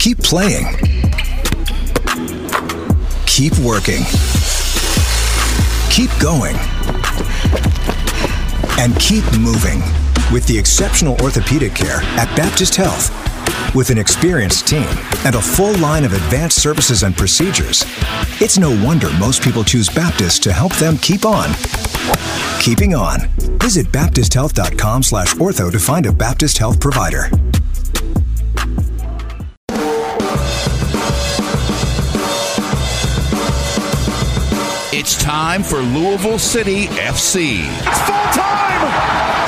Keep playing. Keep working. Keep going. And keep moving with the exceptional orthopedic care at Baptist Health. With an experienced team and a full line of advanced services and procedures, it's no wonder most people choose Baptist to help them keep on. Keeping on. Visit baptisthealth.com slash ortho to find a Baptist Health provider. It's time for Louisville City FC. It's full time!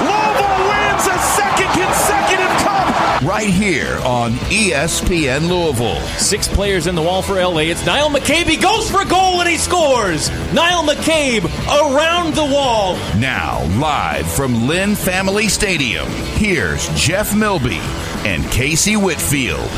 Louisville wins a second consecutive cup! Right here on ESPN Louisville. Six players in the wall for LA. It's Niall McCabe. He goes for a goal and he scores. Niall McCabe around the wall. Now, live from Lynn Family Stadium, here's Jeff Milby and Casey Whitfield.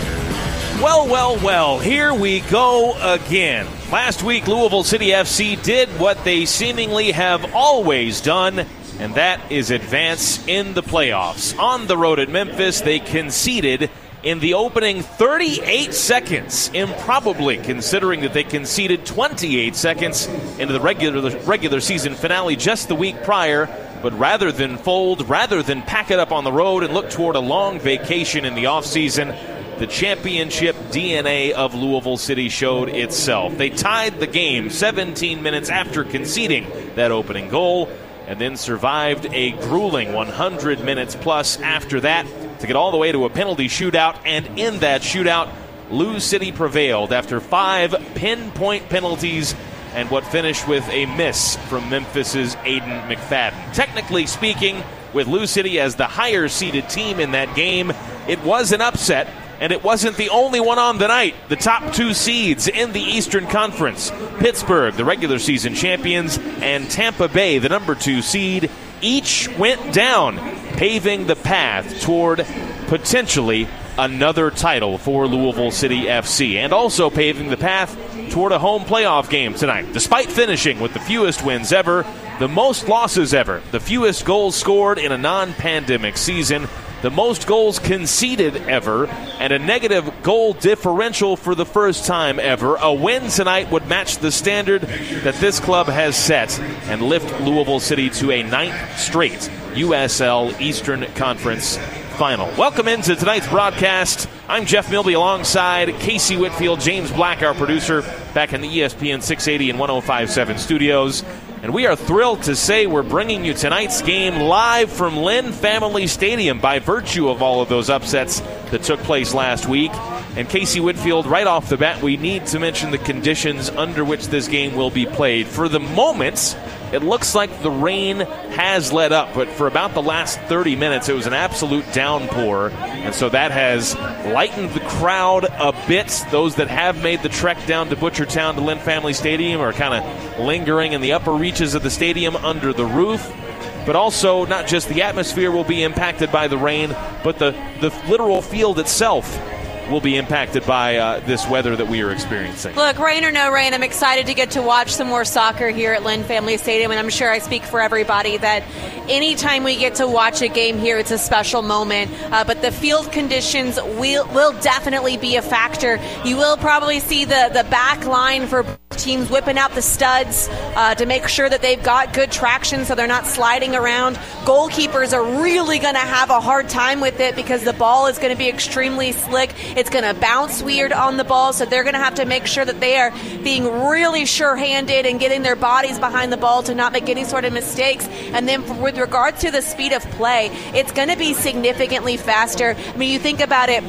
Well, well, well, here we go again. Last week, Louisville City FC did what they seemingly have always done, and that is advance in the playoffs. On the road at Memphis, they conceded in the opening 38 seconds, improbably considering that they conceded 28 seconds into the regular regular season finale just the week prior. But rather than fold, rather than pack it up on the road and look toward a long vacation in the offseason, the championship DNA of Louisville City showed itself. They tied the game 17 minutes after conceding that opening goal and then survived a grueling 100 minutes plus after that to get all the way to a penalty shootout. And in that shootout, Lou City prevailed after five pinpoint penalties and what finished with a miss from Memphis's Aiden McFadden. Technically speaking, with Lou City as the higher seeded team in that game, it was an upset and it wasn't the only one on the night. The top two seeds in the Eastern Conference Pittsburgh, the regular season champions, and Tampa Bay, the number two seed, each went down, paving the path toward potentially another title for Louisville City FC, and also paving the path toward a home playoff game tonight. Despite finishing with the fewest wins ever, the most losses ever, the fewest goals scored in a non pandemic season, the most goals conceded ever, and a negative goal differential for the first time ever. A win tonight would match the standard that this club has set and lift Louisville City to a ninth straight USL Eastern Conference final. Welcome into tonight's broadcast. I'm Jeff Milby alongside Casey Whitfield, James Black, our producer, back in the ESPN 680 and 1057 studios. And we are thrilled to say we're bringing you tonight's game live from Lynn Family Stadium by virtue of all of those upsets that took place last week. And Casey Whitfield, right off the bat, we need to mention the conditions under which this game will be played. For the moment, it looks like the rain has let up, but for about the last 30 minutes, it was an absolute downpour. And so that has lightened the crowd a bit. Those that have made the trek down to Butchertown to Lynn Family Stadium are kind of lingering in the upper reaches of the stadium under the roof but also not just the atmosphere will be impacted by the rain, but the, the literal field itself will be impacted by uh, this weather that we are experiencing. Look, rain or no rain, I'm excited to get to watch some more soccer here at Lynn Family Stadium, and I'm sure I speak for everybody that anytime we get to watch a game here, it's a special moment. Uh, but the field conditions will, will definitely be a factor. You will probably see the, the back line for teams whipping out the studs uh, to make sure that they've got good traction so they're not sliding around. Goalkeepers are really going to have a hard time with it because the ball is going to be extremely slick. It's going to bounce weird on the ball, so they're going to have to make sure that they are being really sure handed and getting their bodies behind the ball to not make any sort of mistakes. And then with regard to the speed of play, it's going to be significantly faster. I mean, you think about it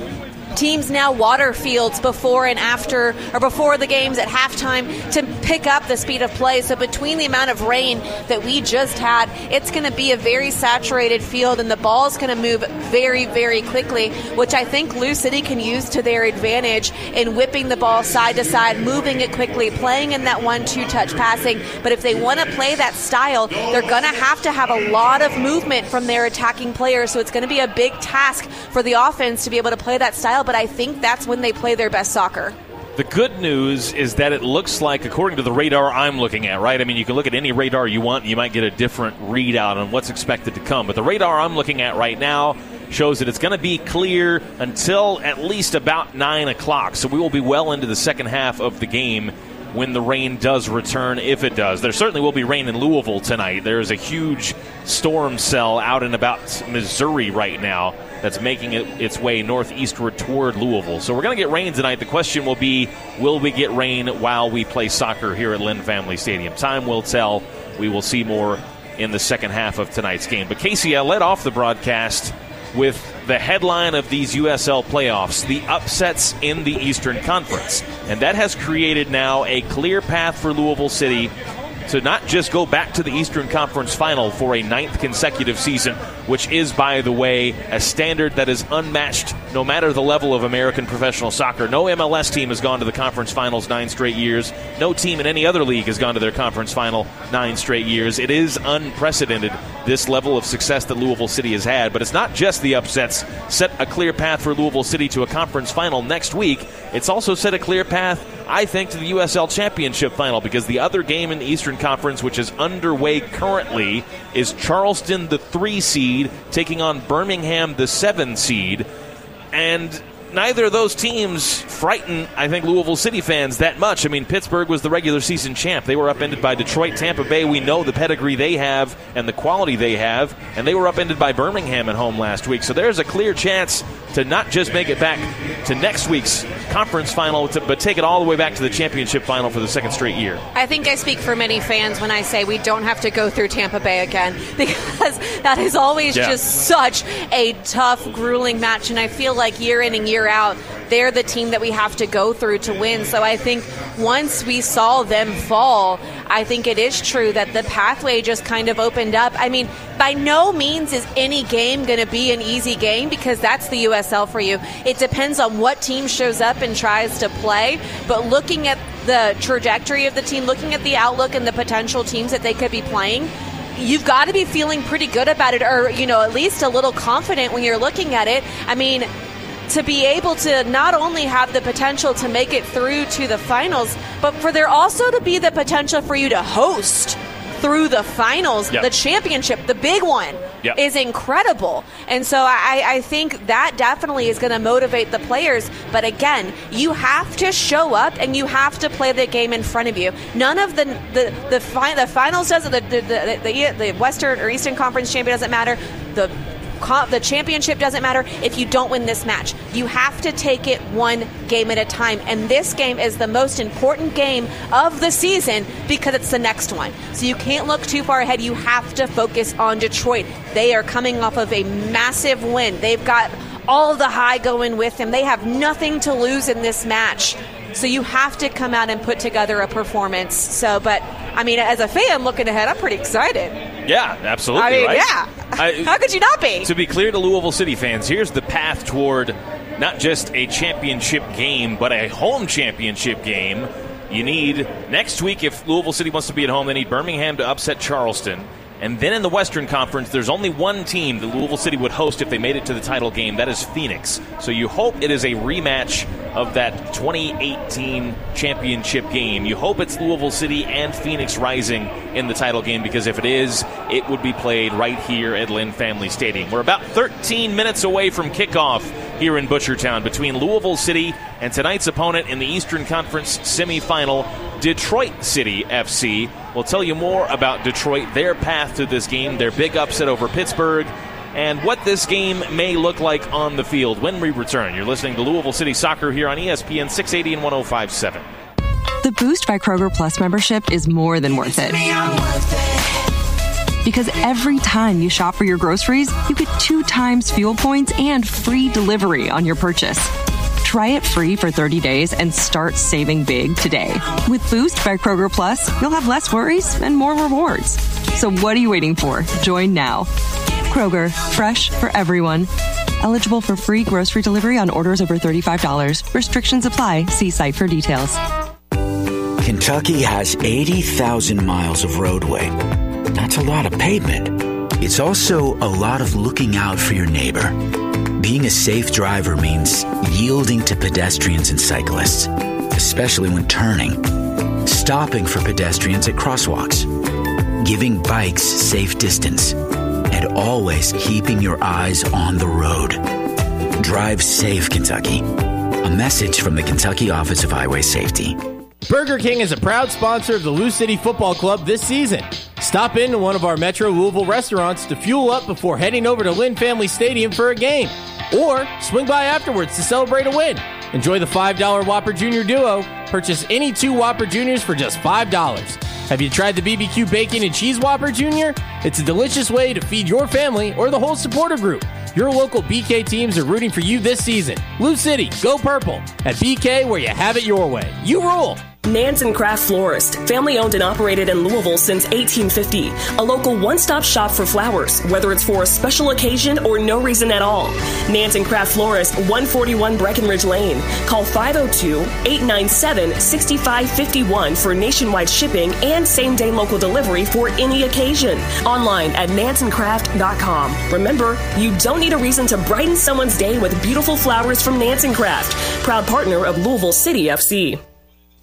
teams now water fields before and after, or before the games at halftime to pick up the speed of play. So between the amount of rain that we just had, it's going to be a very saturated field, and the ball's going to move very, very quickly, which I think Lou City can use to their advantage in whipping the ball side to side, moving it quickly, playing in that one-two touch passing. But if they want to play that style, they're going to have to have a lot of movement from their attacking players. So it's going to be a big task for the offense to be able to play that style. But I think that's when they play their best soccer. The good news is that it looks like, according to the radar I'm looking at, right? I mean, you can look at any radar you want, you might get a different readout on what's expected to come. But the radar I'm looking at right now shows that it's going to be clear until at least about 9 o'clock. So we will be well into the second half of the game when the rain does return, if it does. There certainly will be rain in Louisville tonight. There is a huge storm cell out and about Missouri right now that's making it its way northeastward toward Louisville. So we're going to get rain tonight. The question will be will we get rain while we play soccer here at Lynn Family Stadium? Time will tell. We will see more in the second half of tonight's game. But Casey, I led off the broadcast with the headline of these USL playoffs, the upsets in the Eastern Conference. And that has created now a clear path for Louisville City to not just go back to the Eastern Conference final for a ninth consecutive season, which is, by the way, a standard that is unmatched no matter the level of American professional soccer. No MLS team has gone to the conference finals nine straight years. No team in any other league has gone to their conference final nine straight years. It is unprecedented, this level of success that Louisville City has had. But it's not just the upsets set a clear path for Louisville City to a conference final next week. It's also set a clear path I think, to the USL Championship final because the other game in the Eastern Conference, which is underway currently, is Charleston, the three seed, taking on Birmingham, the seven seed. And neither of those teams frighten, I think, Louisville City fans that much. I mean, Pittsburgh was the regular season champ. They were upended by Detroit, Tampa Bay. We know the pedigree they have and the quality they have, and they were upended by Birmingham at home last week. So there's a clear chance to not just make it back to next week's conference final, but take it all the way back to the championship final for the second straight year. I think I speak for many fans when I say we don't have to go through Tampa Bay again because that is always yeah. just such a tough, grueling match. And I feel like year in and year out, they're the team that we have to go through to win. So I think once we saw them fall, I think it is true that the pathway just kind of opened up. I mean, by no means is any game going to be an easy game because that's the USL for you. It depends on what team shows up and tries to play. But looking at the trajectory of the team, looking at the outlook and the potential teams that they could be playing, you've got to be feeling pretty good about it or you know at least a little confident when you're looking at it i mean to be able to not only have the potential to make it through to the finals, but for there also to be the potential for you to host through the finals, yep. the championship, the big one, yep. is incredible. And so I, I think that definitely is going to motivate the players. But again, you have to show up and you have to play the game in front of you. None of the the the, fi- the finals does the the, the the the Western or Eastern Conference champion doesn't matter. The the championship doesn't matter if you don't win this match. You have to take it one game at a time. And this game is the most important game of the season because it's the next one. So you can't look too far ahead. You have to focus on Detroit. They are coming off of a massive win. They've got all the high going with them. They have nothing to lose in this match. So you have to come out and put together a performance. So, but I mean, as a fan looking ahead, I'm pretty excited. Yeah, absolutely. I mean, right? yeah. I, How could you not be? To be clear to Louisville City fans, here's the path toward not just a championship game, but a home championship game. You need next week, if Louisville City wants to be at home, they need Birmingham to upset Charleston. And then in the Western Conference, there's only one team that Louisville City would host if they made it to the title game. That is Phoenix. So you hope it is a rematch of that 2018 championship game. You hope it's Louisville City and Phoenix Rising in the title game because if it is, it would be played right here at Lynn Family Stadium. We're about 13 minutes away from kickoff here in Butchertown between Louisville City and tonight's opponent in the Eastern Conference semifinal, Detroit City FC. We'll tell you more about Detroit, their path to this game, their big upset over Pittsburgh, and what this game may look like on the field when we return. You're listening to Louisville City Soccer here on ESPN 680 and 1057. The Boost by Kroger Plus membership is more than worth it. Because every time you shop for your groceries, you get two times fuel points and free delivery on your purchase. Try it free for 30 days and start saving big today. With Boost by Kroger Plus, you'll have less worries and more rewards. So what are you waiting for? Join now. Kroger, fresh for everyone. Eligible for free grocery delivery on orders over $35. Restrictions apply. See site for details. Kentucky has 80,000 miles of roadway. That's a lot of pavement. It's also a lot of looking out for your neighbor. Being a safe driver means yielding to pedestrians and cyclists, especially when turning, stopping for pedestrians at crosswalks, giving bikes safe distance, and always keeping your eyes on the road. Drive safe, Kentucky. A message from the Kentucky Office of Highway Safety. Burger King is a proud sponsor of the Lou City Football Club this season. Stop into one of our Metro Louisville restaurants to fuel up before heading over to Lynn Family Stadium for a game. Or swing by afterwards to celebrate a win. Enjoy the $5 Whopper Junior Duo. Purchase any two Whopper Juniors for just $5. Have you tried the BBQ Bacon and Cheese Whopper Junior? It's a delicious way to feed your family or the whole supporter group. Your local BK teams are rooting for you this season. Lou City, go purple. At BK, where you have it your way. You rule. Nanz & Kraft Florist, family owned and operated in Louisville since 1850. A local one stop shop for flowers, whether it's for a special occasion or no reason at all. Nanz & Kraft Florist, 141 Breckenridge Lane. Call 502 897 6551 for nationwide shipping and same day local delivery for any occasion. Online at nansencraft.com. Remember, you don't need a reason to brighten someone's day with beautiful flowers from Nanz & Kraft, proud partner of Louisville City FC.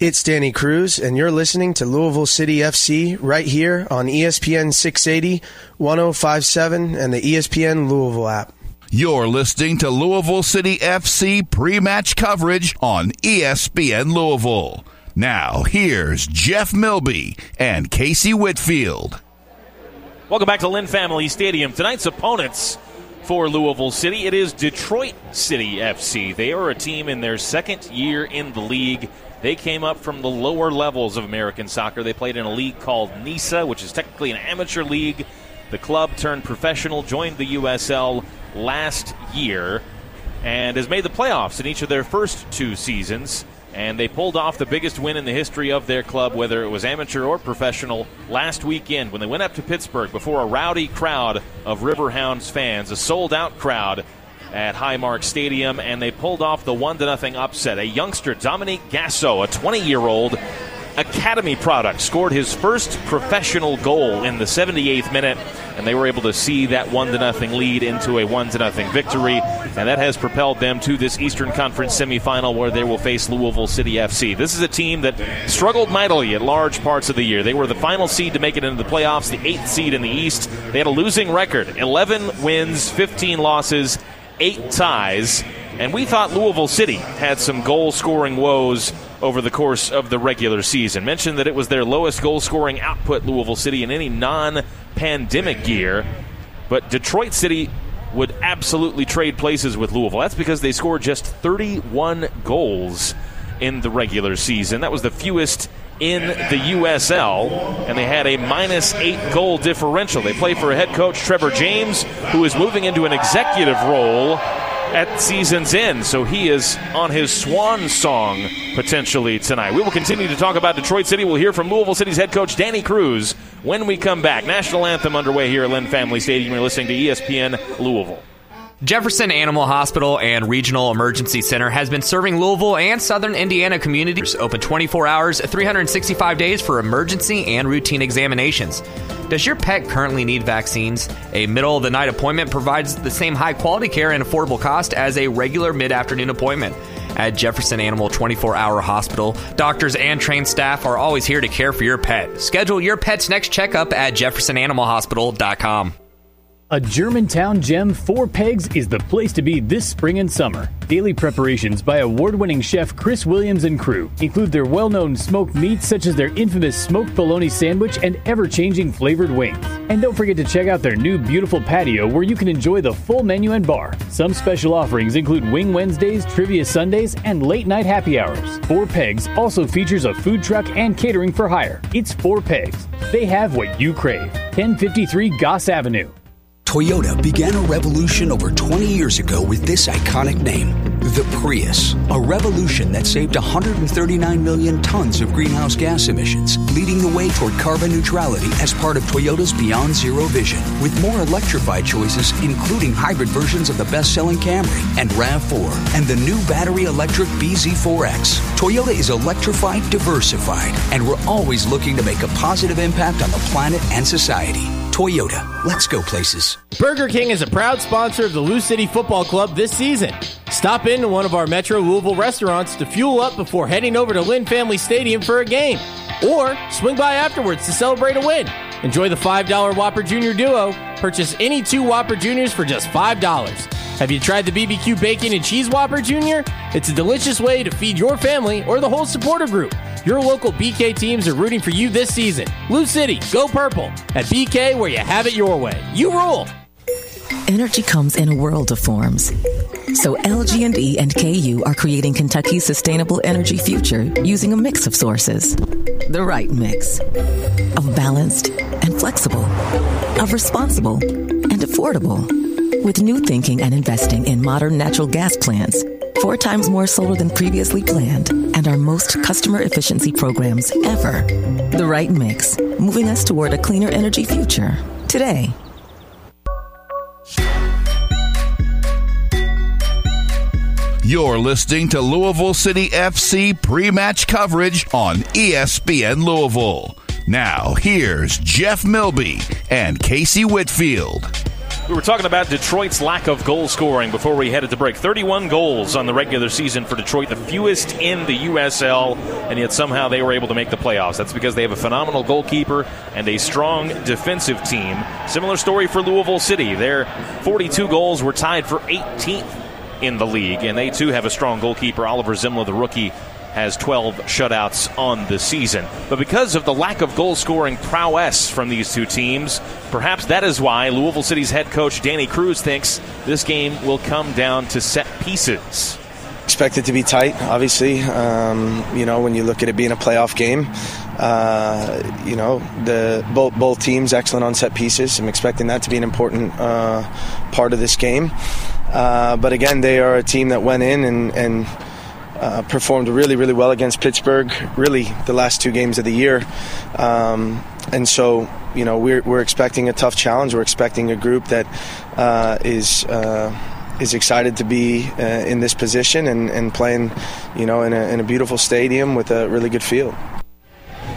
It's Danny Cruz, and you're listening to Louisville City FC right here on ESPN 680, 1057, and the ESPN Louisville app. You're listening to Louisville City FC pre-match coverage on ESPN Louisville. Now, here's Jeff Milby and Casey Whitfield. Welcome back to Lynn Family Stadium. Tonight's opponents for Louisville City, it is Detroit City FC. They are a team in their second year in the league. They came up from the lower levels of American soccer. They played in a league called NISA, which is technically an amateur league. The club turned professional, joined the USL last year, and has made the playoffs in each of their first two seasons. And they pulled off the biggest win in the history of their club, whether it was amateur or professional, last weekend when they went up to Pittsburgh before a rowdy crowd of Riverhounds fans, a sold out crowd at Highmark Stadium, and they pulled off the one to nothing upset. A youngster, Dominique Gasso, a 20 year old academy product, scored his first professional goal in the 78th minute, and they were able to see that one to nothing lead into a one to nothing victory, and that has propelled them to this Eastern Conference semifinal where they will face Louisville City FC. This is a team that struggled mightily at large parts of the year. They were the final seed to make it into the playoffs, the eighth seed in the East. They had a losing record, 11 wins, 15 losses eight ties. And we thought Louisville City had some goal scoring woes over the course of the regular season. Mentioned that it was their lowest goal scoring output, Louisville City, in any non pandemic year. But Detroit City would absolutely trade places with Louisville. That's because they scored just 31 goals in the regular season. That was the fewest in the USL, and they had a minus eight goal differential. They play for head coach, Trevor James, who is moving into an executive role at season's end. So he is on his swan song potentially tonight. We will continue to talk about Detroit City. We'll hear from Louisville City's head coach, Danny Cruz, when we come back. National anthem underway here at Lynn Family Stadium. You're listening to ESPN Louisville. Jefferson Animal Hospital and Regional Emergency Center has been serving Louisville and southern Indiana communities open 24 hours, 365 days for emergency and routine examinations. Does your pet currently need vaccines? A middle of the night appointment provides the same high quality care and affordable cost as a regular mid afternoon appointment. At Jefferson Animal 24 Hour Hospital, doctors and trained staff are always here to care for your pet. Schedule your pet's next checkup at jeffersonanimalhospital.com. A Germantown gem, Four Pegs, is the place to be this spring and summer. Daily preparations by award winning chef Chris Williams and crew include their well known smoked meats, such as their infamous smoked bologna sandwich and ever changing flavored wings. And don't forget to check out their new beautiful patio where you can enjoy the full menu and bar. Some special offerings include Wing Wednesdays, Trivia Sundays, and late night happy hours. Four Pegs also features a food truck and catering for hire. It's Four Pegs. They have what you crave. 1053 Goss Avenue. Toyota began a revolution over 20 years ago with this iconic name, the Prius. A revolution that saved 139 million tons of greenhouse gas emissions, leading the way toward carbon neutrality as part of Toyota's Beyond Zero vision. With more electrified choices, including hybrid versions of the best selling Camry and RAV4, and the new battery electric BZ4X. Toyota is electrified, diversified, and we're always looking to make a positive impact on the planet and society. Toyota, let's go places. Burger King is a proud sponsor of the Lou City Football Club this season. Stop into one of our Metro Louisville restaurants to fuel up before heading over to Lynn Family Stadium for a game. Or swing by afterwards to celebrate a win. Enjoy the $5 Whopper Junior Duo. Purchase any two Whopper Juniors for just $5. Have you tried the BBQ Bacon and Cheese Whopper Junior? It's a delicious way to feed your family or the whole supporter group. Your local BK teams are rooting for you this season. Lou City, go purple. At BK, where you have it your way. You rule. Energy comes in a world of forms. So LG&E and KU are creating Kentucky's sustainable energy future using a mix of sources. The right mix of balanced and flexible, of responsible and affordable. With new thinking and investing in modern natural gas plants, four times more solar than previously planned, and our most customer efficiency programs ever. The right mix, moving us toward a cleaner energy future today. You're listening to Louisville City FC pre match coverage on ESPN Louisville. Now, here's Jeff Milby and Casey Whitfield. We were talking about Detroit's lack of goal scoring before we headed to break. 31 goals on the regular season for Detroit, the fewest in the USL, and yet somehow they were able to make the playoffs. That's because they have a phenomenal goalkeeper and a strong defensive team. Similar story for Louisville City. Their 42 goals were tied for 18th in the league, and they too have a strong goalkeeper. Oliver Semmle, the rookie, has 12 shutouts on the season. But because of the lack of goal scoring prowess from these two teams, perhaps that is why Louisville City's head coach Danny Cruz thinks this game will come down to set pieces. Expect it to be tight, obviously. Um, you know, when you look at it being a playoff game, uh, you know, the both both teams excellent on set pieces. I'm expecting that to be an important uh, part of this game. Uh, but again, they are a team that went in and, and uh, performed really, really well against Pittsburgh, really the last two games of the year. Um, and so, you know, we're, we're expecting a tough challenge. We're expecting a group that uh, is uh, is excited to be uh, in this position and, and playing, you know, in a, in a beautiful stadium with a really good field.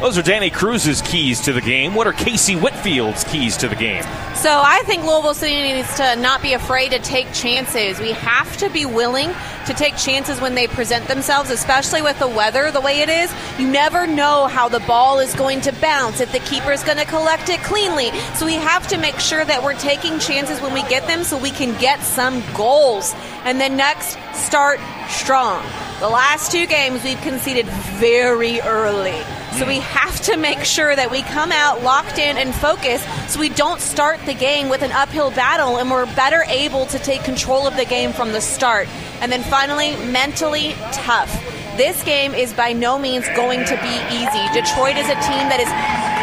Those are Danny Cruz's keys to the game. What are Casey Whitfield's keys to the game? So I think Louisville City needs to not be afraid to take chances. We have to be willing to take chances when they present themselves, especially with the weather the way it is. You never know how the ball is going to bounce, if the keeper is going to collect it cleanly. So we have to make sure that we're taking chances when we get them so we can get some goals. And then next, start strong. The last two games we've conceded very early. So we have to make sure that we come out locked in and focused so we don't start the game with an uphill battle and we're better able to take control of the game from the start. And then finally, mentally tough. This game is by no means going to be easy. Detroit is a team that is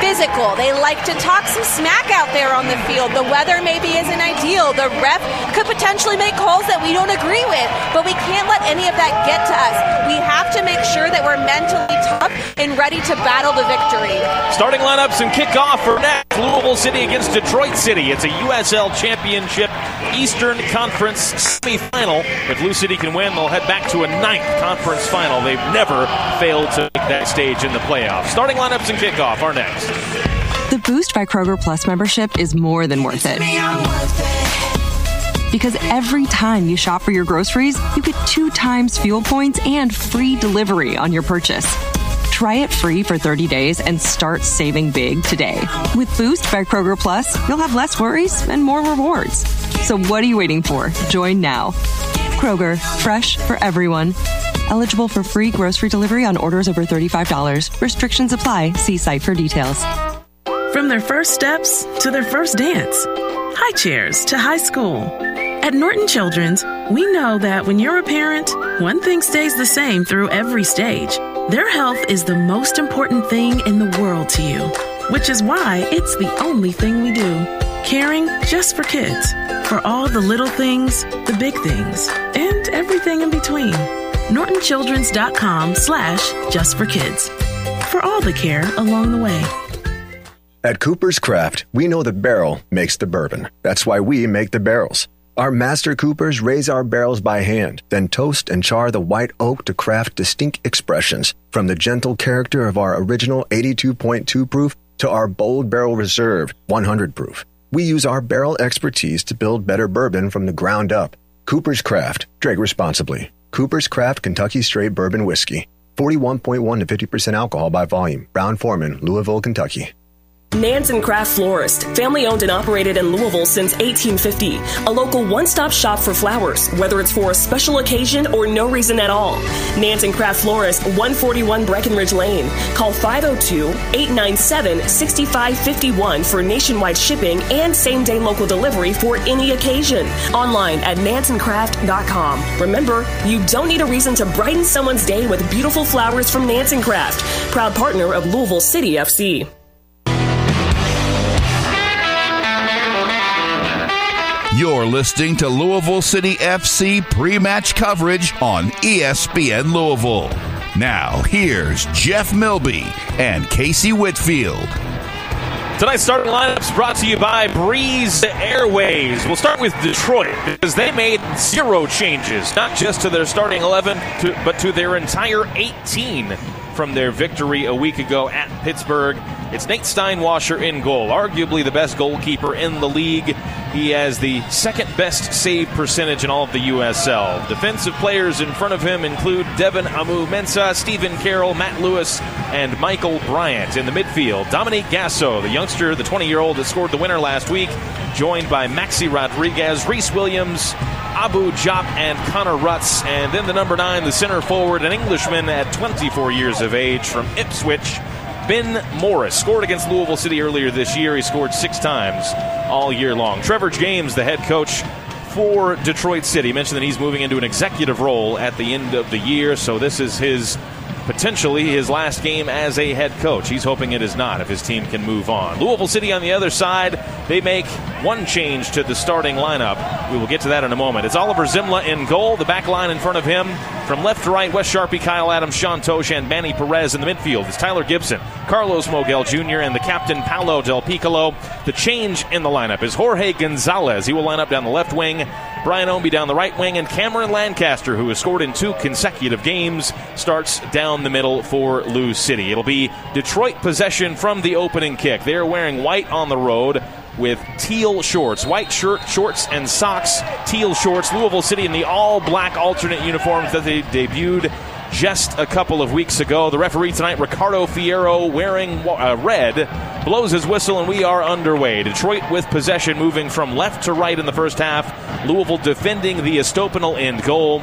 physical. They like to talk some smack out there on the field. The weather maybe isn't ideal. The ref could potentially make calls that we don't agree with, but we can't let any of that get to us. We have to make sure that we're mentally tough and ready to battle the victory. Starting lineups and kickoff for next Louisville City against Detroit City. It's a USL Championship Eastern Conference semifinal. If Lou City can win, they'll head back to a ninth conference final. They've never failed to make that stage in the playoffs. Starting lineups and kickoff are next. The Boost by Kroger Plus membership is more than worth it. Because every time you shop for your groceries, you get two times fuel points and free delivery on your purchase. Try it free for 30 days and start saving big today. With Boost by Kroger Plus, you'll have less worries and more rewards. So what are you waiting for? Join now. Kroger, fresh for everyone. Eligible for free grocery delivery on orders over $35. Restrictions apply. See site for details. From their first steps to their first dance, high chairs to high school. At Norton Children's, we know that when you're a parent, one thing stays the same through every stage. Their health is the most important thing in the world to you, which is why it's the only thing we do. Caring just for kids. For all the little things, the big things, and everything in between. NortonChildren's.com slash just for kids. For all the care along the way. At Cooper's Craft, we know the barrel makes the bourbon. That's why we make the barrels. Our master coopers raise our barrels by hand, then toast and char the white oak to craft distinct expressions, from the gentle character of our original 82.2 proof to our bold barrel reserve 100 proof. We use our barrel expertise to build better bourbon from the ground up. Cooper's Craft. Drink responsibly. Cooper's Craft Kentucky Straight Bourbon Whiskey. 41.1 to 50% alcohol by volume. Brown-Forman, Louisville, Kentucky. Nanz & Kraft Florist, family owned and operated in Louisville since 1850. A local one stop shop for flowers, whether it's for a special occasion or no reason at all. Nanz & Kraft Florist, 141 Breckenridge Lane. Call 502 897 6551 for nationwide shipping and same day local delivery for any occasion. Online at nansencraft.com. Remember, you don't need a reason to brighten someone's day with beautiful flowers from Nanz & Kraft, proud partner of Louisville City FC. You're listening to Louisville City FC pre match coverage on ESPN Louisville. Now, here's Jeff Milby and Casey Whitfield. Tonight's starting lineups brought to you by Breeze Airways. We'll start with Detroit because they made zero changes, not just to their starting 11, to, but to their entire 18 from their victory a week ago at Pittsburgh. It's Nate Steinwascher in goal, arguably the best goalkeeper in the league. He has the second best save percentage in all of the USL. Defensive players in front of him include Devon Amoo-Mensah, Stephen Carroll, Matt Lewis, and Michael Bryant. In the midfield, Dominique Gasso, the youngster, the 20 year old that scored the winner last week, joined by Maxi Rodriguez, Rhys Williams, Abu Jop and Connor Rutz. And then the number nine, the center forward, an Englishman at 24 years of age from Ipswich. Ben Morris scored against Louisville City earlier this year. He scored six times all year long. Trevor James, the head coach for Detroit City, mentioned that he's moving into an executive role at the end of the year. So this is his potentially his last game as a head coach. He's hoping it is not if his team can move on. Louisville City on the other side, they make one change to the starting lineup. We will get to that in a moment. It's Oliver Semmle in goal, the back line in front of him. From left to right, Wes Charpie, Kyle Adams, Sean Totsch, and Manny Perez in the midfield. It's Tyler Gibson, Carlos Moguel Jr., and the captain Paolo Del Piccolo. The change in the lineup is Jorge Gonzalez. He will line up down the left wing. Brian Ownby down the right wing, and Cameron Lancaster, who has scored in two consecutive games, starts down the middle for Lou City. It'll be Detroit possession from the opening kick. They're wearing white on the road with teal shorts, white shirt, shorts, and socks, teal shorts. Louisville City in the all black alternate uniforms that they debuted just a couple of weeks ago. The referee tonight, Ricardo Fierro, wearing uh, red, blows his whistle, and we are underway. Detroit with possession, moving from left to right in the first half. Louisville defending the Estopanel end goal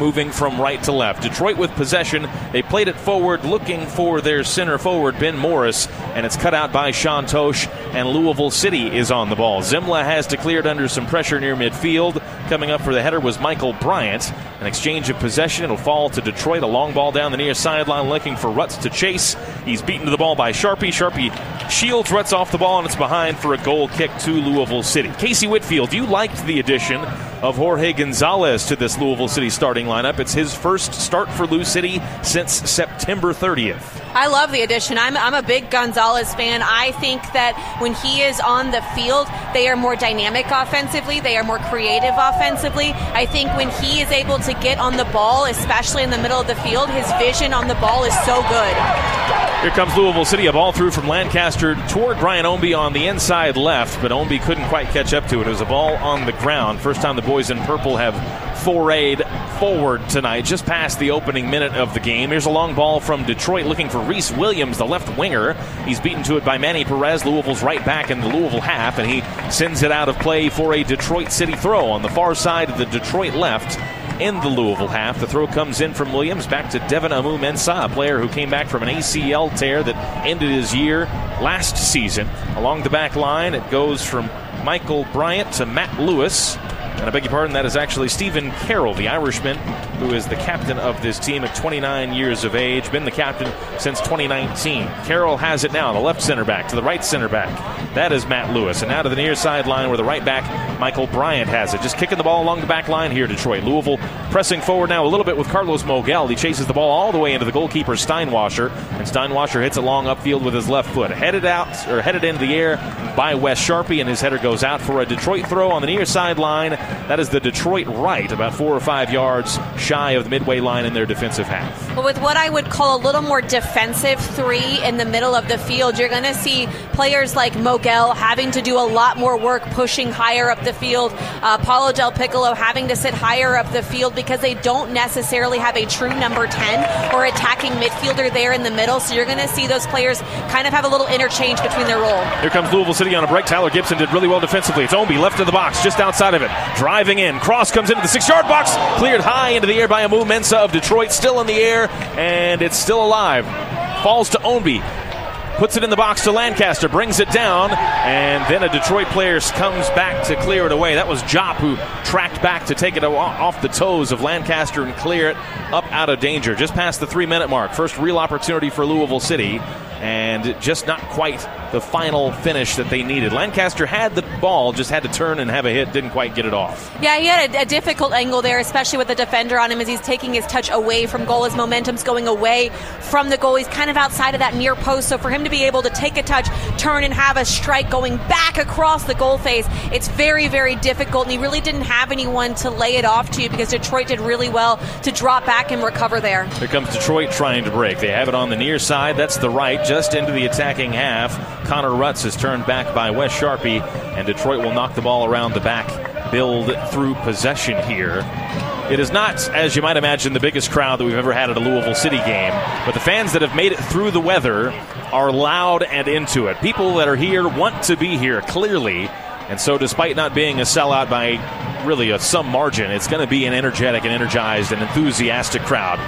moving from right to left. Detroit with possession. They played it forward, looking for their center forward, Ben Morris, and it's cut out by Sean Totsch, and Louisville City is on the ball. Semmle has declared under some pressure near midfield. Coming up for the header was Michael Bryant. An exchange of possession. It'll fall to Detroit. A long ball down the near sideline, looking for Rutz to chase. He's beaten to the ball by Charpie. Charpie shields Rutz off the ball, and it's behind for a goal kick to Louisville City. Casey Whitfield, you liked the addition of Jorge Gonzalez to this Louisville City starting lineup. It's his first start for Lou City since September 30th. I love the addition. I'm, I'm a big Gonzalez fan. I think that when he is on the field, they are more dynamic offensively, they are more creative offensively. I think when he is able to get on the ball, especially in the middle of the field, his vision on the ball is so good. Here comes Louisville City. A ball through from Lancaster toward Brian Ownby on the inside left, but Ownby couldn't quite catch up to it. It was a ball on the ground. First time the boys in purple have forayed forward tonight, just past the opening minute of the game. Here's a long ball from Detroit looking for Rhys Williams, the left winger. He's beaten to it by Manny Perez, Louisville's right back in the Louisville half, and he sends it out of play for a Detroit City throw on the far side of the Detroit left in the Louisville half. The throw comes in from Williams back to Devon Amoo-Mensah, a player who came back from an ACL tear that ended his year last season. Along the back line, it goes from Michael Bryant to Matt Lewis. And I beg your pardon, that is actually Stephen Carroll, the Irishman, who is the captain of this team at 29 years of age, been the captain since 2019. Carroll has it now, the left center back to the right center back. That is Matt Lewis. And now to the near sideline where the right back, Michael Bryant, has it. Just kicking the ball along the back line here, Detroit. Louisville pressing forward now a little bit with Carlos Moguel. He chases the ball all the way into the goalkeeper, Steinwascher. And Steinwascher hits it long upfield with his left foot. Headed out, or headed into the air by Wes Charpie, and his header goes out for a Detroit throw on the near sideline. That is the Detroit right, about four or five yards shy of the midway line in their defensive half. But with what I would call a little more defensive three in the middle of the field, you're going to see players like Moguel having to do a lot more work pushing higher up the field. Uh, Paolo Del Piccolo having to sit higher up the field because they don't necessarily have a true number 10 or attacking midfielder there in the middle. So you're going to see those players kind of have a little interchange between their role. Here comes Louisville City on a break. Tyler Gibson did really well defensively. It's Ownby left of the box, just outside of it. Driving in. Cross comes into the six yard box. Cleared high into the air by Amoo-Mensah of Detroit. Still in the air, and it's still alive. Falls to Ownby. Puts it in the box to Lancaster, brings it down, and then a Detroit player comes back to clear it away. That was Jop who tracked back to take it off the toes of Lancaster and clear it up out of danger. Just past the three minute mark. First real opportunity for Louisville City and just not quite the final finish that they needed. Lancaster had the ball, just had to turn and have a hit, didn't quite get it off. Yeah, he had a, a, difficult angle there, especially with the defender on him as he's taking his touch away from goal. His momentum's going away from the goal. He's kind of outside of that near post, so for him to be able to take a touch, turn, and have a strike going back across the goal face, it's very, very difficult, and he really didn't have anyone to lay it off to because Detroit did really well to drop back and recover there. Here comes Detroit trying to break. They have it on the near side. That's the right just into the attacking half. Connor Rutz is turned back by Wes Charpie, and Detroit will knock the ball around the back, build through possession here. It is not, as you might imagine, the biggest crowd that we've ever had at a Louisville City game, but the fans that have made it through the weather are loud and into it. People that are here want to be here, clearly. And so, despite not being a sellout by really a some margin, it's going to be an energetic and energized and enthusiastic crowd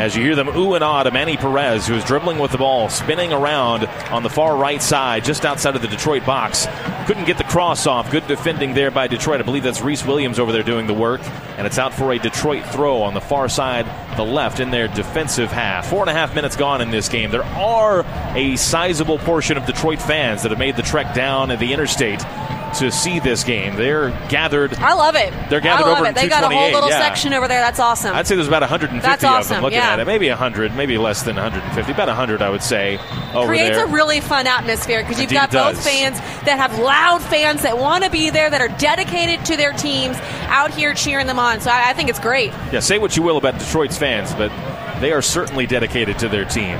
as you hear them ooh and ah to Manny Perez, who is dribbling with the ball, spinning around on the far right side, just outside of the Detroit box. Couldn't get the cross off. Good defending there by Detroit. I believe that's Rhys Williams over there doing the work. And it's out for a Detroit throw on the far side, the left, in their defensive half. Four and a half minutes gone in this game. There are a sizable portion of Detroit fans that have made the trek down at the interstate to see this game. They're gathered. I love it. They're gathered over it. They got a whole little yeah. section over there. That's awesome. I'd say there's about 150 That's of awesome. them looking yeah. at it. Maybe 100, maybe less than 150. About 100, I would say. Over Creates there. a really fun atmosphere because you've Indeed got both fans that have loud fans that want to be there, that are dedicated to their teams, out here cheering them on. So I, I think it's great. Yeah, say what you will about Detroit's fans, but they are certainly dedicated to their team.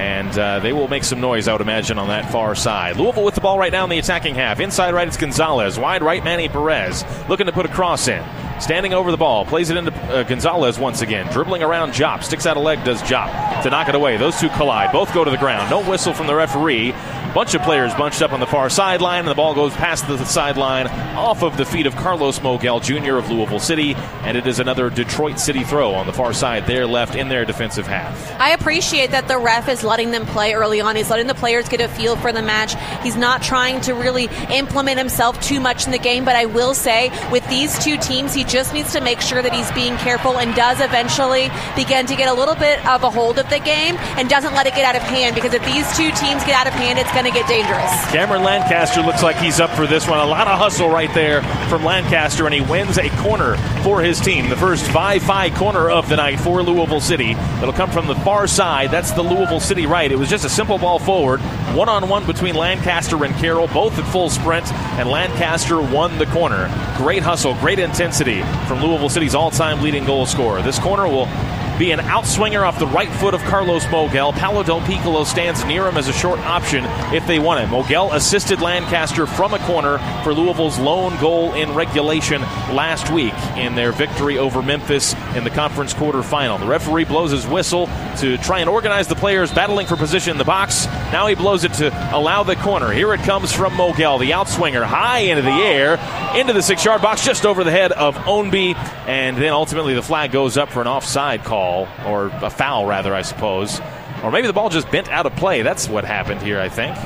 And uh, they will make some noise, I would imagine, on that far side. Louisville with the ball right now in the attacking half. Inside right, it's Gonzalez. Wide right, Manny Perez. Looking to put a cross in. Standing over the ball. Plays it into uh, Gonzalez once again. Dribbling around Jop. Sticks out a leg, does Jop. To knock it away. Those two collide. Both go to the ground. No whistle from the referee. Bunch of players bunched up on the far sideline, and the ball goes past the sideline off of the feet of Carlos Moguel Jr. of Louisville City, and it is another Detroit City throw on the far side there, left in their defensive half. I appreciate that the ref is letting them play early on. He's letting the players get a feel for the match. He's not trying to really implement himself too much in the game, but I will say with these two teams, he just needs to make sure that he's being careful and does eventually begin to get a little bit of a hold of the game and doesn't let it get out of hand because if these two teams get out of hand, it's going to get dangerous. Cameron Lancaster looks like he's up for this one. A lot of hustle right there from Lancaster, and he wins a corner for his team. The first 5 5 corner of the night for Louisville City. That'll come from the far side. That's the Louisville City right. It was just a simple ball forward, one on one between Lancaster and Carroll, both at full sprint, and Lancaster won the corner. Great hustle, great intensity from Louisville City's all time leading goal scorer. This corner will be an outswinger off the right foot of Carlos Moguel. Paolo Del Piccolo stands near him as a short option if they want it. Moguel assisted Lancaster from a corner for Louisville's lone goal in regulation last week in their victory over Memphis in the conference quarterfinal. The referee blows his whistle to try and organize the players battling for position in the box. Now he blows it to allow the corner. Here it comes from Moguel, the outswinger, high into the air, into the six yard box, just over the head of Ownby, and then ultimately the flag goes up for an offside call or a foul, rather, I suppose. Or maybe the ball just bent out of play. That's what happened here, I think.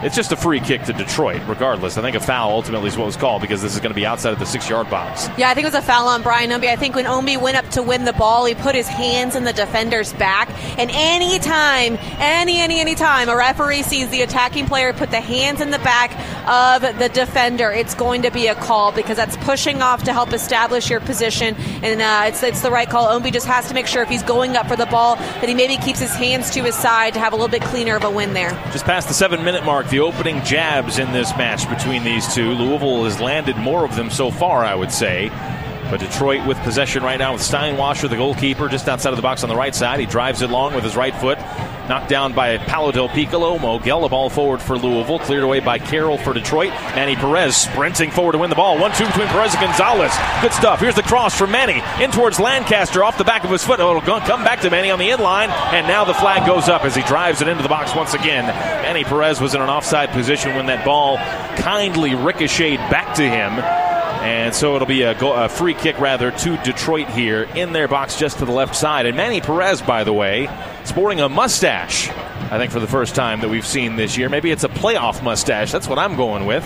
It's just a free kick to Detroit, regardless. I think a foul ultimately is what was called because this is going to be outside of the six yard box. Yeah, I think it was a foul on Brian Ownby. I think when Ownby went up to win the ball, he put his hands in the defender's back. And any time, any, any, any time a referee sees the attacking player put the hands in the back of the defender, it's going to be a call because that's pushing off to help establish your position. And uh, it's, it's the right call. Ownby just has to make sure if he's going up for the ball that he maybe keeps his hands to his side to have a little bit cleaner of a win there. Just past the seven minute mark the opening jabs in this match between these two. Louisville has landed more of them so far, I would say. But Detroit with possession right now with Steinwascher, the goalkeeper, just outside of the box on the right side. He drives it long with his right foot. Knocked down by Paolo Del Piccolo. Moguel, the ball forward for Louisville. Cleared away by Carroll for Detroit. Manny Perez sprinting forward to win the ball. 1 2 between Perez and Gonzalez. Good stuff. Here's the cross from Manny. In towards Lancaster off the back of his foot. Oh, it'll come back to Manny on the inline. And now the flag goes up as he drives it into the box once again. Manny Perez was in an offside position when that ball kindly ricocheted back to him. And so it'll be a, go, a, free kick, rather, to Detroit here in their box just to the left side. And Manny Perez, by the way, sporting a mustache, I think, for the first time that we've seen this year. Maybe it's a playoff mustache. That's what I'm going with.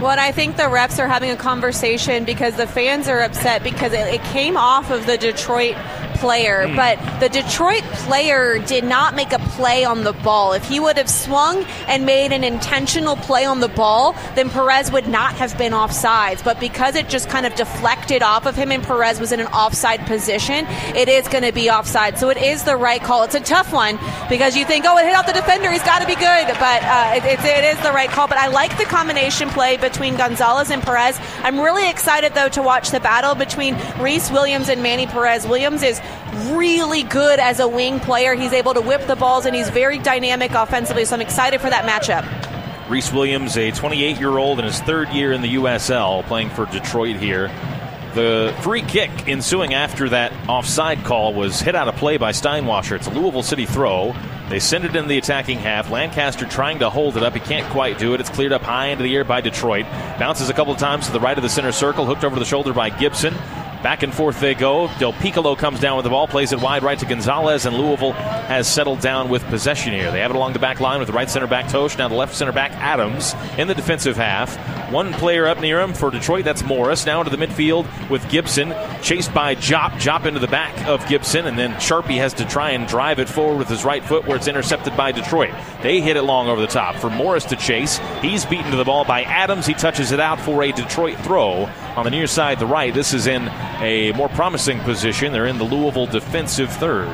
Well, and I think the refs are having a conversation because the fans are upset because it, it came off of the Detroit player, mm. but the Detroit player did not make a play on the ball. If he would have swung and made an intentional play on the ball, then Perez would not have been offsides. But because it just kind of deflected off of him and Perez was in an offside position, it is going to be offside. So it is the right call. It's a tough one because you think, oh, it hit off the defender, he's got to be good. But uh, it, it, it is the right call. But I like the combination play between Gonzalez and Perez. I'm really excited, though, to watch the battle between Rhys Williams and Manny Perez. Williams is really good as a wing player. He's able to whip the balls and he's very dynamic offensively, so I'm excited for that matchup. Rhys Williams, a 28 year old in his third year in the USL, playing for Detroit here. The free kick ensuing after that offside call was hit out of play by Steinwascher. It's a Louisville City throw. They send it in the attacking half. Lancaster trying to hold it up. He can't quite do it. It's cleared up high into the air by Detroit. Bounces a couple times to the right of the center circle, hooked over the shoulder by Gibson. Back and forth they go. Del Piccolo comes down with the ball, plays it wide right to Gonzalez, and Louisville has settled down with possession here. They have it along the back line with the right center back Totsch, now the left center back Adams in the defensive half. One player up near him for Detroit, that's Morris. Now into the midfield with Gibson, chased by Diop. Diop into the back of Gibson, and then Charpie has to try and drive it forward with his right foot where it's intercepted by Detroit. They hit it long over the top for Morris to chase. He's beaten to the ball by Adams. He touches it out for a Detroit throw on the near side, the right. This is in a more promising position. They're in the Louisville defensive third.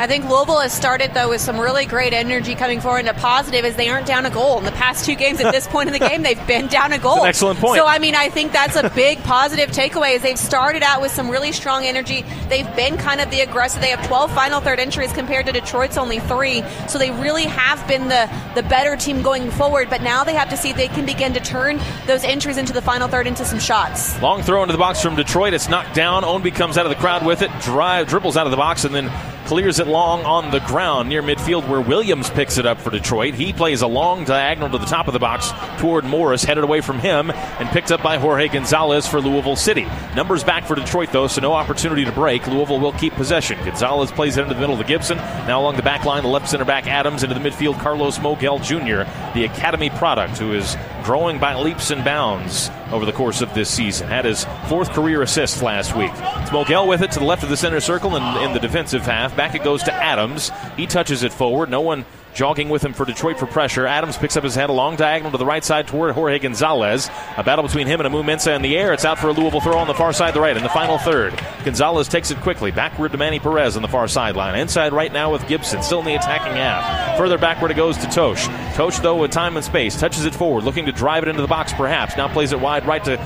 I think Louisville has started though with some really great energy coming forward and a positive as they aren't down a goal in the past two games. At this point in the game, they've been down a goal. excellent point. So I mean, I think that's a big positive takeaway. Is they've started out with some really strong energy. They've been kind of the aggressive. They have 12 final third entries compared to Detroit's only three. So they really have been the the better team going forward. But now they have to see if they can begin to turn those entries into the final third into some shots. Long throw into the box from Detroit. It's knocked down. Ownby comes out of the crowd with it. Drive dribbles out of the box and then clears it long on the ground near midfield where Williams picks it up for Detroit. He plays a long diagonal to the top of the box toward Morris, headed away from him, and picked up by Jorge Gonzalez for Louisville City. Numbers back for Detroit, though, so no opportunity to break. Louisville will keep possession. Gonzalez plays it into the middle to Gibson. Now along the back line, the left center back Adams into the midfield, Carlos Moguel Jr., the Academy product, who is growing by leaps and bounds over the course of this season. Had his fourth career assist last week. It's Moguel with it to the left of the center circle and in the defensive half. Back it goes to Adams. He touches it forward. No one jogging with him for Detroit for pressure. Adams picks up his head, a long diagonal to the right side toward Jorge Gonzalez. A battle between him and Amoo-Mensah in the air. It's out for a Louisville throw on the far side, of the right, in the final third. Gonzalez takes it quickly, backward to Manny Perez on the far sideline. Inside right now with Gibson, still in the attacking half. Further backward it goes to Totsch. Totsch, though, with time and space, touches it forward, looking to drive it into the box perhaps. Now plays it wide right to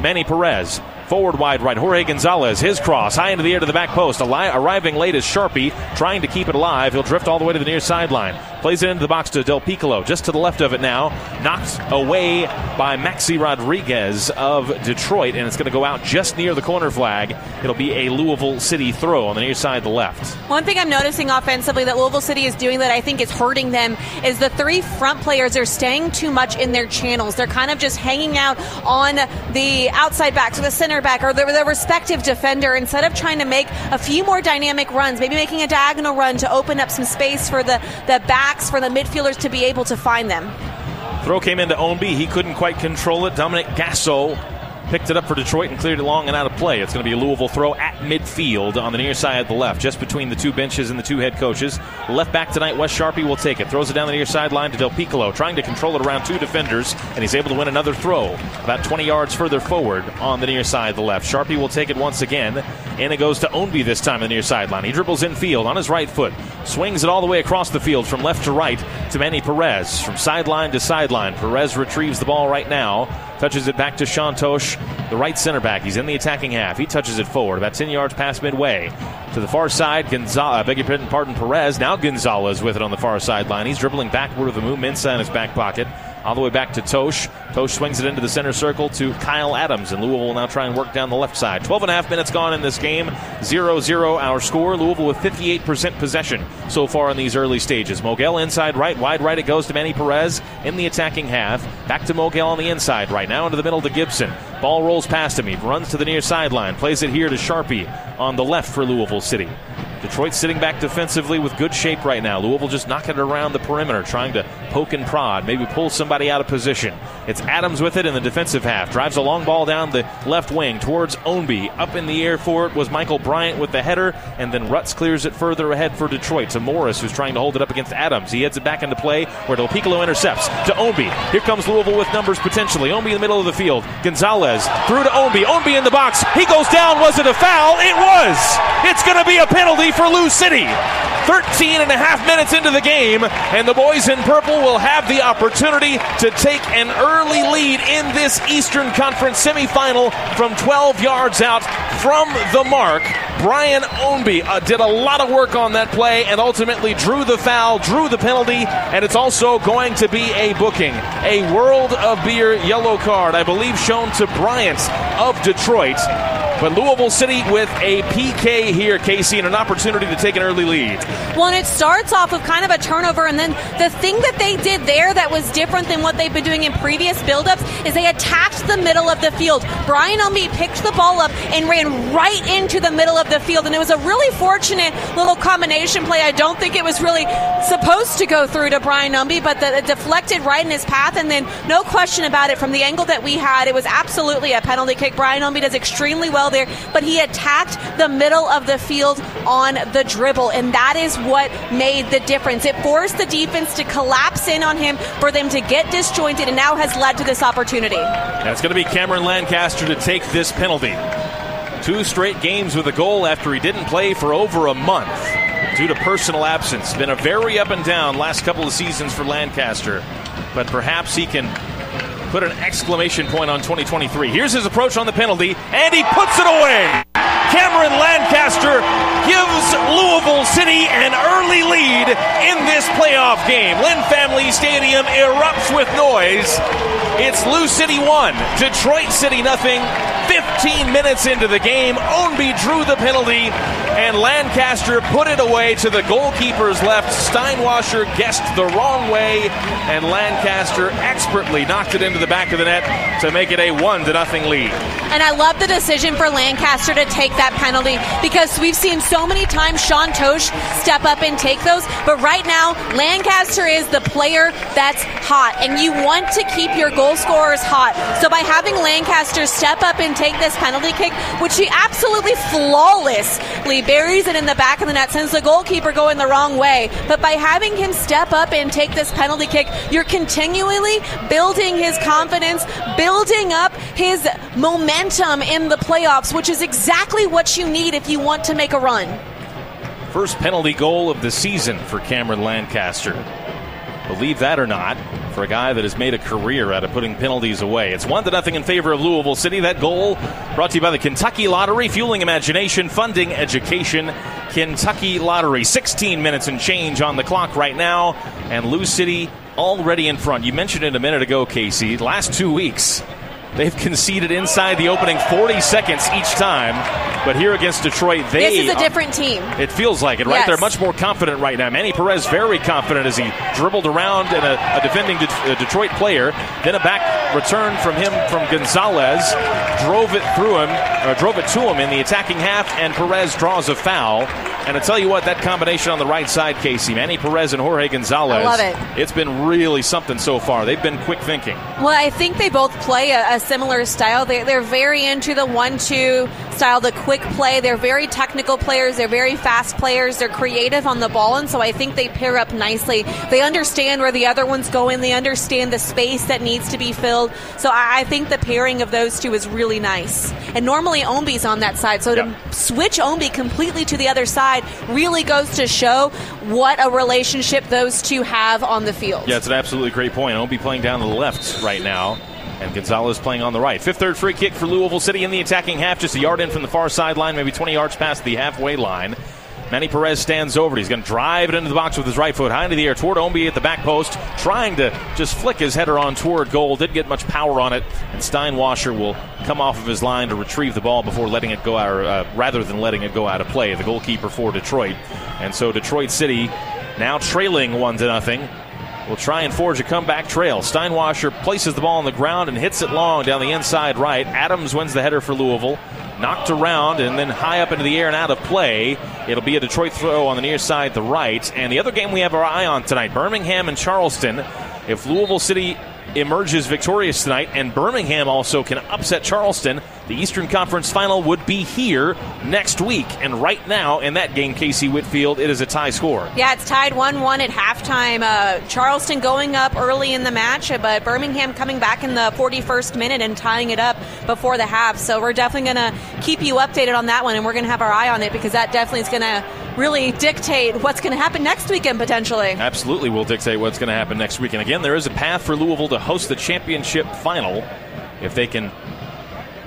Manny Perez. Forward wide right. Jorge Gonzalez, his cross, high into the air to the back post. arriving late is Charpie, trying to keep it alive. He'll drift all the way to the near sideline. Plays it into the box to Del Piccolo, just to the left of it now. Knocked away by Maxi Rodriguez of Detroit, and it's going to go out just near the corner flag. It'll be a Louisville City throw on the near side, the left. One thing I'm noticing offensively that Louisville City is doing that I think is hurting them is the three front players are staying too much in their channels. They're kind of just hanging out on the outside back, or the center back or the, the respective defender instead of trying to make a few more dynamic runs, maybe making a diagonal run to open up some space for the, the backs, for the midfielders to be able to find them. Throw came into Ownby. He couldn't quite control it. Dominic Gasso picked it up for Detroit and cleared it long and out of play. It's going to be a Louisville throw at midfield on the near side of the left, just between the two benches and the two head coaches. Left back tonight, Wes Charpie will take it. Throws it down the near sideline to Del Piccolo, trying to control it around two defenders, and he's able to win another throw about 20 yards further forward on the near side of the left. Charpie will take it once again, and it goes to Ownby this time on the near sideline. He dribbles in field on his right foot, swings it all the way across the field from left to right to Manny Perez. From sideline to sideline, Perez retrieves the ball right now touches it back to Sean Totsch, the right center back. He's in the attacking half. He touches it forward, about 10 yards past midway. To the far side, Gonzalez, beg your pardon, Perez. Now Gonzalez with it on the far sideline. He's dribbling backward with the move inside his back pocket all the way back to Totsch. Totsch swings it into the center circle to Kyle Adams, and Louisville will now try and work down the left side. 12 and a half minutes gone in this game. 0 0 our score. Louisville with 58% possession so far in these early stages. Moguel inside right, wide right it goes to Manny Perez in the attacking half. Back to Moguel on the inside right now into the middle to Gibson. Ball rolls past him. He runs to the near sideline, plays it here to Charpie on the left for Louisville City. Detroit sitting back defensively with good shape right now. Louisville just knocking it around the perimeter, trying to poke and prod, maybe pull somebody out of position. It's Adams with it in the defensive half. Drives a long ball down the left wing towards Ownby. Up in the air for it was Michael Bryant with the header, and then Rutz clears it further ahead for Detroit to Morris, who's trying to hold it up against Adams. He heads it back into play where Del Piccolo intercepts to Ownby. Here comes Louisville with numbers potentially. Ownby in the middle of the field. Gonzalez through to Ownby. Ownby in the box. He goes down. Was it a foul? It was. It's going to be a penalty for Lou City. 13 and a half minutes into the game, and the boys in purple will have the opportunity to take an early lead in this Eastern Conference semifinal from 12 yards out from the mark. Brian Ownby uh, did a lot of work on that play and ultimately drew the foul, drew the penalty, and it's also going to be a booking. A World of Beer yellow card, I believe, shown to Bryant of Detroit. But Louisville City with a PK here, Casey, and an opportunity to take an early lead. Well, and it starts off with kind of a turnover, and then the thing that they did there that was different than what they've been doing in previous buildups is they attacked the middle of the field. Brian Ownby picked the ball up and ran right into the middle of the field, and it was a really fortunate little combination play. I don't think it was really supposed to go through to Brian Ownby, but the, it deflected right in his path, and then no question about it, from the angle that we had, it was absolutely a penalty kick. Brian Ownby does extremely well there, but he attacked the middle of the field on the dribble, and that is what made the difference. It forced the defense to collapse in on him for them to get disjointed, and now has led to this opportunity. And it's going to be Cameron Lancaster to take this penalty. Two straight games with a goal after he didn't play for over a month due to personal absence. Been a very up and down last couple of seasons for Lancaster, but perhaps he can put an exclamation point on 2023. Here's his approach on the penalty, and he puts it away. Cameron Lancaster gives Louisville City an early lead in this playoff game. Lynn Family Stadium erupts with noise. It's Lou City 1, Detroit City nothing. 15 minutes into the game, Ownby drew the penalty, and Lancaster put it away to the goalkeeper's left. Steinwascher guessed the wrong way, and Lancaster expertly knocked it into the back of the net to make it a 1 to nothing lead. And I love the decision for Lancaster to take that penalty because we've seen so many times Sean Totsch step up and take those, but right now, Lancaster is the player that's hot, and you want to keep your goal scorers hot. So by having Lancaster step up and take this penalty kick, which he absolutely flawlessly buries it in the back of the net, sends the goalkeeper going the wrong way. But by having him step up and take this penalty kick, you're continually building his confidence, building up his momentum in the playoffs, which is exactly what you need if you want to make a run. First penalty goal of the season for Cameron Lancaster. Believe that or not, for a guy that has made a career out of putting penalties away. It's one to nothing in favor of Louisville City. That goal brought to you by the Kentucky Lottery, fueling imagination, funding education. Kentucky Lottery, 16 minutes and change on the clock right now, and Lou City already in front. You mentioned it a minute ago, Casey. Last two weeks, They've conceded inside the opening 40 seconds each time, but here against Detroit, they. This is a different team. It feels like it, right? Yes. They're much more confident right now. Manny Perez very confident as he dribbled around and a, a defending De- a Detroit player. Then a back return from him from Gonzalez, drove it through him, or drove it to him in the attacking half, and Perez draws a foul. And I tell you what, that combination on the right side, Casey, Manny Perez and Jorge Gonzalez. I love it. It's been really something so far. They've been quick thinking. Well, I think they both play a, a similar style. They, they're very into the one-two style, the quick play. They're very technical players. They're very fast players. They're creative on the ball, and so I think they pair up nicely. They understand where the other one's going. They understand the space that needs to be filled. So I, I think the pairing of those two is really nice. And normally Ownby's on that side, so to switch Ownby completely to the other side really goes to show what a relationship those two have on the field. Yeah, it's an absolutely great point. Ownby playing down the left right now. And Gonzalez playing on the right. Fifth third free kick for Louisville City in the attacking half, just a yard in from the far sideline, maybe 20 yards past the halfway line. Manny Perez stands over it. He's going to drive it into the box with his right foot, high into the air toward Ownby at the back post, trying to just flick his header on toward goal. Didn't get much power on it, and Steinwascher will come off of his line to retrieve the ball before letting it go out, or, uh, rather than letting it go out of play. The goalkeeper for Detroit, and so Detroit City now trailing one to nothing will try and forge a comeback trail. Steinwascher places the ball on the ground and hits it long down the inside right. Adams wins the header for Louisville. Knocked around and then high up into the air and out of play. It'll be a Detroit throw on the near side, the right. And the other game we have our eye on tonight Birmingham and Charleston. If Louisville City emerges victorious tonight and Birmingham also can upset Charleston, the Eastern Conference final would be here next week. And right now, in that game, Casey Whitfield, it is a tie score. Yeah, it's tied 1 1 at halftime. Uh, Charleston going up early in the match, but Birmingham coming back in the 41st minute and tying it up before the half. So we're definitely going to keep you updated on that one, and we're going to have our eye on it because that definitely is going to really dictate what's going to happen next weekend potentially. Absolutely will dictate what's going to happen next weekend. Again, there is a path for Louisville to host the championship final if they can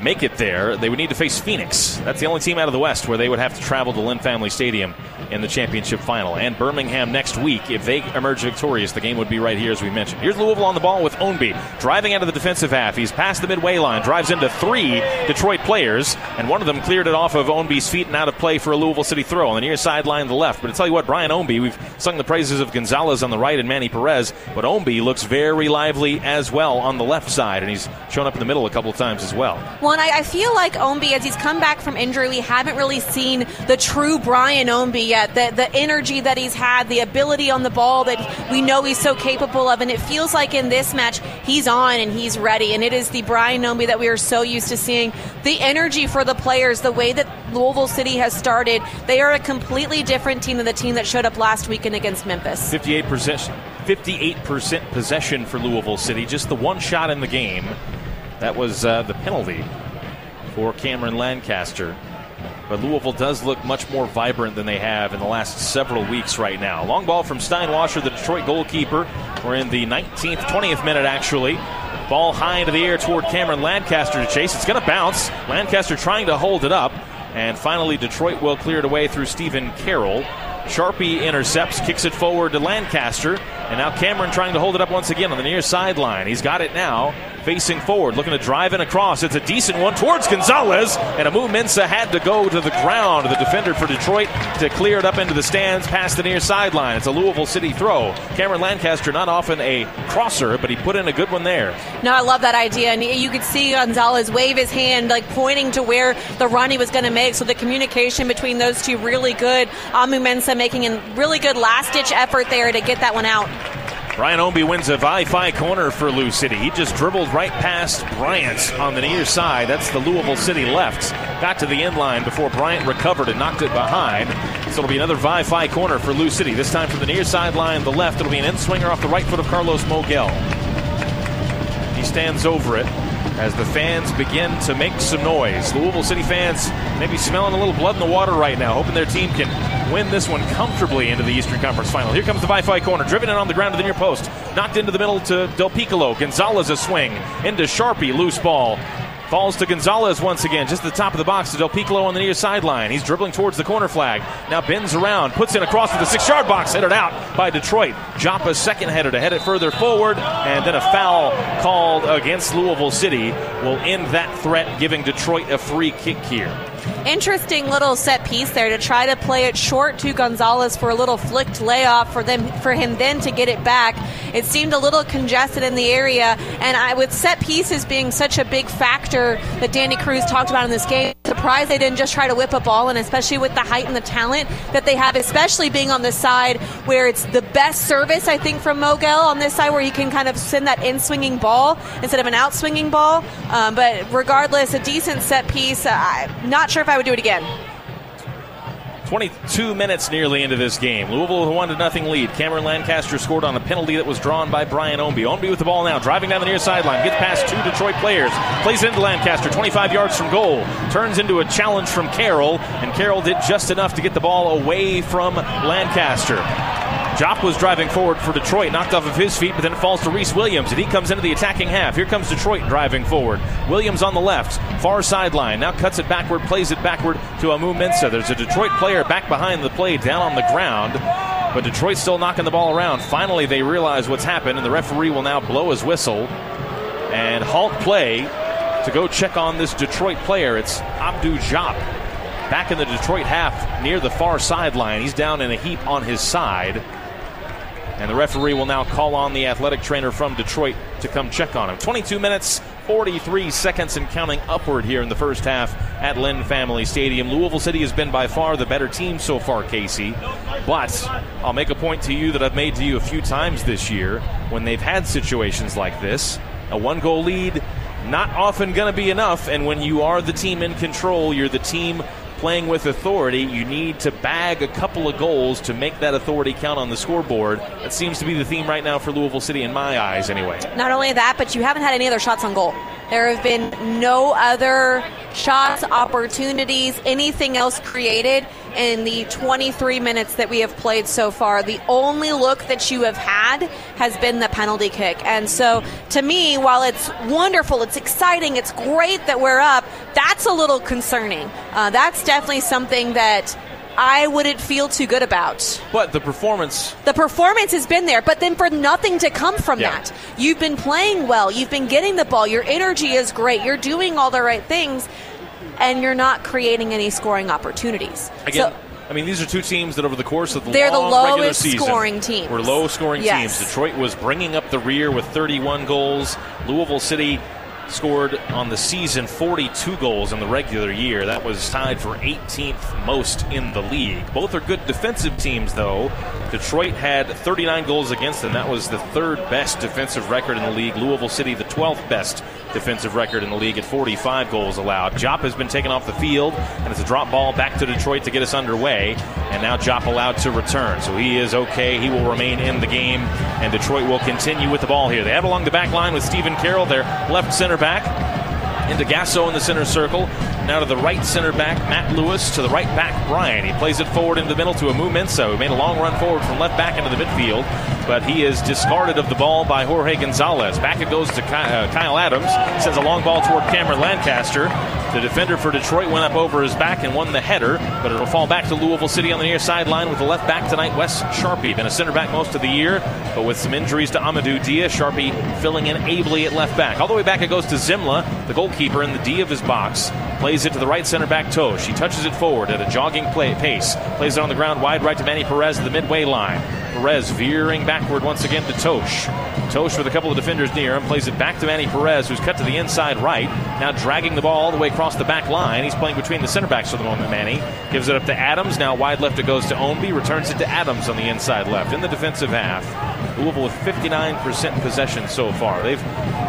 make it there, they would need to face Phoenix. That's the only team out of the West where they would have to travel to Lynn Family Stadium in the championship final. And Birmingham next week, if they emerge victorious, the game would be right here, as we mentioned. Here's Louisville on the ball with Ownby driving out of the defensive half. He's past the midway line, drives into three Detroit players, and one of them cleared it off of Ownby's feet and out of play for a Louisville City throw on the near sideline to the left. But I tell you what, Brian Ownby, we've sung the praises of Gonzalez on the right and Manny Perez, but Ownby looks very lively as well on the left side, and he's shown up in the middle a couple of times as well. Well, I, I feel like Ownby, as he's come back from injury, we haven't really seen the true Brian Ownby yet. The, the energy that he's had, the ability on the ball that we know he's so capable of. And it feels like in this match, he's on and he's ready. And it is the Brian Ownby that we are so used to seeing. The energy for the players, the way that Louisville City has started, they are a completely different team than the team that showed up last weekend against Memphis. 58%. 58% possession for Louisville City, just the one shot in the game. That was uh, the penalty for Cameron Lancaster. But Louisville does look much more vibrant than they have in the last several weeks right now. Long ball from Steinwascher, the Detroit goalkeeper. We're in the 19th, 20th minute actually. Ball high into the air toward Cameron Lancaster to chase. It's going to bounce. Lancaster trying to hold it up. And finally, Detroit will clear it away through Stephen Carroll. Charpie intercepts, kicks it forward to Lancaster. And now Cameron trying to hold it up once again on the near sideline. He's got it now, facing forward, looking to drive in across. It's a decent one towards Gonzalez. And Amoo-Mensah had to go to the ground, the defender for Detroit, to clear it up into the stands past the near sideline. It's a Louisville City throw. Cameron Lancaster, not often a crosser, but he put in a good one there. No, I love that idea. And you could see Gonzalez wave his hand, like pointing to where the run he was going to make. So the communication between those two really good. Amoo-Mensah making a really good last ditch effort there to get that one out. Brian Ownby wins a Wi-Fi corner for Lou City. He just dribbled right past Bryant on the near side. That's the Louisville City left. Got to the end line before Bryant recovered and knocked it behind. So it'll be another Wi-Fi corner for Lou City. This time from the near sideline, the left. It'll be an in swinger off the right foot of Carlos Moguel. He stands over it as the fans begin to make some noise. Louisville City fans maybe smelling a little blood in the water right now, hoping their team can win this one comfortably into the Eastern Conference Final. Here comes the Wi-Fi corner, driven in on the ground to the near post, knocked into the middle to Del Piccolo. Gonzalez a swing into Charpie, loose ball. Falls to Gonzalez once again, just at the top of the box to Del Piccolo on the near sideline. He's dribbling towards the corner flag. Now bends around, puts in a cross to the six yard box, headed out by Detroit. Jopa's second header to head it further forward, and then a foul called against Louisville City will end that threat, giving Detroit a free kick here. Interesting little set piece there to try to play it short to Gonzalez for a little flicked layoff for them for him then to get it back. It seemed a little congested in the area, and I, with set pieces being such a big factor that Danny Cruz talked about in this game, surprised they didn't just try to whip a ball, and especially with the height and the talent that they have, especially being on the side where it's the best service I think from Moguel on this side where he can kind of send that in swinging ball instead of an out swinging ball. Um, but regardless, a decent set piece. Not sure if I would do it again. 22 minutes nearly into this game. Louisville with a 1 to nothing lead. Cameron Lancaster scored on a penalty that was drawn by Brian Ownby. Ownby with the ball now, driving down the near sideline, gets past two Detroit players, plays it into Lancaster, 25 yards from goal, turns into a challenge from Carroll, and Carroll did just enough to get the ball away from Lancaster. Diop was driving forward for Detroit, knocked off of his feet, but then it falls to Rhys Williams, and he comes into the attacking half. Here comes Detroit driving forward. Williams on the left, far sideline, now cuts it backward, plays it backward to Amoo-Mensah. There's a Detroit player back behind the play, down on the ground, but Detroit's still knocking the ball around. Finally, they realize what's happened, and the referee will now blow his whistle and halt play to go check on this Detroit player. It's Abdou Diop back in the Detroit half near the far sideline. He's down in a heap on his side. And the referee will now call on the athletic trainer from Detroit to come check on him. 22 minutes, 43 seconds, and counting upward here in the first half at Lynn Family Stadium. Louisville City has been by far the better team so far, Casey. But I'll make a point to you that I've made to you a few times this year when they've had situations like this. A one goal lead, not often going to be enough. And when you are the team in control, you're the team playing with authority, you need to bag a couple of goals to make that authority count on the scoreboard. That seems to be the theme right now for Louisville City, in my eyes, anyway. Not only that, but you haven't had any other shots on goal. There have been no other shots, opportunities, anything else created in the 23 minutes that we have played so far. The only look that you have had has been the penalty kick. And so, to me, while it's wonderful, it's exciting, it's great that we're up, that's a little concerning. Uh, that's definitely something that. I wouldn't feel too good about. But the performance. The performance has been there, but then for nothing to come from Yeah. that. You've been playing well, you've been getting the ball, your energy is great, you're doing all the right things, and you're not creating any scoring opportunities. Again, So- I mean, these are two teams that over the course of the They're the long regular lowest season scoring teams. were low scoring Yes. teams. Detroit was bringing up the rear with 31 goals. Louisville City scored on the season 42 goals in the regular year. That was tied for 18th most in the league. Both are good defensive teams, though. Detroit had 39 goals against them. That was the third best defensive record in the league. Louisville City, the 12th best defensive record in the league at 45 goals allowed. Diop has been taken off the field, and it's a drop ball back to Detroit to get us underway. And now Diop allowed to return. So he is okay. He will remain in the game, and Detroit will continue with the ball here. They have along the back line with Stephen Carroll, their left center back. Into Gasso in the center circle. Now to the right center back, Matt Lewis. To the right back, Brian. He plays it forward into the middle to Amoo-Mensah, who made a long run forward from left back into the midfield, but he is discarded of the ball by Jorge Gonzalez. Back it goes to uh, Kyle Adams. Sends a long ball toward Cameron Lancaster. The defender for Detroit went up over his back and won the header, but it'll fall back to Louisville City on the near sideline with the left back tonight, Wes Charpie. Been a center back most of the year, but with some injuries to Amadou Dia, Charpie filling in ably at left back. All the way back it goes to Semmle, the goalkeeper in the D of his box. Plays it to the right center back Totsch. She touches it forward at a jogging play pace. Plays it on the ground wide right to Manny Perez at the midway line. Perez veering backward once again to Totsch. Totsch with a couple of defenders near him plays it back to Manny Perez, who's cut to the inside right. Now dragging the ball all the way across the back line. He's playing between the center backs for the moment. Manny gives it up to Adams. Now wide left it goes to Ownby. Returns it to Adams on the inside left in the defensive half. Louisville with 59% possession so far. They've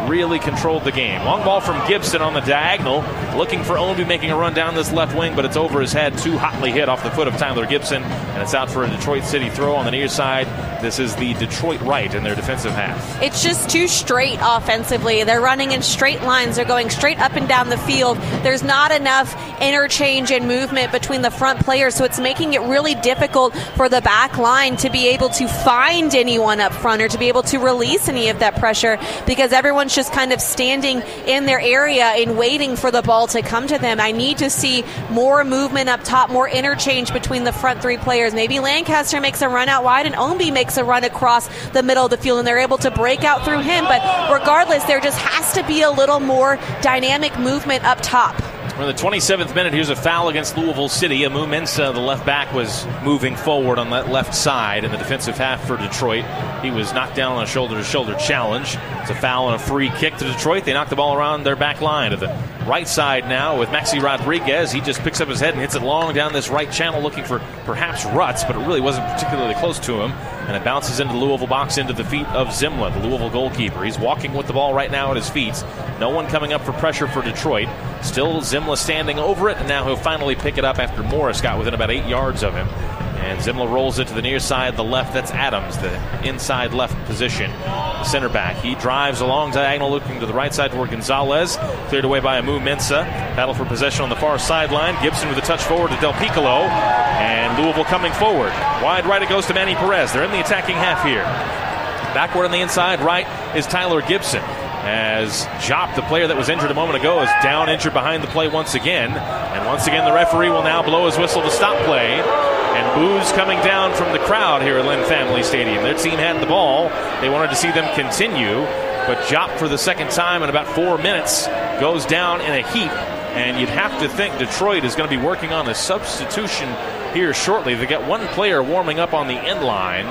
really controlled the game. Long ball from Gibson on the diagonal, looking for Ownby making a run down this left wing, but it's over his head. Too hotly hit off the foot of Tyler Gibson, and it's out for a Detroit City throw on the near side. This is the Detroit right in their defensive half. It's just too straight offensively. They're running in straight lines. They're going straight up and down the field. There's not enough interchange and movement between the front players, so it's making it really difficult for the back line to be able to find anyone up front or to be able to release any of that pressure because everyone's just kind of standing in their area and waiting for the ball to come to them. I need to see more movement up top, more interchange between the front three players. Maybe Lancaster makes a run out wide and Ownby makes a run across the middle of the field and they're able to break out through him. But regardless, there just has to be a little more dynamic movement up top. In the 27th minute, here's a foul against Louisville City. Amoo-Mensah, the left back, was moving forward on that left side in the defensive half for Detroit. He was knocked down on a shoulder to shoulder challenge. It's a foul and a free kick to Detroit. They knocked the ball around their back line to the right side now with Maxi Rodriguez. He just picks up his head and hits it long down this right channel looking for perhaps ruts, but it really wasn't particularly close to him. And it bounces into the Louisville box into the feet of Semmle, the Louisville goalkeeper. He's walking with the ball right now at his feet. No one coming up for pressure for Detroit. Still Semmle standing over it, and now he'll finally pick it up after Morris got within about eight yards of him. And Semmle rolls it to the near side, the left. That's Adams, the inside left position, the center back. He drives along diagonal, looking to the right side toward Gonzalez. Cleared away by Amoo-Mensah. Battle for possession on the far sideline. Gibson with a touch forward to Del Piccolo. And Louisville coming forward. Wide right it goes to Manny Perez. They're in the attacking half here. Backward on the inside right is Tyler Gibson. As Diop, the player that was injured a moment ago, is down injured behind the play once again. And once again, the referee will now blow his whistle to stop play. And boos coming down from the crowd here at Lynn Family Stadium. Their team had the ball. They wanted to see them continue. But Diop, for the second time in about four minutes, goes down in a heap. And you'd have to think Detroit is going to be working on a substitution here shortly. They got one player warming up on the end line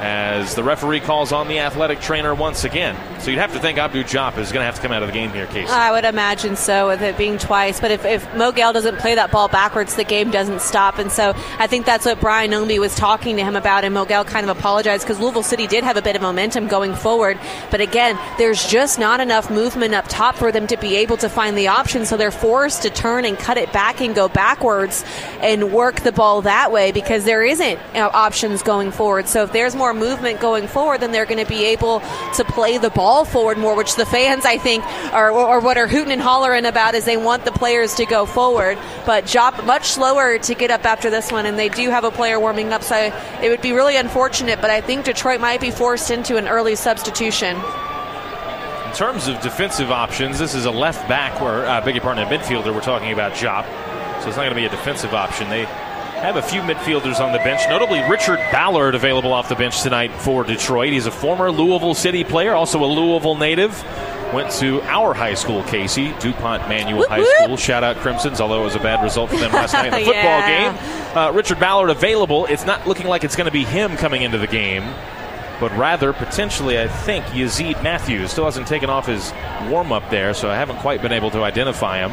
as the referee calls on the athletic trainer once again. So you'd have to think Abdou Diop is going to have to come out of the game here, Casey. I would imagine so, with it being twice. But if, if Moguel doesn't play that ball backwards, the game doesn't stop. And so I think that's what Brian Ownby was talking to him about. And Moguel kind of apologized because Louisville City did have a bit of momentum going forward. But again, there's just not enough movement up top for them to be able to find the option. So they're forced to turn and cut it back and go backwards and work the ball that way because there isn't options going forward. So if there's more movement going forward, then they're going to be able to play the ball forward more, which the fans, I think, are or what are hooting and hollering about is they want the players to go forward. But Diop much slower to get up after this one, and they do have a player warming up, so it would be really unfortunate. But I think Detroit might be forced into an early substitution. In terms of defensive options, this is a left back, or uh, beg your pardon, a midfielder. We're talking about Diop, so it's not going to be a defensive option. They have a few midfielders on the bench, notably Richard Ballard available off the bench tonight for Detroit. He's a former Louisville City player, also a Louisville native. Went to our high school, Casey, DuPont Manual High School. Shout out Crimsons, although it was a bad result for them last night in the football Yeah. game. Uh, Richard Ballard available. It's not looking like it's going to be him coming into the game, but rather potentially, I think, Yazeed Matthews. Still hasn't taken off his warm up there, so I haven't quite been able to identify him.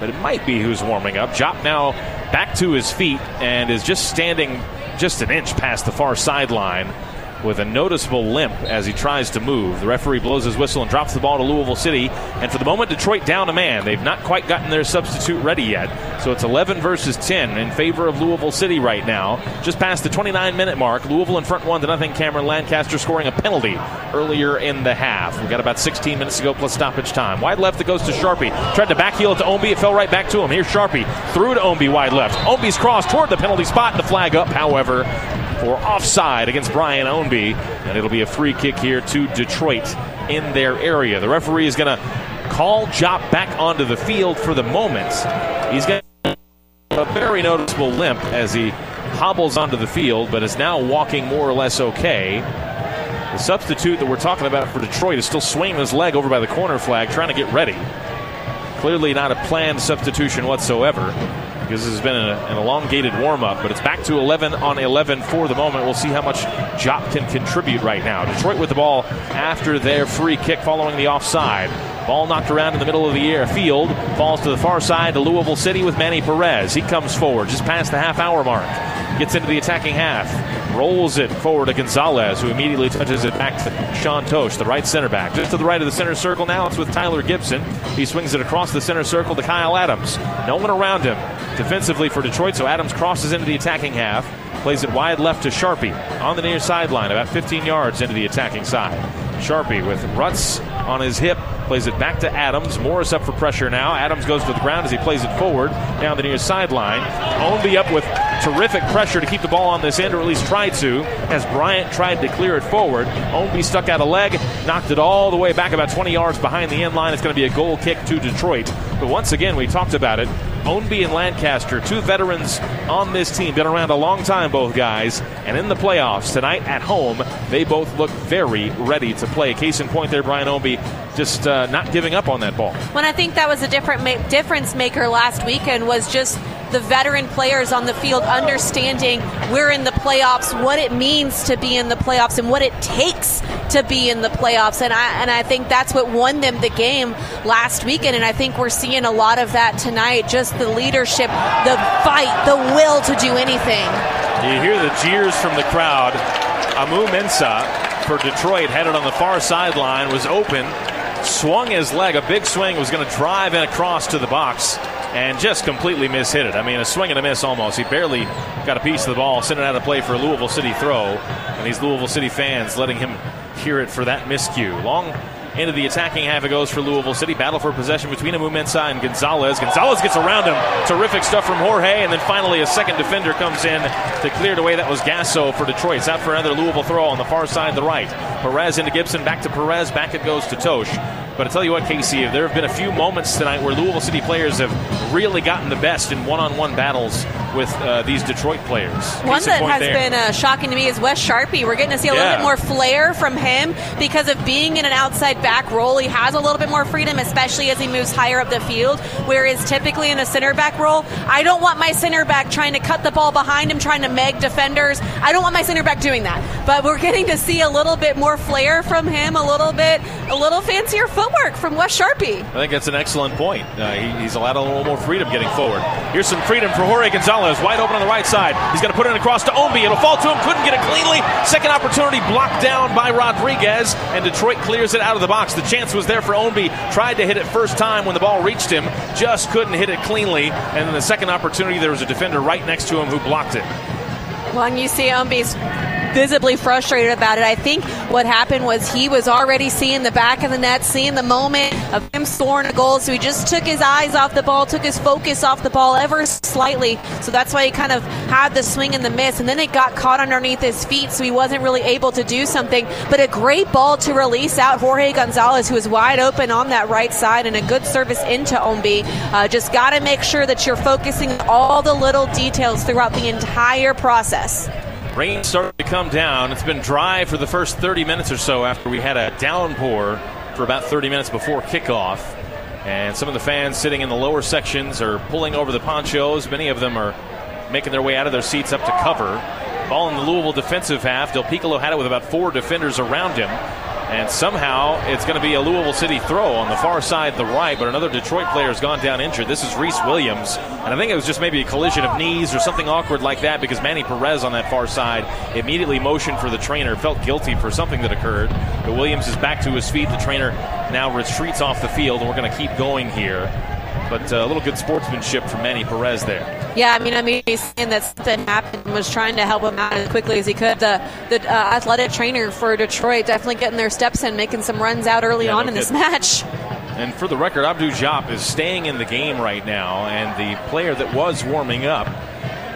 But it might be who's warming up. Diop now back to his feet and is just standing just an inch past the far sideline with a noticeable limp as he tries to move. The referee blows his whistle and drops the ball to Louisville City. And for the moment, Detroit down a man. They've not quite gotten their substitute ready yet. So it's 11 versus 10 in favor of Louisville City right now. Just past the 29 minute mark. Louisville in front 1 to nothing. Cameron Lancaster scoring a penalty earlier in the half. We've got about 16 minutes to go plus stoppage time. Wide left that goes to Charpie. Tried to backheel it to Ownby. It fell right back to him. Here's Charpie. Through to Ownby wide left. Ownby's cross toward the penalty spot. The flag up, however, for offside against Brian Ownby. And it'll be a free kick here to Detroit in their area. The referee is going to call Diop back onto the field for the moment. He's got a very noticeable limp as he hobbles onto the field, but is now walking more or less okay. The substitute that we're talking about for Detroit is still swinging his leg over by the corner flag, trying to get ready. Clearly not a planned substitution whatsoever because this has been an, an elongated warm up, but it's back to 11 on 11 for the moment. We'll see how much Diop can contribute right now. Detroit with the ball after their free kick following the offside. Ball knocked around in the middle of the air field, falls to the far side to Louisville City with Manny Perez. He comes forward just past the half hour mark, gets into the attacking half, rolls it forward to Gonzalez, who immediately touches it back to Sean Totsch, the right center back. Just to the right of the center circle now, it's with Tyler Gibson. He swings it across the center circle to Kyle Adams. No one around him defensively for Detroit, so Adams crosses into the attacking half, plays it wide left to Charpie on the near sideline, about 15 yards into the attacking side. Charpie with Rutz on his hip, plays it back to Adams. Morris up for pressure now. Adams goes to the ground as he plays it forward down the near sideline. Ownby up with terrific pressure to keep the ball on this end, or at least try to, as Bryant tried to clear it forward. Ownby stuck out a leg, knocked it all the way back about 20 yards behind the end line. It's going to be a goal kick to Detroit. But once again, we talked about it. Ownby and Lancaster, two veterans on this team, been around a long time, both guys. And in the playoffs tonight at home, they both look very ready to play. Case in point there, Brian Ownby just uh, not giving up on that ball. When I think that was a different ma- difference maker last weekend was just the veteran players on the field understanding we're in the playoffs, what it means to be in the playoffs, and what it takes to be in the playoffs. And I and I think that's what won them the game last weekend. And I think we're seeing a lot of that tonight. Just the leadership, the fight, the will to do anything. You hear the jeers from the crowd. Amoo-Mensah for Detroit headed on the far sideline was open, swung his leg. A big swing was going to drive in across to the box and just completely mishit it. I mean, a swing and a miss almost. He barely got a piece of the ball, sending it out a play for a Louisville City throw, and these Louisville City fans letting him hear it for that miscue. Long into the attacking half it goes for Louisville City. Battle for possession between Amoo-Mensah and Gonzalez. Gonzalez gets around him. Terrific stuff from Jorge. And then finally a second defender comes in to clear it away. That was Gasso for Detroit. It's out for another Louisville throw on the far side, the right. Perez into Gibson. Back to Perez. Back it goes to Totsch. But I tell you what, Casey, there have been a few moments tonight where Louisville City players have really gotten the best in one-on-one battles with uh, these Detroit players. One Case that has there. been uh, shocking to me is Wes Charpie. We're getting to see a Yeah. little bit more flair from him because of being in an outside back role. He has a little bit more freedom, especially as he moves higher up the field. Whereas typically in a center back role, I don't want my center back trying to cut the ball behind him, trying to meg defenders. I don't want my center back doing that. But we're getting to see a little bit more flair from him, a little bit, a little fancier footwork from Wes Charpie. I think that's an excellent point. Uh, he, he's allowed a little more freedom getting forward. Here's some freedom for Jorge Gonzalez, wide open on the right side. He's going to put it across to Ownby. It'll fall to him. Couldn't get it cleanly. Second opportunity blocked down by Rodriguez, and Detroit clears it out of the box. The chance was there for Ownby. Tried to hit it first time when the ball reached him, just couldn't hit it cleanly. And then the second opportunity, there was a defender right next to him who blocked it. Well, and you see Ownby's visibly frustrated about it. I think what happened was he was already seeing the back of the net, seeing the moment of him scoring a goal, so he just took his eyes off the ball, took his focus off the ball ever slightly. So that's why he kind of had the swing and the miss, and then it got caught underneath his feet, so he wasn't really able to do something. But a great ball to release out Jorge Gonzalez, who was wide open on that right side, and a good service into Ownby. Uh, just got to make sure that you're focusing on all the little details throughout the entire process. Rain started to come down. It's been dry for the first 30 minutes or so after we had a downpour for about 30 minutes before kickoff. And some of the fans sitting in the lower sections are pulling over the ponchos. Many of them are making their way out of their seats up to cover. Ball in the Louisville defensive half. Del Piccolo had it with about four defenders around him. And somehow it's going to be a Louisville City throw on the far side, the right, but another Detroit player has gone down injured. This is Rhys Williams. And I think it was just maybe a collision of knees or something awkward like that because Manny Perez on that far side immediately motioned for the trainer, felt guilty for something that occurred. But Williams is back to his feet. The trainer now retreats off the field, and we're going to keep going here. But uh, a little good sportsmanship from Manny Perez there. Yeah, I mean, I mean, he's saying that something happened and was trying to help him out as quickly as he could. The the uh, athletic trainer for Detroit definitely getting their steps in, making some runs out early Yeah, on no in this match. And for the record, Abdou Diop is staying in the game right now, and the player that was warming up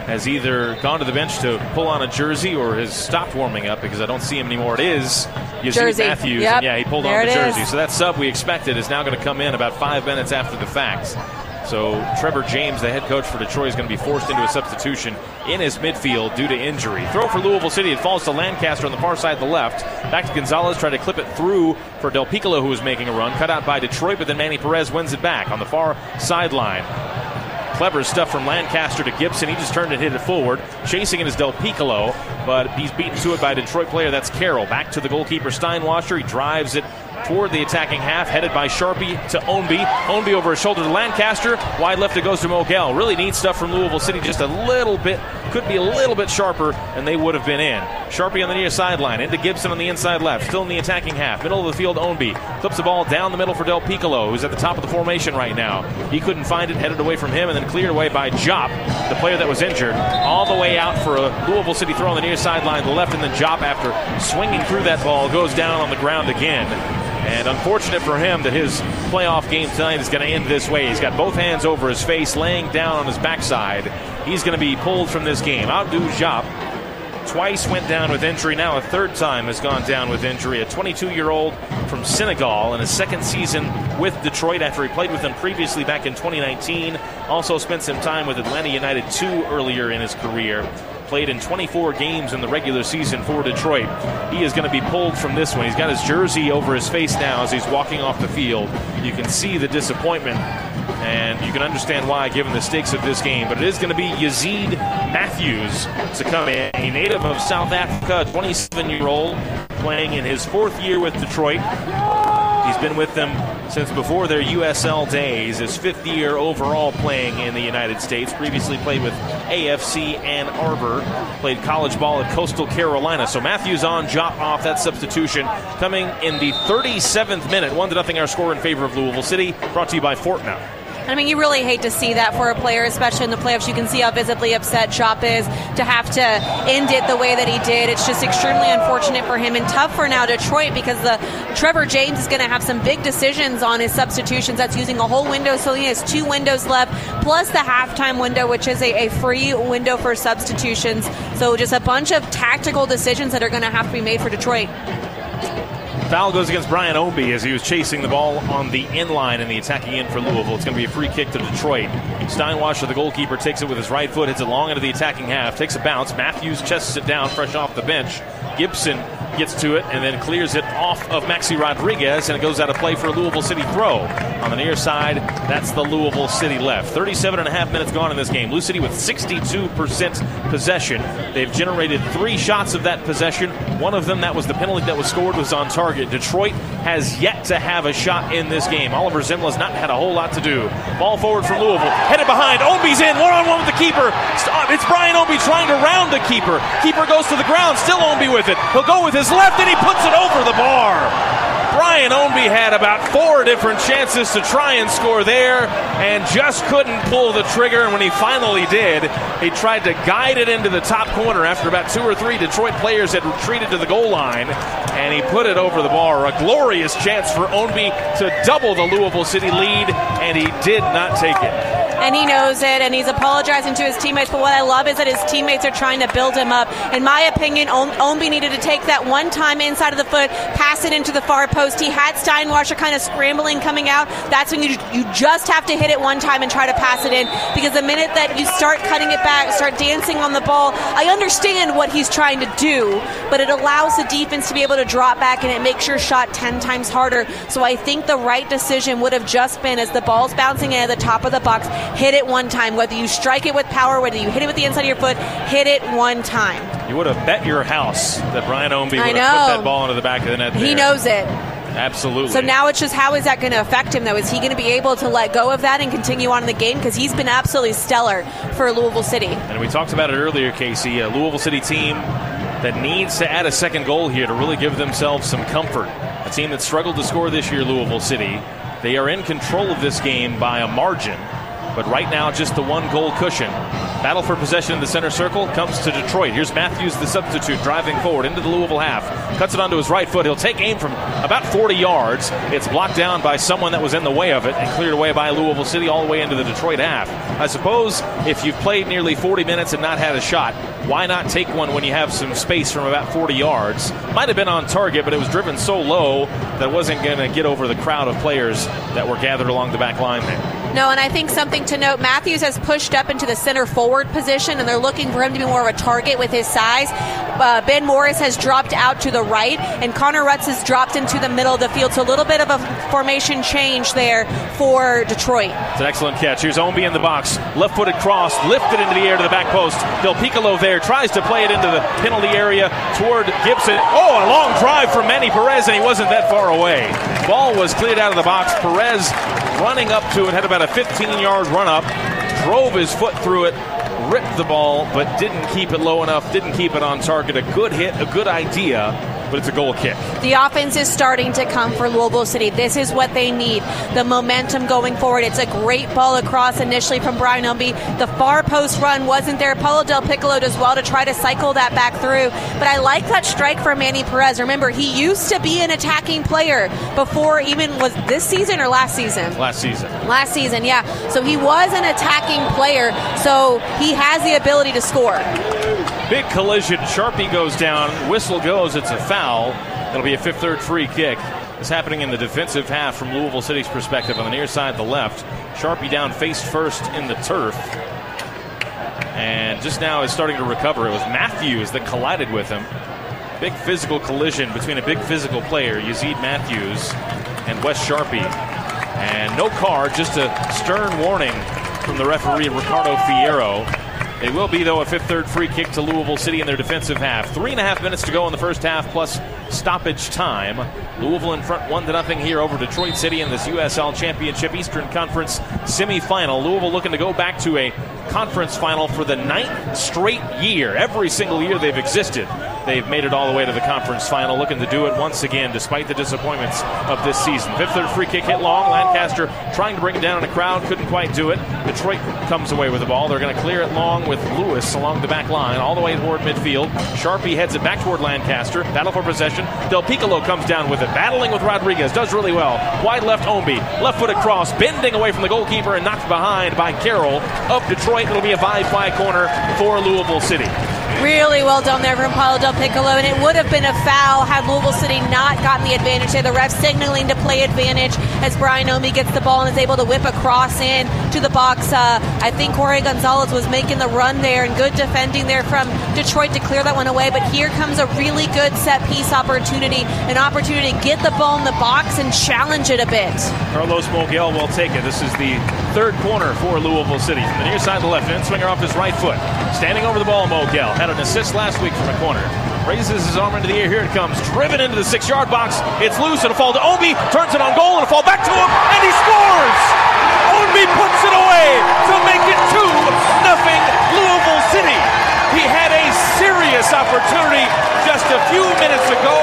has either gone to the bench to pull on a jersey or has stopped warming up because I don't see him anymore. It is Yazeed. Matthews. Yep. And yeah, he pulled There on the jersey. is. So that sub we expected is now going to come in about five minutes after the fact. So Trevor James, the head coach for Detroit, is going to be forced into a substitution in his midfield due to injury. Throw for Louisville City. It falls to Lancaster on the far side, of the left. Back to Gonzalez, try to clip it through for Del Piccolo, who was making a run. Cut out by Detroit, but then Manny Perez wins it back on the far sideline. Clever stuff from Lancaster to Gibson. He just turned and hit it forward. Chasing it is Del Piccolo, but he's beaten to it by a Detroit player. That's Carroll. Back to the goalkeeper Steinwascher. He drives it toward the attacking half, headed by Charpie to Ownby. Ownby over his shoulder to Lancaster. Wide left it goes to Moguel. Really neat stuff from Louisville City. Just a little bit, could be a little bit sharper, and they would have been in. Charpie on the near sideline. Into Gibson on the inside left. Still in the attacking half. Middle of the field, Ownby. Flips the ball down the middle for Del Piccolo, who's at the top of the formation right now. He couldn't find it, headed away from him, and then cleared away by Diop, the player that was injured. All the way out for a Louisville City throw on the near sideline, the left, and then Diop, after swinging through that ball, goes down on the ground again. And unfortunate for him that his playoff game tonight is going to end this way. He's got both hands over his face, laying down on his backside. He's going to be pulled from this game. Abdou Diop twice went down with injury. Now a third time has gone down with injury. A 22 year old from Senegal in his second season with Detroit after he played with them previously back in 2019. Also spent some time with Atlanta United 2 earlier in his career played in 24 games in the regular season for Detroit. He is going to be pulled from this one. He's got his jersey over his face now as he's walking off the field. You can see the disappointment, and you can understand why given the stakes of this game. But it is going to be Yazeed Matthews to come in, a native of South Africa, 27 year old, playing in his fourth year with Detroit. Been with them since before their USL days, his fifth year overall playing in the United States. Previously played with AFC Ann Arbor, played college ball at Coastal Carolina. So Matthews on, Jop off, that substitution coming in the 37th minute. 1 to nothing our score in favor of Louisville City, brought to you by Fortnum. I mean, you really hate to see that for a player, especially in the playoffs. You can see how visibly upset Diop is to have to end it the way that he did. It's just extremely unfortunate for him and tough for now Detroit because the Trevor James is going to have some big decisions on his substitutions. That's using a whole window, so he has two windows left, plus the halftime window, which is a, a free window for substitutions. So just a bunch of tactical decisions that are going to have to be made for Detroit. Foul goes against Brian Ownby as he was chasing the ball on the in line in the attacking end for Louisville. It's going to be a free kick to Detroit. Steinwascher, the goalkeeper, takes it with his right foot, hits it long into the attacking half, takes a bounce. Matthews chests it down, fresh off the bench. Gibson gets to it and then clears it off of Maxi Rodriguez, and it goes out of play for a Louisville City throw. On the near side, that's the Louisville City left. 37 and a half minutes gone in this game. Lou City with 62% possession. They've generated three shots of that possession. One of them, that was the penalty that was scored, was on target. Detroit has yet to have a shot in this game. Oliver Semmle's not had a whole lot to do. Ball forward for Louisville. Headed behind. Ownby's in. One on one with the keeper. Stop. Uh, it's Brian Ownby trying to round the keeper. Keeper goes to the ground. Still Ownby with it. He'll go with his left and he puts it over the bar. Brian Ownby had about four different chances to try and score there and just couldn't pull the trigger. And when he finally did, he tried to guide it into the top corner after about two or three Detroit players had retreated to the goal line. And he put it over the bar. A glorious chance for Ownby to double the Louisville City lead, and he did not take it and he knows it, and he's apologizing to his teammates. But what I love is that his teammates are trying to build him up. In my opinion, Ownby needed to take that one time inside of the foot, pass it into the far post. He had Steinwascher kind of scrambling coming out. That's when you you just have to hit it one time and try to pass it in because the minute that you start cutting it back, start dancing on the ball, I understand what he's trying to do, but it allows the defense to be able to drop back and it makes your shot 10 times harder. So I think the right decision would have just been as the ball's bouncing in at the top of the box, hit it one time. Whether you strike it with power, whether you hit it with the inside of your foot, hit it one time. You would have bet your house that Brian Ownby would have put that ball into the back of the net. There. He knows it. Absolutely. So now it's just how is that going to affect him, though? Is he going to be able to let go of that and continue on in the game? Because he's been absolutely stellar for Louisville City. And we talked about it earlier, Casey. A Louisville City team that needs to add a second goal here to really give themselves some comfort. A team that struggled to score this year, Louisville City. They are in control of this game by a margin but right now just the one goal cushion. Battle for possession in the center circle comes to Detroit. Here's Matthews, the substitute, driving forward into the Louisville half. Cuts it onto his right foot. He'll take aim from about 40 yards. It's blocked down by someone that was in the way of it and cleared away by Louisville City all the way into the Detroit half. I suppose if you've played nearly 40 minutes and not had a shot, why not take one when you have some space from about 40 yards? Might have been on target, but it was driven so low that it wasn't going to get over the crowd of players that were gathered along the back line there. No, and I think something to note Matthews has pushed up into the center forward position, and they're looking for him to be more of a target with his size. Uh, ben Morris has dropped out to the right, and Connor Rutz has dropped into the middle of the field. So a little bit of a formation change there for Detroit. It's an excellent catch. Here's Ownby in the box. Left footed cross, lifted into the air to the back post. Del Piccolo there tries to play it into the penalty area toward Gibson. Oh, a long drive from Manny Perez, and he wasn't that far away. Ball was cleared out of the box. Perez running up to it, had about a 15 yard run up, drove his foot through it, ripped the ball, but didn't keep it low enough, didn't keep it on target. A good hit, a good idea but it's a goal kick. The offense is starting to come for Louisville City. This is what they need. The momentum going forward. It's a great ball across initially from Brian Ownby. The far post run wasn't there. Paolo Del Piccolo does well to try to cycle that back through. But I like that strike from Manny Perez. Remember, he used to be an attacking player before even was this season or last season? Last season. Last season, yeah. So he was an attacking player. So he has the ability to score. Big collision. Charpie goes down. Whistle goes. It's a foul. It'll be a fifth third free kick. It's happening in the defensive half from Louisville City's perspective on the near side, the left. Charpie down face first in the turf. And just now is starting to recover. It was Matthews that collided with him. Big physical collision between a big physical player, Yazeed Matthews, and Wes Charpie. And no card, just a stern warning from the referee, Ricardo Fierro. It will be, though, a fifth third free kick to Louisville City in their defensive half. Three and a half minutes to go in the first half, plus stoppage time. Louisville in front, one to nothing here over Detroit City in this USL Championship Eastern Conference semifinal. Louisville looking to go back to a conference final for the ninth straight year. Every single year they've existed, they've made it all the way to the conference final, looking to do it once again despite the disappointments of this season. Fifth third free kick hit long. Lancaster trying to bring it down in a crowd, couldn't quite do it. Detroit comes away with the ball. They're going to clear it long with Lewis along the back line, all the way toward midfield. Charpie heads it back toward Lancaster. Battle for possession. Del Piccolo comes down with it, battling with Rodriguez, does really well. Wide left Ownby, left foot across, bending away from the goalkeeper and knocked behind by Carroll of Detroit. It'll be a 5 5 corner for Louisville City. Really well done there from Paolo Del Piccolo, and it would have been a foul had Louisville City not gotten the advantage there. The ref signaling to play advantage as Brian Ownby gets the ball and is able to whip a cross in to the box. Uh, I think Jorge Gonzalez was making the run there and good defending there from Detroit to clear that one away. But here comes a really good set piece opportunity, an opportunity to get the ball in the box and challenge it a bit. Carlos Moguel will take it. This is the third corner for Louisville City. From the near side of the left, in swinger off his right foot. Standing over the ball, Moguel had an assist last week from a corner. Raises his arm into the air. Here it comes. Driven into the six yard box. It's loose. It'll fall to Ownby. Turns it on goal. and It'll fall back to him. And he scores! Ownby puts it away to make it 2 nothing Louisville City. He had a serious opportunity just a few minutes ago.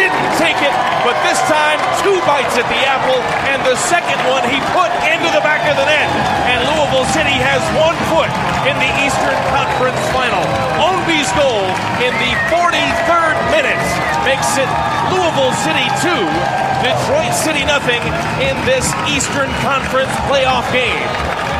Didn't take it, but this time two bites at the apple, and the second one he put into the back of the net. And Louisville City has one foot in the Eastern Conference Final. Ownby's goal in the 43rd minute makes it Louisville City 2, Detroit City nothing in this Eastern Conference playoff game.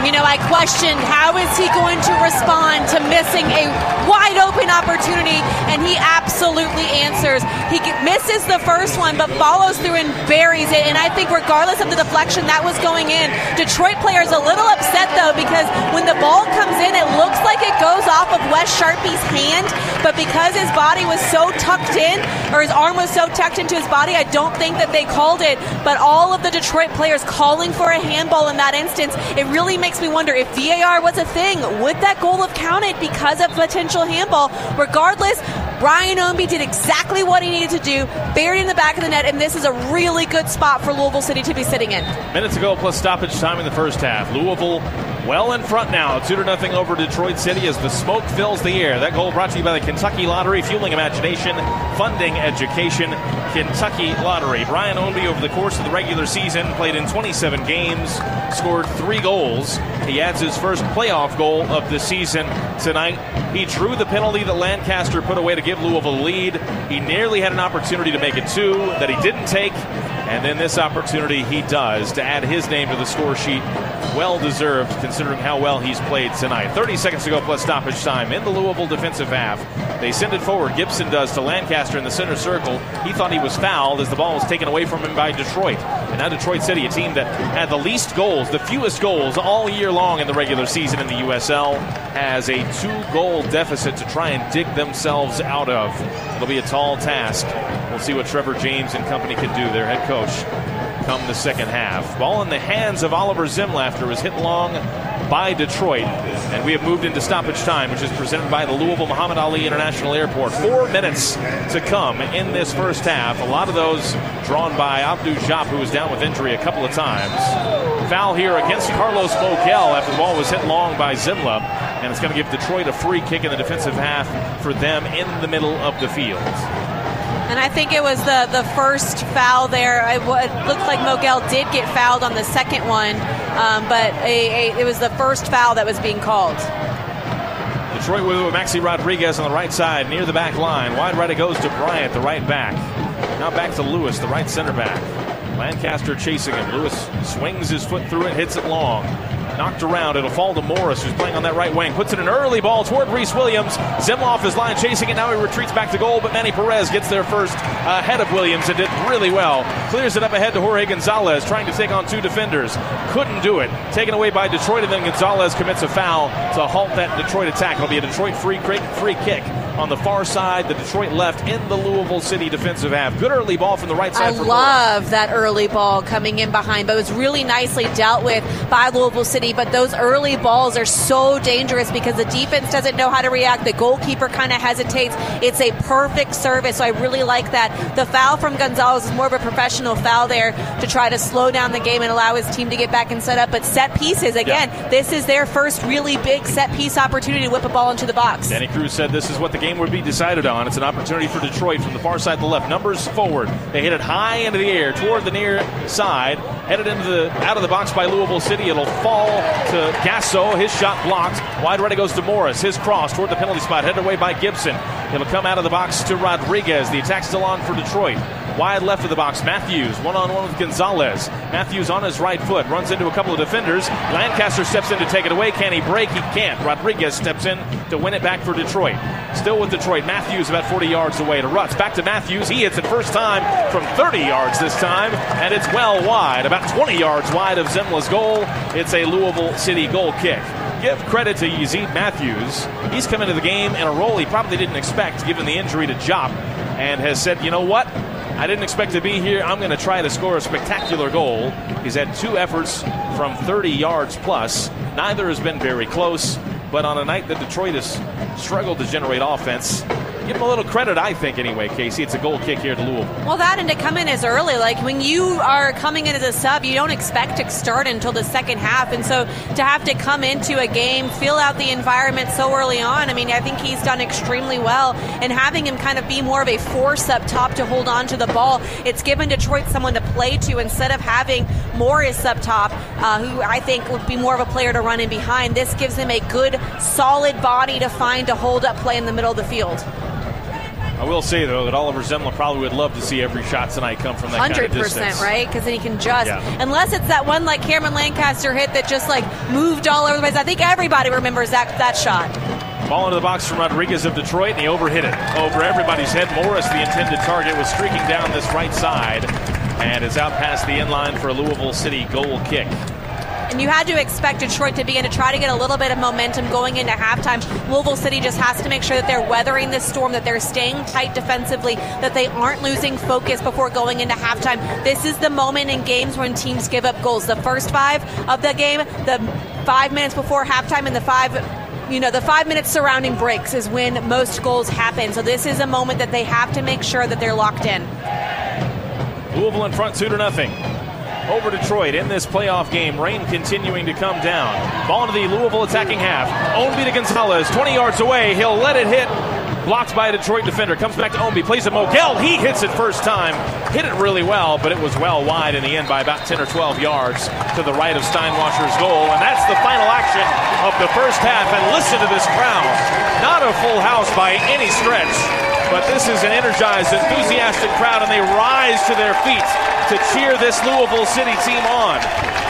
You know, I questioned how is he going to respond to missing a wide open opportunity, and he absolutely answers. He misses the first one, but follows through and buries it. And I think, regardless of the deflection that was going in, Detroit players a little upset though because when the ball comes in, it looks like it goes off of Wes Charpie's hand, but because his body was so tucked in, or his arm was so tucked into his body, I don't think that they called it. But all of the Detroit players calling for a handball in that instance, it really makes me wonder if VAR was a thing, would that goal have counted because of potential handball? Regardless, Brian Ownby did exactly what he needed to do, buried in the back of the net, and this is a really good spot for Louisville City to be sitting in. Minutes ago, plus stoppage time in the first half. Louisville well in front now, two to nothing over Detroit City as the smoke fills the air. That goal brought to you by the Kentucky Lottery, fueling imagination, funding education. Kentucky Lottery. Brian Ownby over the course of the regular season played in 27 games, scored three goals. He adds his first playoff goal of the season tonight. He drew the penalty that Lancaster put away to give Louisville a lead. He nearly had an opportunity to make it two that he didn't take. And then this opportunity he does to add his name to the score sheet. Well deserved considering how well he's played tonight. 30 seconds to go plus stoppage time in the Louisville defensive half. They send it forward. Gibson does to Lancaster in the center circle. He thought he was fouled as the ball was taken away from him by Detroit. And now Detroit City, a team that had the least goals, the fewest goals all year long in the regular season in the USL, has a two goal deficit to try and dig themselves out of. It'll be a tall task. We'll see what Trevor James and company can do, their head coach, come the second half. Ball in the hands of Oliver Semmle after was hit long by Detroit. And we have moved into stoppage time, which is presented by the Louisville Muhammad Ali International Airport. Four minutes to come in this first half. A lot of those drawn by Abdou Diop, who was down with injury a couple of times. Foul here against Carlos Moguel after the ball was hit long by Semmle. And it's going to give Detroit a free kick in the defensive half for them in the middle of the field. And I think it was the, the first foul there. It, it looked like Moguel did get fouled on the second one, um, but a, a, it was the first foul that was being called. Detroit with Maxi Rodriguez on the right side near the back line. Wide right it goes to Bryant, the right back. Now back to Lewis, the right center back. Lancaster chasing him. Lewis swings his foot through it, hits it long. Knocked around. It'll fall to Morris, who's playing on that right wing. Puts it an early ball toward Rhys Williams. Zemloff is line chasing it. Now he retreats back to goal, but Manny Perez gets there first ahead of Williams and did really well. Clears it up ahead to Jorge Gonzalez, trying to take on two defenders. Couldn't do it. Taken away by Detroit, and then Gonzalez commits a foul to halt that Detroit attack. It'll be a Detroit free, free kick on the far side. The Detroit left in the Louisville City defensive half. Good early ball from the right side. I love that early ball coming in behind, but it was really nicely dealt with by Louisville City. But those early balls are so dangerous because the defense doesn't know how to react. The goalkeeper kind of hesitates. It's a perfect service, so I really like that. The foul from Gonzalez is more of a professional foul there to try to slow down the game and allow his team to get back and set up. But set pieces, again, yeah. this is their first really big set piece opportunity to whip a ball into the box. Danny Cruz said this is what the game would be decided on. It's an opportunity for Detroit from the far side to the left. Numbers forward. They hit it high into the air toward the near side. Headed into the out of the box by Louisville City. It'll fall to Gasso. His shot blocked. Wide right it goes to Morris. His cross toward the penalty spot. Headed away by Gibson. It'll come out of the box to Rodriguez. The attack still on for Detroit. Wide left of the box, Matthews, one on one with Gonzalez. Matthews on his right foot, runs into a couple of defenders. Lancaster steps in to take it away. Can he break? He can't. Rodriguez steps in to win it back for Detroit. Still with Detroit. Matthews about 40 yards away to Rutz. Back to Matthews. He hits it first time from 30 yards this time, and it's well wide, about 20 yards wide of Semmle's goal. It's a Louisville City goal kick give credit to Yazeed Matthews. He's come into the game in a role he probably didn't expect given the injury to Diop and has said, you know what? I didn't expect to be here. I'm going to try to score a spectacular goal. He's had two efforts from 30 yards plus. Neither has been very close, but on a night that Detroit has struggled to generate offense, give him a little credit, I think, anyway, Casey. It's a goal kick here to Louisville. Well, that and to come in as early. Like when you are coming in as a sub, you don't expect to start until the second half. And so to have to come into a game, feel out the environment so early on, I mean, I think he's done extremely well. And having him kind of be more of a force up top to hold on to the ball, it's given Detroit someone to play to instead of having Morris up top, uh, who I think would be more of a player to run in behind. This gives him a good, solid body to find to hold up play in the middle of the field. I will say though that Oliver Semmle probably would love to see every shot tonight come from that hundred kind of percent, right? Because then he can just yeah. unless it's that one like Cameron Lancaster hit that just like moved all over the place. I think everybody remembers that that shot. Ball into the box from Rodriguez of Detroit, and he overhit it over everybody's head. Morris, the intended target, was streaking down this right side and is out past the end line for a Louisville City goal kick. And you had to expect Detroit to begin to try to get a little bit of momentum going into halftime. Louisville City just has to make sure that they're weathering this storm, that they're staying tight defensively, that they aren't losing focus before going into halftime. This is the moment in games when teams give up goals. The first five of the game, the five minutes before halftime, and the five you know, the five minutes surrounding breaks is when most goals happen. So this is a moment that they have to make sure that they're locked in. Louisville in front, two to nothing over Detroit in this playoff game. Rain continuing to come down. Ball into the Louisville attacking half. Ownby to Gonzalez, 20 yards away. He'll let it hit. Blocked by a Detroit defender. Comes back to Ownby. Plays it Moguel. He hits it first time. Hit it really well, but it was well wide in the end by about 10 or 12 yards to the right of Steinwascher's goal. And that's the final action of the first half. And listen to this crowd. Not a full house by any stretch, but this is an energized, enthusiastic crowd, and they rise to their feet to cheer this Louisville City team on.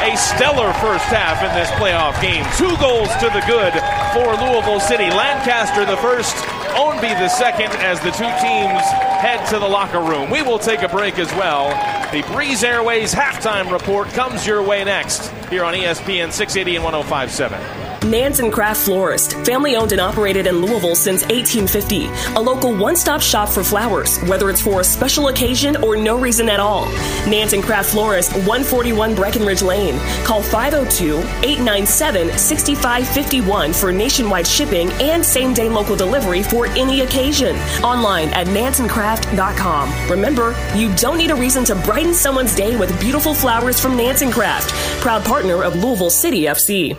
A stellar first half in this playoff game. Two goals to the good for Louisville City. Lancaster the first, Ownby the second as the two teams head to the locker room. We will take a break as well. The Breeze Airways halftime report comes your way next here on ESPN 680 and 1057. Nanz & Kraft Florist, family owned and operated in Louisville since 1850. A local one stop shop for flowers, whether it's for a special occasion or no reason at all. Nanz & Kraft Florist, 141 Breckenridge Lane. Call 502 897 6551 for nationwide shipping and same day local delivery for any occasion. Online at nansencraft.com. Remember, you don't need a reason to brighten someone's day with beautiful flowers from Nanz & Kraft, proud partner of Louisville City FC.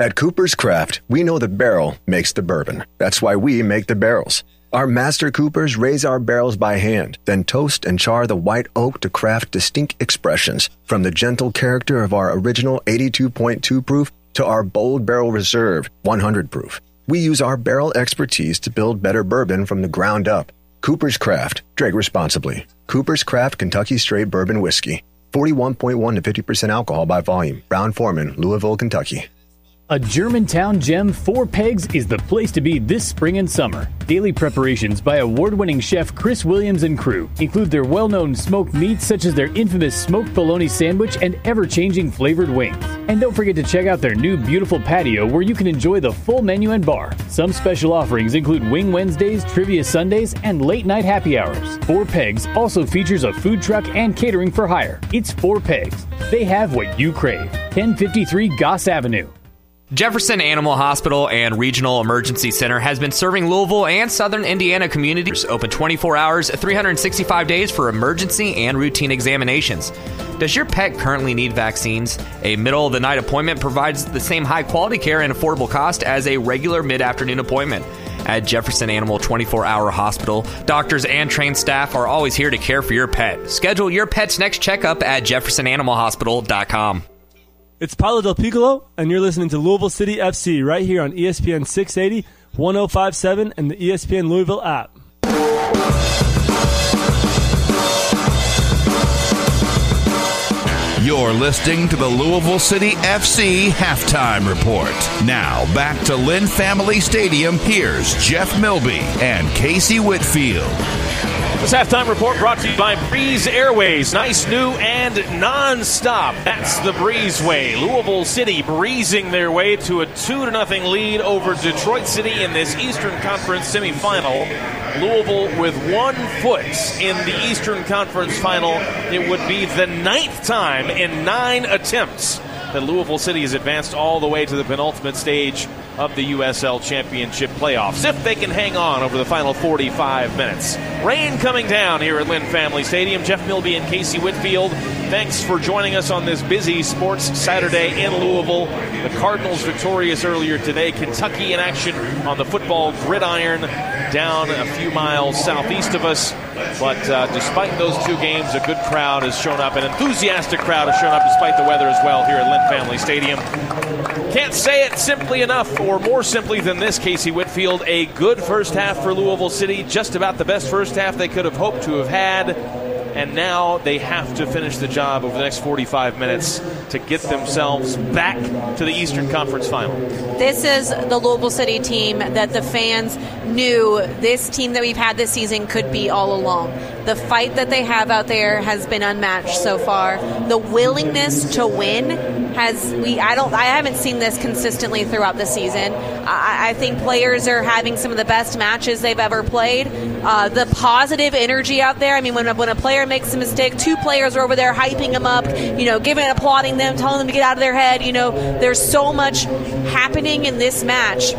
At Cooper's Craft, we know the barrel makes the bourbon. That's why we make the barrels. Our master coopers raise our barrels by hand, then toast and char the white oak to craft distinct expressions, from the gentle character of our original 82.2 proof to our bold barrel reserve 100 proof. We use our barrel expertise to build better bourbon from the ground up. Cooper's Craft. Drink responsibly. Cooper's Craft Kentucky Straight Bourbon Whiskey. 41.1 to 50% alcohol by volume. Brown-Forman, Louisville, Kentucky. A Germantown gem, Four Pegs, is the place to be this spring and summer. Daily preparations by award winning chef Chris Williams and crew include their well known smoked meats, such as their infamous smoked bologna sandwich and ever changing flavored wings. And don't forget to check out their new beautiful patio where you can enjoy the full menu and bar. Some special offerings include Wing Wednesdays, Trivia Sundays, and late night happy hours. Four Pegs also features a food truck and catering for hire. It's Four Pegs. They have what you crave. 1053 Goss Avenue. Jefferson Animal Hospital and Regional Emergency Center has been serving Louisville and Southern Indiana communities open 24 hours, 365 days for emergency and routine examinations. Does your pet currently need vaccines? A middle of the night appointment provides the same high quality care and affordable cost as a regular mid afternoon appointment. At Jefferson Animal 24 Hour Hospital, doctors and trained staff are always here to care for your pet. Schedule your pet's next checkup at jeffersonanimalhospital.com. It's Paolo Del Piccolo, and you're listening to Louisville City FC right here on ESPN 680, 1057, and the ESPN Louisville app. You're listening to the Louisville City FC halftime report. Now, back to Lynn Family Stadium. Here's Jeff Milby and Casey Whitfield. This halftime report brought to you by Breeze Airways. Nice, new, and non-stop. That's the Breezeway. Louisville City breezing their way to a 2 to nothing lead over Detroit City in this Eastern Conference semifinal. Louisville with one foot in the Eastern Conference final. It would be the ninth time in nine attempts that Louisville City has advanced all the way to the penultimate stage of the USL Championship playoffs if they can hang on over the final 45 minutes. Rain coming down here at Lynn Family Stadium. Jeff Milby and Casey Whitfield, thanks for joining us on this busy sports Saturday in Louisville. The Cardinals victorious earlier today. Kentucky in action on the football gridiron down a few miles southeast of us. But uh, despite those two games, a good crowd has shown up, an enthusiastic crowd has shown up despite the weather as well here at Lynn Family Stadium. Can't say it simply enough, or more simply than this, Casey Whitfield. A good first half for Louisville City, just about the best first half they could have hoped to have had. And now they have to finish the job over the next 45 minutes to get themselves back to the Eastern Conference final. This is the Louisville City team that the fans knew this team that we've had this season could be all along. The fight that they have out there has been unmatched so far. The willingness to win has we I don't I haven't seen this consistently throughout the season. I, I think players are having some of the best matches they've ever played. Uh, the positive energy out there. I mean, when when a player makes a mistake, two players are over there hyping them up, you know, giving applauding them, telling them to get out of their head. You know, there's so much happening in this match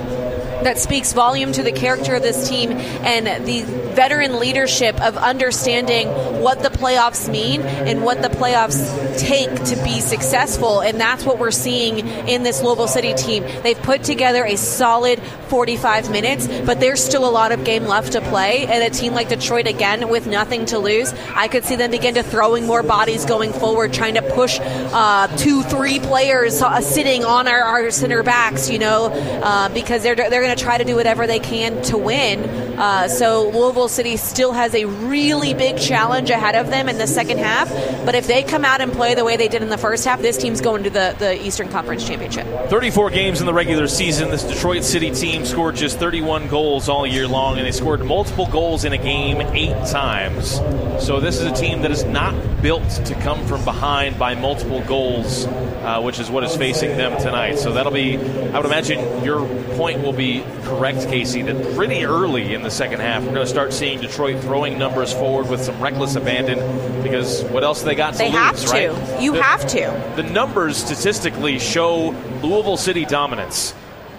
that speaks volume to the character of this team and the veteran leadership of understanding what the playoffs mean and what the playoffs take to be successful. And that's what we're seeing in this Louisville City team. They've put together a solid 45 minutes, but there's still a lot of game left to play. And a team like Detroit, again, with nothing to lose, I could see them begin to throwing more bodies going forward, trying to push uh, two, three players uh, sitting on our, our, center backs, you know, uh, because they're, they're going to try to do whatever they can to win. Uh, so Louisville City still has a really big challenge ahead of them in the second half. But if they come out and play the way they did in the first half, this team's going to the, the Eastern Conference Championship. 34 games in the regular season. This Detroit City team scored just 31 goals all year long, and they scored multiple goals in a game eight times. So this is a team that is not built to come from behind by multiple goals, uh, which is what is facing them tonight. So that'll be, I would imagine your point will be correct, Casey, that pretty early in the second half, we're going to start seeing Detroit throwing numbers forward with some reckless abandon because what else they got to they lose, have to. right? You The- have to. The numbers statistically show Louisville City dominance.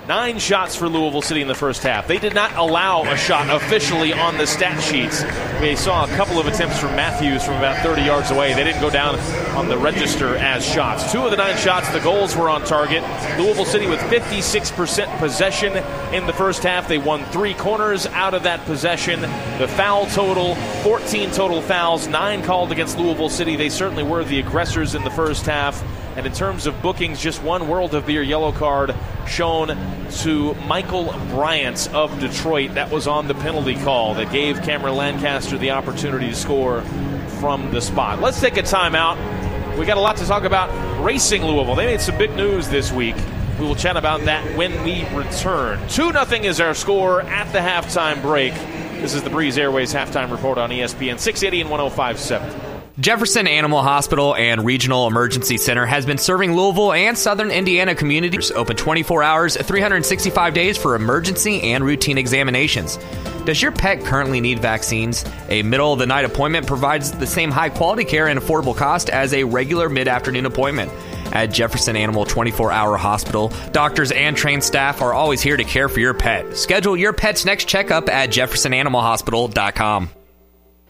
Nine shots for Louisville City in the first half. They did not allow a shot officially on the stat sheets. We saw a couple of attempts from Matthews from about 30 yards away. They didn't go down on the register as shots. Two of the nine shots, the goals were on target. Louisville City with 56% possession in the first half. They won three corners out of that possession. The foul total 14 total fouls, nine called against Louisville City. They certainly were the aggressors in the first half. And in terms of bookings, just one World of Beer yellow card shown to Michael Bryant of Detroit. That was on the penalty call that gave Cameron Lancaster the opportunity to score from the spot. Let's take a timeout. We got a lot to talk about racing Louisville. They made some big news this week. We will chat about that when we return. 2 0 is our score at the halftime break. This is the Breeze Airways halftime report on ESPN 680 and 1057. Jefferson Animal Hospital and Regional Emergency Center has been serving Louisville and Southern Indiana communities open 24 hours, 365 days for emergency and routine examinations. Does your pet currently need vaccines? A middle of the night appointment provides the same high quality care and affordable cost as a regular mid afternoon appointment. At Jefferson Animal 24 Hour Hospital, doctors and trained staff are always here to care for your pet. Schedule your pet's next checkup at jeffersonanimalhospital.com.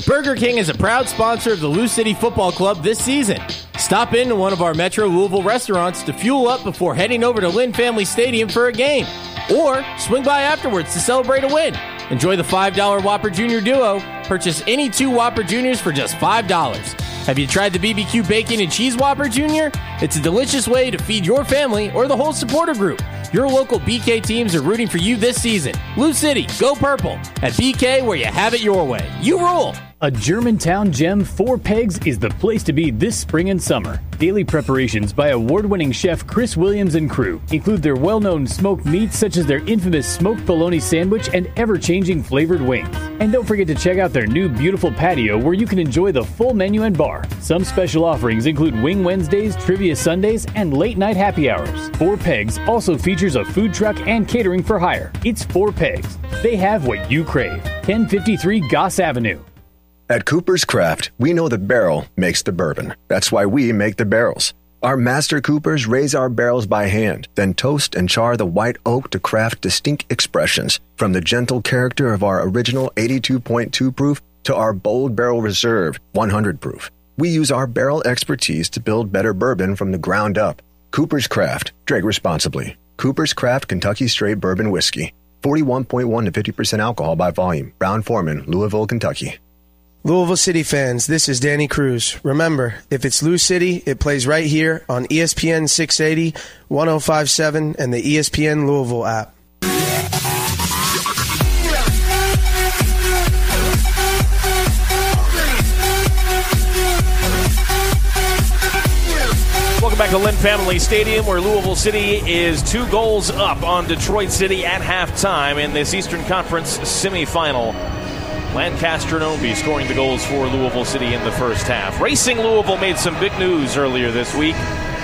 Burger King is a proud sponsor of the Lou City Football Club this season. Stop into one of our Metro Louisville restaurants to fuel up before heading over to Lynn Family Stadium for a game. Or swing by afterwards to celebrate a win. Enjoy the $5 Whopper Junior Duo. Purchase any two Whopper Juniors for just $5. Have you tried the BBQ Bacon and Cheese Whopper Junior? It's a delicious way to feed your family or the whole supporter group. Your local BK teams are rooting for you this season. Lou City, go purple. At BK, where you have it your way. You rule. A Germantown gem, Four Pegs, is the place to be this spring and summer. Daily preparations by award winning chef Chris Williams and crew include their well known smoked meats, such as their infamous smoked bologna sandwich and ever changing flavored wings. And don't forget to check out their new beautiful patio where you can enjoy the full menu and bar. Some special offerings include Wing Wednesdays, Trivia Sundays, and late night happy hours. Four Pegs also features a food truck and catering for hire. It's Four Pegs. They have what you crave. 1053 Goss Avenue. At Cooper's Craft, we know the barrel makes the bourbon. That's why we make the barrels. Our master coopers raise our barrels by hand, then toast and char the white oak to craft distinct expressions, from the gentle character of our original 82.2 proof to our bold barrel reserve 100 proof. We use our barrel expertise to build better bourbon from the ground up. Cooper's Craft. Drink responsibly. Cooper's Craft Kentucky Straight Bourbon Whiskey. 41.1 to 50% alcohol by volume. Brown-Forman, Louisville, Kentucky. Louisville City fans, this is Danny Cruz. Remember, if it's Lou City, it plays right here on ESPN 680, 1057, and the ESPN Louisville app. Welcome back to Lynn Family Stadium, where Louisville City is two goals up on Detroit City at halftime in this Eastern Conference semifinal. Lancaster and scoring the goals for Louisville City in the first half. Racing Louisville made some big news earlier this week.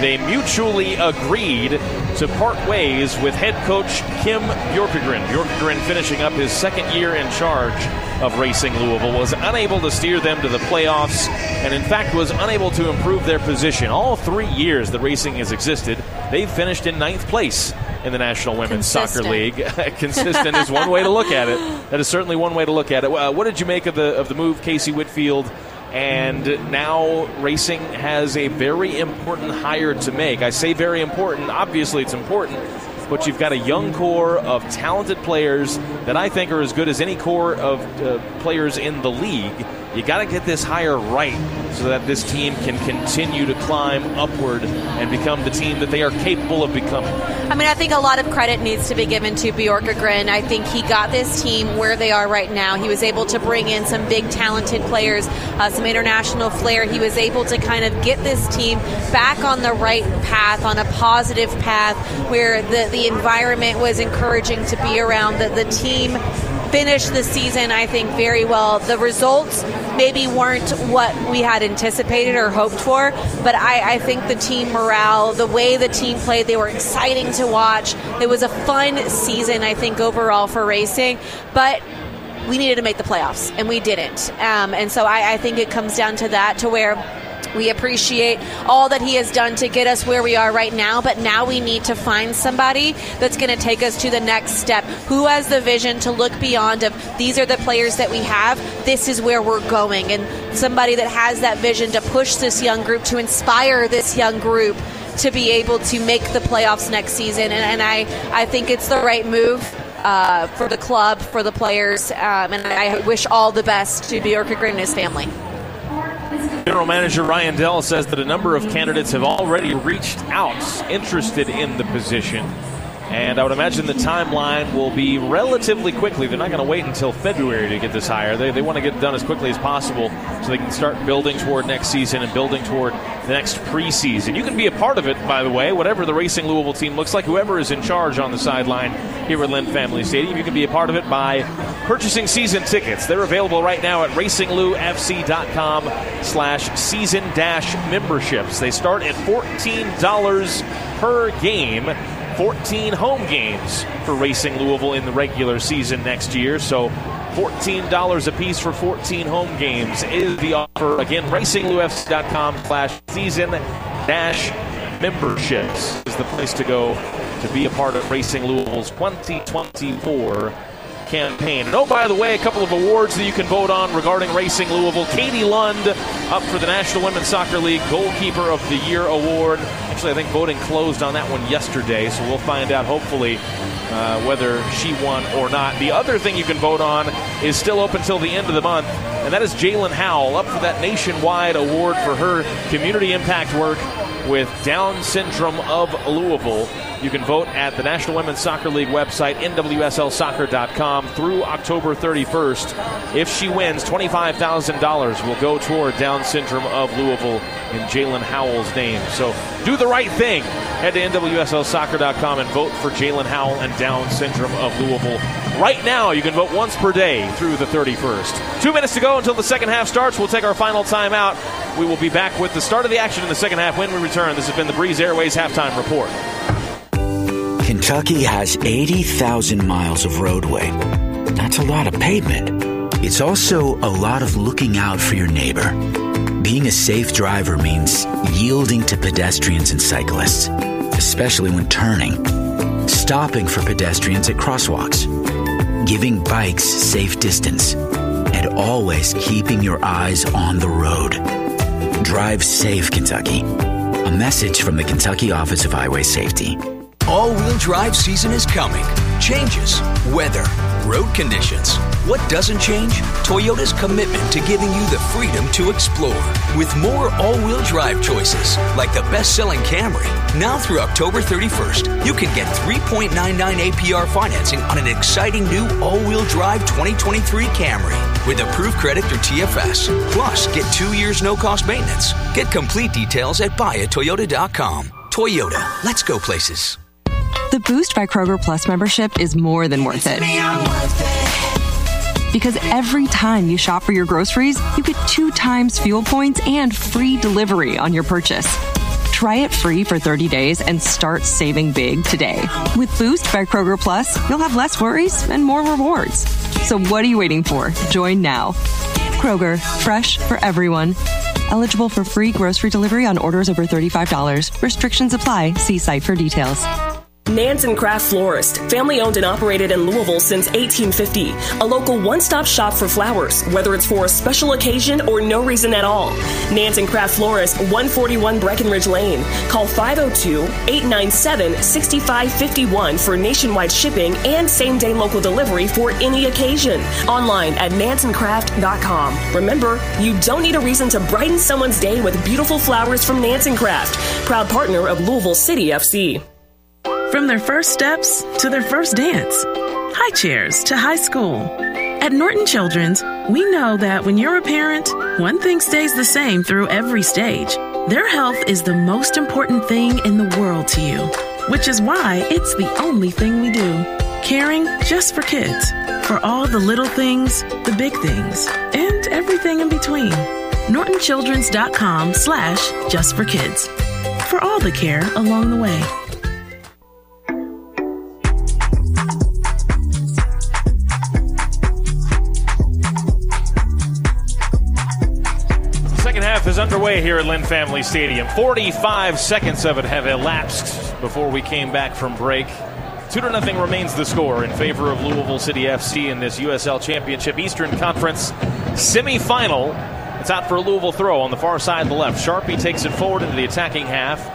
They mutually agreed to part ways with head coach Kim Bjorkegren. Bjorkegren finishing up his second year in charge of Racing Louisville was unable to steer them to the playoffs and in fact was unable to improve their position. All three years that Racing has existed, they've finished in ninth place in the National Women's Consistent. Soccer League. Consistent is one way to look at it. That is certainly one way to look at it. Uh, what did you make of the of the move, Casey Whitfield? And now Racing has a very important hire to make. I say very important. Obviously, it's important. But you've got a young core of talented players that I think are as good as any core of uh, players in the league. You got to get this hire right so that this team can continue to climb upward and become the team that they are capable of becoming. I mean, I think a lot of credit needs to be given to Bjorkegren. I think he got this team where they are right now. He was able to bring in some big, talented players, uh, some international flair. He was able to kind of get this team back on the right path, on a positive path, where the, the environment was encouraging to be around. The, the team finished the season, I think, very well. The results maybe weren't what we had anticipated or hoped for, but I, I think the team morale, the way the team played, they were exciting to watch. It was a fun season, I think, overall for racing, but we needed to make the playoffs, and we didn't. Um, and so I, I think it comes down to that, to where we appreciate all that he has done to get us where we are right now, but now we need to find somebody that's going to take us to the next step. Who has the vision to look beyond of these are the players that we have, this is where we're going, and somebody that has that vision to push this young group, to inspire this young group to be able to make the playoffs next season. And, and I, I think it's the right move. Uh, for the club, for the players, um, and I wish all the best to Bjorkegren and his family. General Manager Ryan Dell says that a number of candidates have already reached out interested in the position. And I would imagine the timeline will be relatively quickly. They're not going to wait until February to get this hire. They, they want to get it done as quickly as possible so they can start building toward next season and building toward the next preseason. You can be a part of it, by the way, whatever the Racing Louisville team looks like, whoever is in charge on the sideline here at Lynn Family Stadium. You can be a part of it by purchasing season tickets. They're available right now at racingloufc.com slash season dash memberships. They start at $14 per game 14 home games for Racing Louisville in the regular season next year. So $14 a piece for 14 home games is the offer. Again, racingloufc.com slash season dash memberships is the place to go to be a part of Racing Louisville's 2024 campaign. And oh, by the way, a couple of awards that you can vote on regarding Racing Louisville. Katie Lund up for the National Women's Soccer League Goalkeeper of the Year award. Actually, I think voting closed on that one yesterday, so we'll find out hopefully uh, whether she won or not. The other thing you can vote on is still open until the end of the month, and that is Jaelin Howell up for that nationwide award for her community impact work with Down Syndrome of Louisville. You can vote at the National Women's Soccer League website, nwslsoccer.com, through October 31st. If she wins, $25,000 will go toward Down Syndrome of Louisville in Jaelin Howell's name. So do the right thing. Head to nwslsoccer.com and vote for Jalen Howell and Down Syndrome of Louisville. Right now, you can vote once per day through the 31st. Two minutes to go until the second half starts. We'll take our final time out. We will be back with the start of the action in the second half when we return. This has been the Breeze Airways halftime report. Kentucky has 80,000 miles of roadway. That's a lot of pavement. It's also a lot of looking out for your neighbor. Being a safe driver means yielding to pedestrians and cyclists, especially when turning, stopping for pedestrians at crosswalks, giving bikes safe distance, and always keeping your eyes on the road. Drive safe, Kentucky. A message from the Kentucky Office of Highway Safety. All wheel drive season is coming. Changes, weather, road conditions. What doesn't change? Toyota's commitment to giving you the freedom to explore. With more all wheel drive choices, like the best selling Camry. Now through October 31st, you can get 3.99 APR financing on an exciting new all wheel drive 2023 Camry with approved credit through TFS. Plus, get two years no cost maintenance. Get complete details at buyatoyota.com. Toyota, let's go places. The Boost by Kroger Plus membership is more than worth it. Because every time you shop for your groceries, you get two times fuel points and free delivery on your purchase. Try it free for 30 days and start saving big today. With Boost by Kroger Plus, you'll have less worries and more rewards. So what are you waiting for? Join now. Kroger, fresh for everyone. Eligible for free grocery delivery on orders over $35. Restrictions apply. See site for details. Nanz & Kraft Florist, family owned and operated in Louisville since 1850. A local one stop shop for flowers, whether it's for a special occasion or no reason at all. Nanz & Kraft Florist, 141 Breckenridge Lane. Call 502 897 6551 for nationwide shipping and same day local delivery for any occasion. Online at nansencraft.com. Remember, you don't need a reason to brighten someone's day with beautiful flowers from Nanz & Kraft, proud partner of Louisville City FC. From their first steps to their first dance, high chairs to high school. At Norton Children's, we know that when you're a parent, one thing stays the same through every stage. Their health is the most important thing in the world to you, which is why it's the only thing we do. Caring just for kids, for all the little things, the big things, and everything in between. NortonChildren's.com slash just for kids. For all the care along the way. Half is underway here at Lynn Family Stadium. 45 seconds of it have elapsed before we came back from break. Two to nothing remains the score in favor of Louisville City FC in this USL Championship Eastern Conference semifinal. It's out for a Louisville throw on the far side of the left. Charpie takes it forward into the attacking half,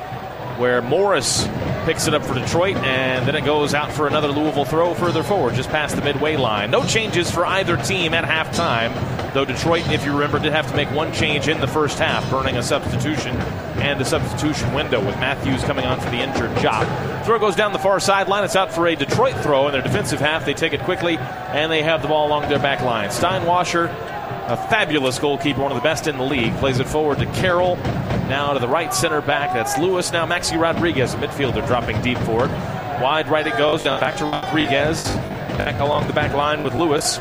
where Morris picks it up for Detroit, and then it goes out for another Louisville throw further forward, just past the midway line. No changes for either team at halftime, though Detroit, if you remember, did have to make one change in the first half, burning a substitution and a substitution window with Matthews coming on for the injured Diop. Throw goes down the far sideline. It's out for a Detroit throw in their defensive half. They take it quickly, and they have the ball along their back line. Steinwascher, a fabulous goalkeeper, one of the best in the league, plays it forward to Carroll. Now to the right center back. That's Lewis. Now Maxi Rodriguez, a midfielder, dropping deep for it. Wide right it goes. Now back to Rodriguez. Back along the back line with Lewis.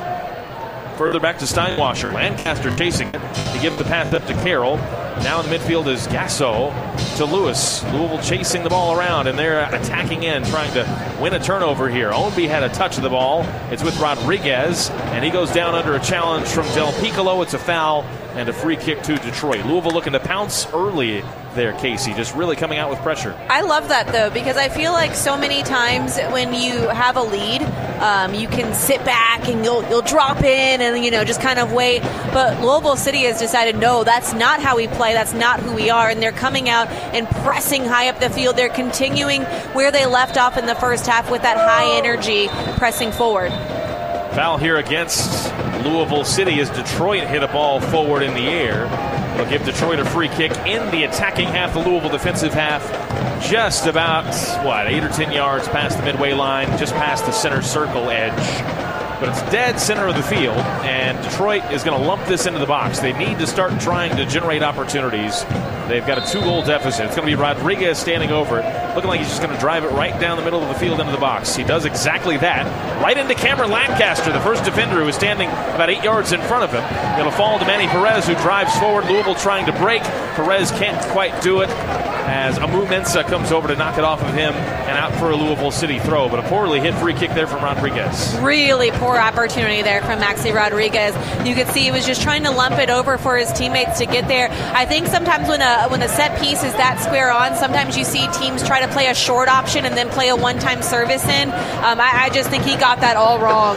Further back to Steinwascher. Lancaster chasing it. He gives the pass up to Carroll. Now in the midfield is Gasso to Lewis. Louisville chasing the ball around, and they're attacking in, trying to win a turnover here. Ownby had a touch of the ball. It's with Rodriguez, and he goes down under a challenge from Del Piccolo. It's a foul and a free kick to Detroit. Louisville looking to pounce early there, Casey, just really coming out with pressure. I love that though because I feel like so many times when you have a lead, um, you can sit back and you'll you'll drop in and you know just kind of wait. But Louisville City has decided no, that's not how we play. That's not who we are, and they're coming out and pressing high up the field. They're continuing where they left off in the first half with that high energy, pressing forward. Foul here against Louisville City as Detroit hit a ball forward in the air. It'll give Detroit a free kick in the attacking half, the Louisville defensive half, just about, what, eight or ten yards past the midway line, just past the center circle edge but it's dead center of the field, and Detroit is going to lump this into the box. They need to start trying to generate opportunities. They've got a two goal deficit. It's going to be Rodriguez standing over it, looking like he's just going to drive it right down the middle of the field into the box. He does exactly that, right into Cameron Lancaster, the first defender who is standing about eight yards in front of him. It'll fall to Manny Perez, who drives forward. Louisville trying to break. Perez can't quite do it as Amoo-Mensah comes over to knock it off of him and out for a Louisville City throw. But a poorly hit free kick there from Rodriguez. Really poor opportunity there from Maxi Rodriguez. You could see he was just trying to lump it over for his teammates to get there. I think sometimes when a when a set piece is that square on, sometimes you see teams try to play a short option and then play a one time service in. Um, I, I just think he got that all wrong.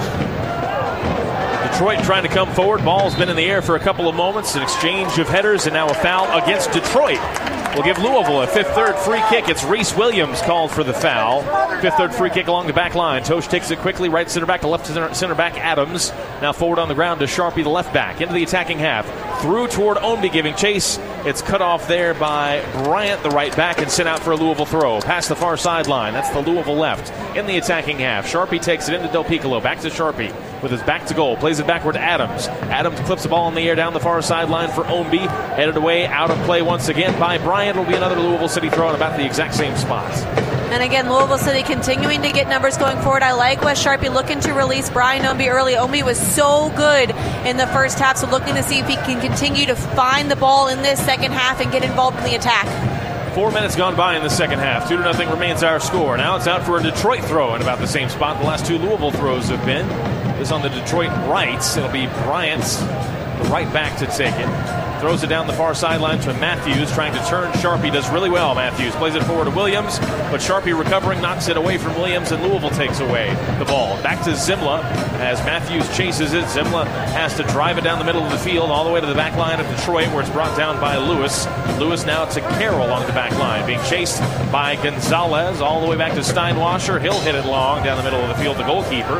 Detroit trying to come forward. Ball's been in the air for a couple of moments. An exchange of headers, and now a foul against Detroit. We'll give Louisville a fifth third free kick. It's Rhys Williams called for the foul. Fifth third free kick along the back line. Totsch takes it quickly, right center back to left center, center back Adams. Now forward on the ground to Charpie, the left back, into the attacking half. Through toward Ownby giving chase. It's cut off there by Bryant, the right back, and sent out for a Louisville throw. Past the far sideline. That's the Louisville left. In the attacking half. Charpie takes it into Del Piccolo. Back to Charpie with his back to goal. Plays it backward to Adams. Adams clips the ball in the air down the far sideline for Ownby. Headed away, out of play once again by Bryant. It will be another Louisville City throw in about the exact same spot. And again, Louisville City continuing to get numbers going forward. I like Wes Charpie looking to release Brian Ownby early. Ownby was so good in the first half, so looking to see if he can continue to find the ball in this second half and get involved in the attack. Four minutes gone by in the second half. Two to nothing remains our score. Now it's out for a Detroit throw in about the same spot the last two Louisville throws have been. This on the Detroit rights. It'll be Bryant's the right back to take it. Throws it down the far sideline to Matthews, trying to turn. Charpie does really well. Matthews plays it forward to Williams, but Charpie recovering, knocks it away from Williams, and Louisville takes away the ball. Back to Semmle as Matthews chases it. Semmle has to drive it down the middle of the field, all the way to the back line of Detroit, where it's brought down by Lewis. Lewis now to Carroll along the back line, being chased by Gonzalez, all the way back to Steinwascher. He'll hit it long down the middle of the field, the goalkeeper.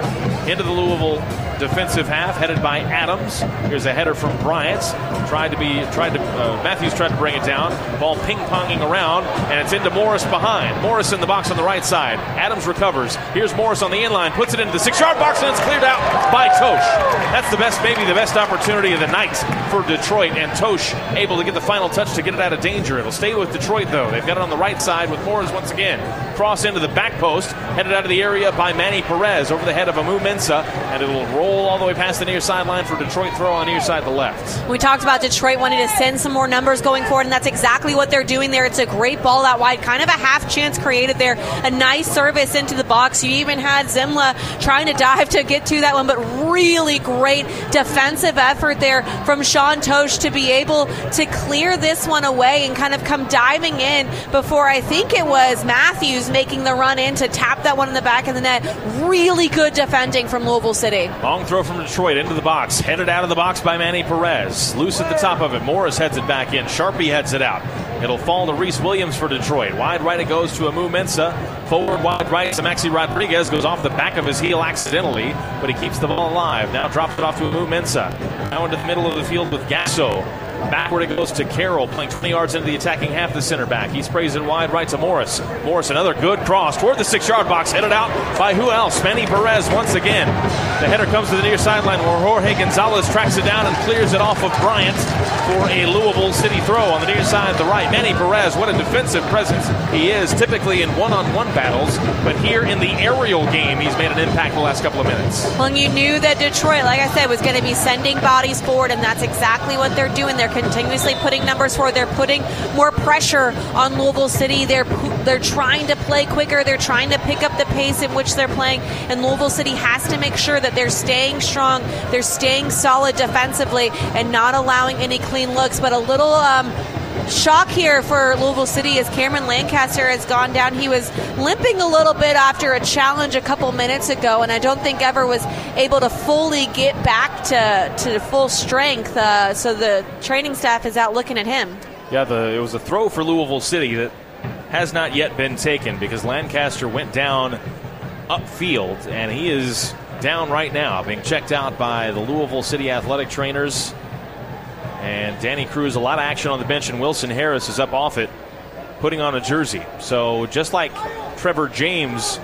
Into the Louisville defensive half, headed by Adams. Here's a header from Bryant. Tried to be tried to uh, Matthews tried to bring it down. Ball ping ponging around, and it's into Morris behind. Morris in the box on the right side. Adams recovers. Here's Morris on the inline, puts it into the six yard box, and it's cleared out by Totsch. That's the best, maybe the best opportunity of the night for Detroit, and Totsch able to get the final touch to get it out of danger. It'll stay with Detroit though. They've got it on the right side with Morris once again. Cross into the back post, headed out of the area by Manny Perez over the head of Amoo-Mensah, and it'll roll all the way past the near sideline for Detroit throw on near side the left. We talked about Detroit wanting to send some more numbers going forward, and that's exactly what they're doing there. It's a great ball out wide, kind of a half chance created there. A nice service into the box. You even had Semmle trying to dive to get to that one, but really great defensive effort there from Sean Totsch to be able to clear this one away and kind of come diving in before I think it was Matthews making the run in to tap that one in the back of the net. Really good defending from Louisville City. Long throw from Detroit into the box, headed out of the box by Manny Perez. Loose at the top of it. Morris heads it back in. Charpie heads it out. It'll fall to Rhys Williams for Detroit. Wide right it goes to Amoo-Mensah. Forward wide right to Maxi Rodriguez. Goes off the back of his heel accidentally, but he keeps the ball alive. Now drops it off to Amoo-Mensah. Now into the middle of the field with Gasso. Backward it goes to Carroll, playing 20 yards into the attacking half, of the center back. He sprays it wide right to Morris. Morris, another good cross toward the six yard box, headed out by who else? Manny Perez once again. The header comes to the near sideline where Jorge Gonzalez tracks it down and clears it off of Bryant for a Louisville City throw on the near side, the right. Manny Perez, what a defensive presence he is, typically in one on one battles, but here in the aerial game, he's made an impact the last couple of minutes. Well, you knew that Detroit, like I said, was going to be sending bodies forward, and that's exactly what they're doing. They're continuously putting numbers forward. They're putting more pressure on Louisville City. They're they're trying to play quicker. They're trying to pick up the pace in which they're playing, and Louisville City has to make sure that they're staying strong, they're staying solid defensively, and not allowing any clean looks. But a little um, shock here for Louisville City as Cameron Lancaster has gone down. He was limping a little bit after a challenge a couple minutes ago, and I don't think ever was able to fully get back to, to full strength. Uh, so the training staff is out looking at him. Yeah, the, it was a throw for Louisville City that has not yet been taken because Lancaster went down upfield, and he is down right now, being checked out by the Louisville City athletic trainers. And Danny Cruz, a lot of action on the bench, and Wilson Harris is up off it, putting on a jersey. So just like Trevor James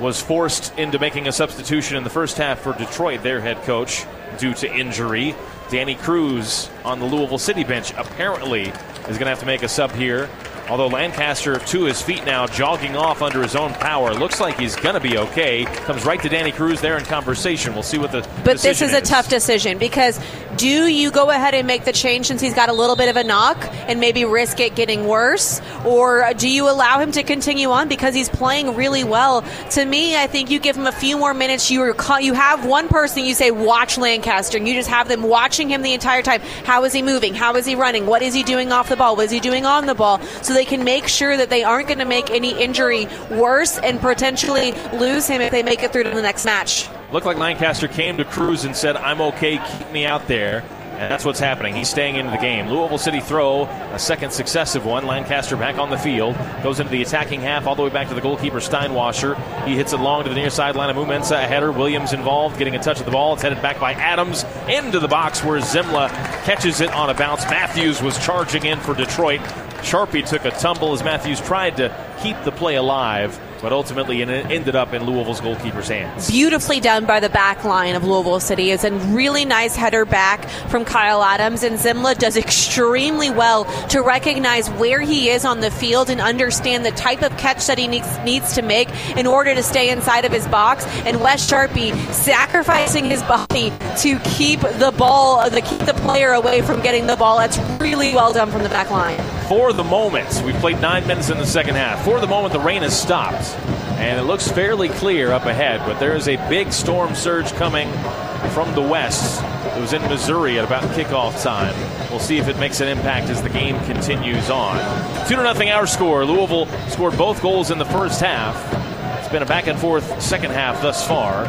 was forced into making a substitution in the first half for Detroit, their head coach, due to injury, Danny Cruz on the Louisville City bench apparently is going to have to make a sub here Although Lancaster to his feet now, jogging off under his own power. Looks like he's going to be okay. Comes right to Danny Cruz there in conversation. We'll see what the. But this is, is, a tough decision because do you go ahead and make the change since he's got a little bit of a knock and maybe risk it getting worse? Or do you allow him to continue on because he's playing really well? To me, I think you give him a few more minutes. You, you have one person, you say, watch Lancaster, and you just have them watching him the entire time. How is he moving? How is he running? What is he doing off the ball? What is he doing on the ball? So they can make sure that they aren't going to make any injury worse and potentially lose him if they make it through to the next match. Looked like Lancaster came to Cruz and said, I'm okay, keep me out there. And that's what's happening. He's staying into the game. Louisville City throw, a second successive one. Lancaster back on the field. Goes into the attacking half, all the way back to the goalkeeper, Steinwascher. He hits it long to the near sideline of Amoo-Mensah. A header. Williams involved, getting a touch of the ball. It's headed back by Adams into the box where Semmle catches it on a bounce. Matthews was charging in for Detroit. Charpie took a tumble as Matthews tried to keep the play alive but ultimately it ended up in Louisville's goalkeeper's hands. Beautifully done by the back line of Louisville City. It's a really nice header back from Kyle Adams, and Semmle does extremely well to recognize where he is on the field and understand the type of catch that he needs, needs to make in order to stay inside of his box. And Wes Charpie sacrificing his body to keep the ball, to keep the player away from getting the ball. That's really well done from the back line. For the moment, we've played nine minutes in the second half. For the moment, the rain has stopped and it looks fairly clear up ahead, but there is a big storm surge coming from the west. It was in Missouri at about kickoff time. We'll see if it makes an impact as the game continues on. 2 0 our score. Louisville scored both goals in the first half. It's been a back and forth second half thus far.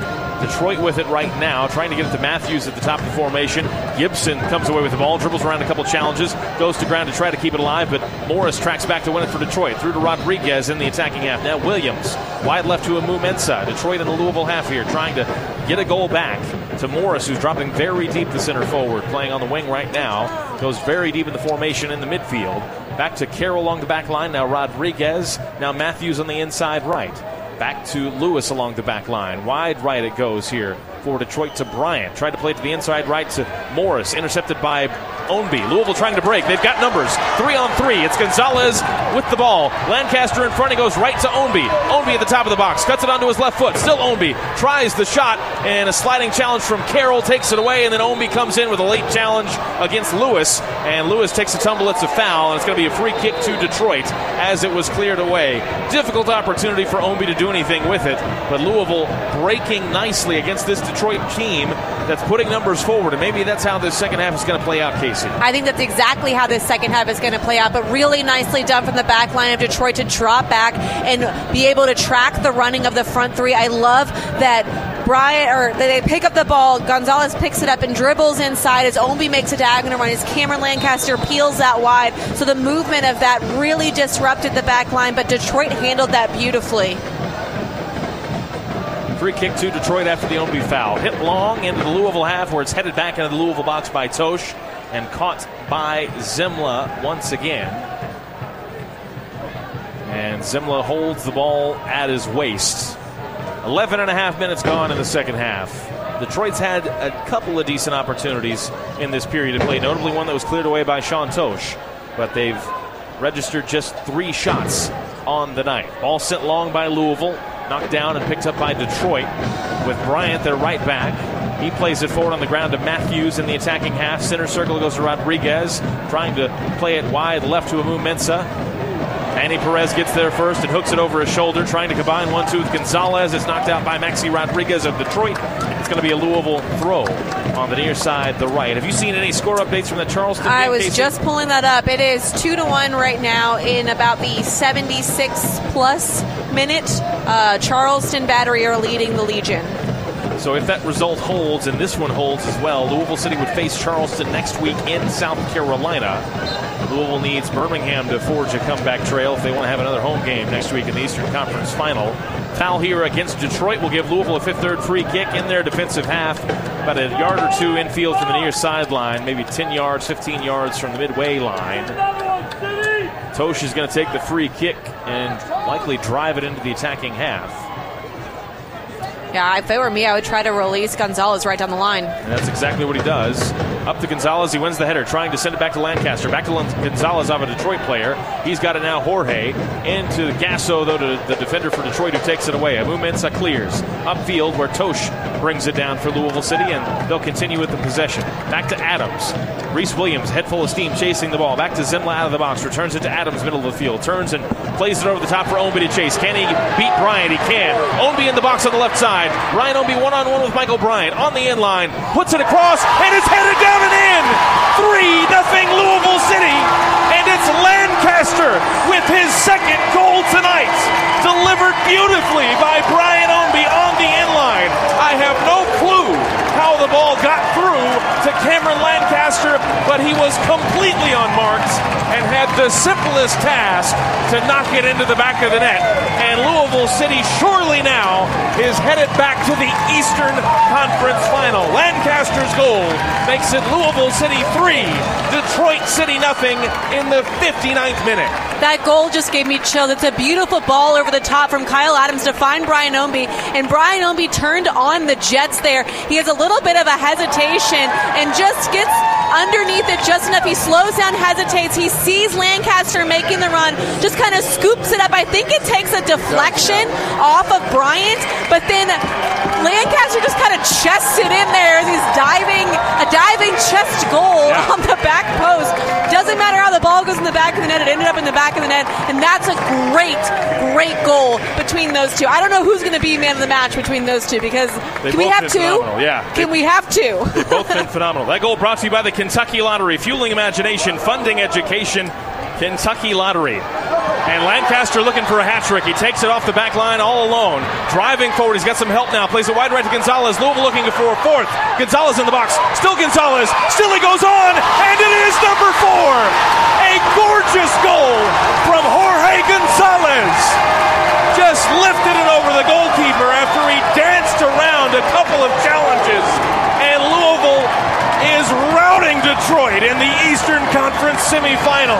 Detroit with it right now, trying to get it to Matthews at the top of the formation. Gibson comes away with the ball, dribbles around a couple challenges, goes to ground to try to keep it alive, but Morris tracks back to win it for Detroit. Through to Rodriguez in the attacking half. Now Williams wide left to Amoo-Mensah. Detroit in the Louisville half here, trying to get a goal back to Morris, who's dropping very deep the center forward, playing on the wing right now. Goes very deep in the formation in the midfield. Back to Carroll along the back line. Now Rodriguez. Now Matthews on the inside right. Back to Lewis along the back line. Wide right it goes here for Detroit to Bryant. Tried to play to the inside right to Morris. Intercepted by Ownby. Louisville trying to break. They've got numbers. Three on three. It's Gonzalez with the ball. Lancaster in front. He goes right to Ownby. Ownby at the top of the box. Cuts it onto his left foot. Still Ownby. Tries the shot. And a sliding challenge from Carroll takes it away. And then Ownby comes in with a late challenge against Lewis. And Lewis takes a tumble. It's a foul. And it's going to be a free kick to Detroit as it was cleared away. Difficult opportunity for Ownby to do anything with it. But Louisville breaking nicely against this Detroit team that's putting numbers forward. And maybe that's how this second half is going to play out, Casey. I think that's exactly how this second half is going to play out, but really nicely done from the back line of Detroit to drop back and be able to track the running of the front three. I love that Bryant or they pick up the ball. Gonzalez picks it up and dribbles inside as Ownby makes a diagonal run. As Cameron Lancaster peels that wide. So the movement of that really disrupted the back line, but Detroit handled that beautifully. Free kick to Detroit after the Ownby foul. Hit long into the Louisville half where it's headed back into the Louisville box by Totsch. and caught by Semmle once again. And Semmle holds the ball at his waist. 11 and a half minutes gone in the second half. Detroit's had a couple of decent opportunities in this period of play, notably one that was cleared away by Sean Totsch, but they've registered just three shots on the night. Ball sent long by Louisville, knocked down and picked up by Detroit with Bryant, their right back. He plays it forward on the ground to Matthews in the attacking half. Center circle goes to Rodriguez, trying to play it wide left to Amoo-Mensah. Manny Perez gets there first and hooks it over his shoulder, trying to combine one two with Gonzalez. It's knocked out by Maxi Rodriguez of Detroit. It's going to be a Louisville throw on the near side, the right. Have you seen any score updates from the Charleston? I was Casey? just pulling that up. It is two to one right now in about the 76 plus minute. Uh, Charleston Battery are leading the Legion. So if that result holds and this one holds as well, Louisville City would face Charleston next week in South Carolina. Louisville needs Birmingham to forge a comeback trail if they want to have another home game next week in the Eastern Conference Final. Foul here against Detroit will give Louisville a fifth third free kick in their defensive half, about a yard or two infield from the near sideline, maybe 10 yards, 15 yards from the midway line. Totsch is going to take the free kick and likely drive it into the attacking half. Yeah, if it were me, I would try to release Gonzalez right down the line. And that's exactly what he does. Up to Gonzalez. He wins the header, trying to send it back to Lancaster. Back to Gonzalez of a Detroit player. He's got it now, Jorge. Into Gasso, though, to the defender for Detroit who takes it away. Amoo-Mensah clears. Upfield, where Totsch brings it down for Louisville City, and they'll continue with the possession. Back to Adams. Rhys Williams, head full of steam, chasing the ball. Back to Semmle out of the box. Returns it to Adams, middle of the field. Turns and plays it over the top for Ownby to chase. Can he beat Bryant? He can. Ownby in the box on the left side. Ryan Ownby one on one with Michael Bryant on the end line. Puts it across, and it's headed down and in. 3 nothing Louisville City. And it's Lancaster with his second goal tonight. Delivered beautifully by Brian Ownby on the end line. I have no clue how the ball got through to Cameron Lancaster, but he was completely unmarked and had the simplest task to knock it into the back of the net. And Louisville City surely now is headed back to the Eastern Conference Final. Lancaster's goal makes it Louisville City 3, Detroit City nothing in the 59th minute. That goal just gave me chills. It's a beautiful ball over the top from Kyle Adams to find Brian Ownby, and Brian Ownby turned on the Jets there. He has a little bit of a hesitation and just gets underneath it just enough. He slows down, hesitates. He sees Lancaster making the run, just kind of scoops it up. I think it takes a deflection off of Bryant, but then Lancaster just kind of chests it in there he's diving, a diving chest goal Yeah. on the back post. Doesn't matter how the ball goes in the back of the net, it ended up in the back of the net, and that's a great, great goal between those two. I don't know who's going to be man of the match between those two because They can we have two? phenomenal, yeah. Can we have two? They've both been phenomenal. That goal brought to you by the Kentucky Lottery, fueling imagination, funding education. Kentucky Lottery. And Lancaster looking for a hat trick. He takes it off the back line all alone. Driving forward. He's got some help now. Plays it wide right to Gonzalez. Louisville looking for a fourth. Gonzalez in the box. Still Gonzalez. Still he goes on. And it is number four. A gorgeous goal from Jorge Gonzalez. Just lifted it over the goalkeeper after he danced around a couple of challenges. And Louisville is routing Detroit in the Eastern Conference semifinal.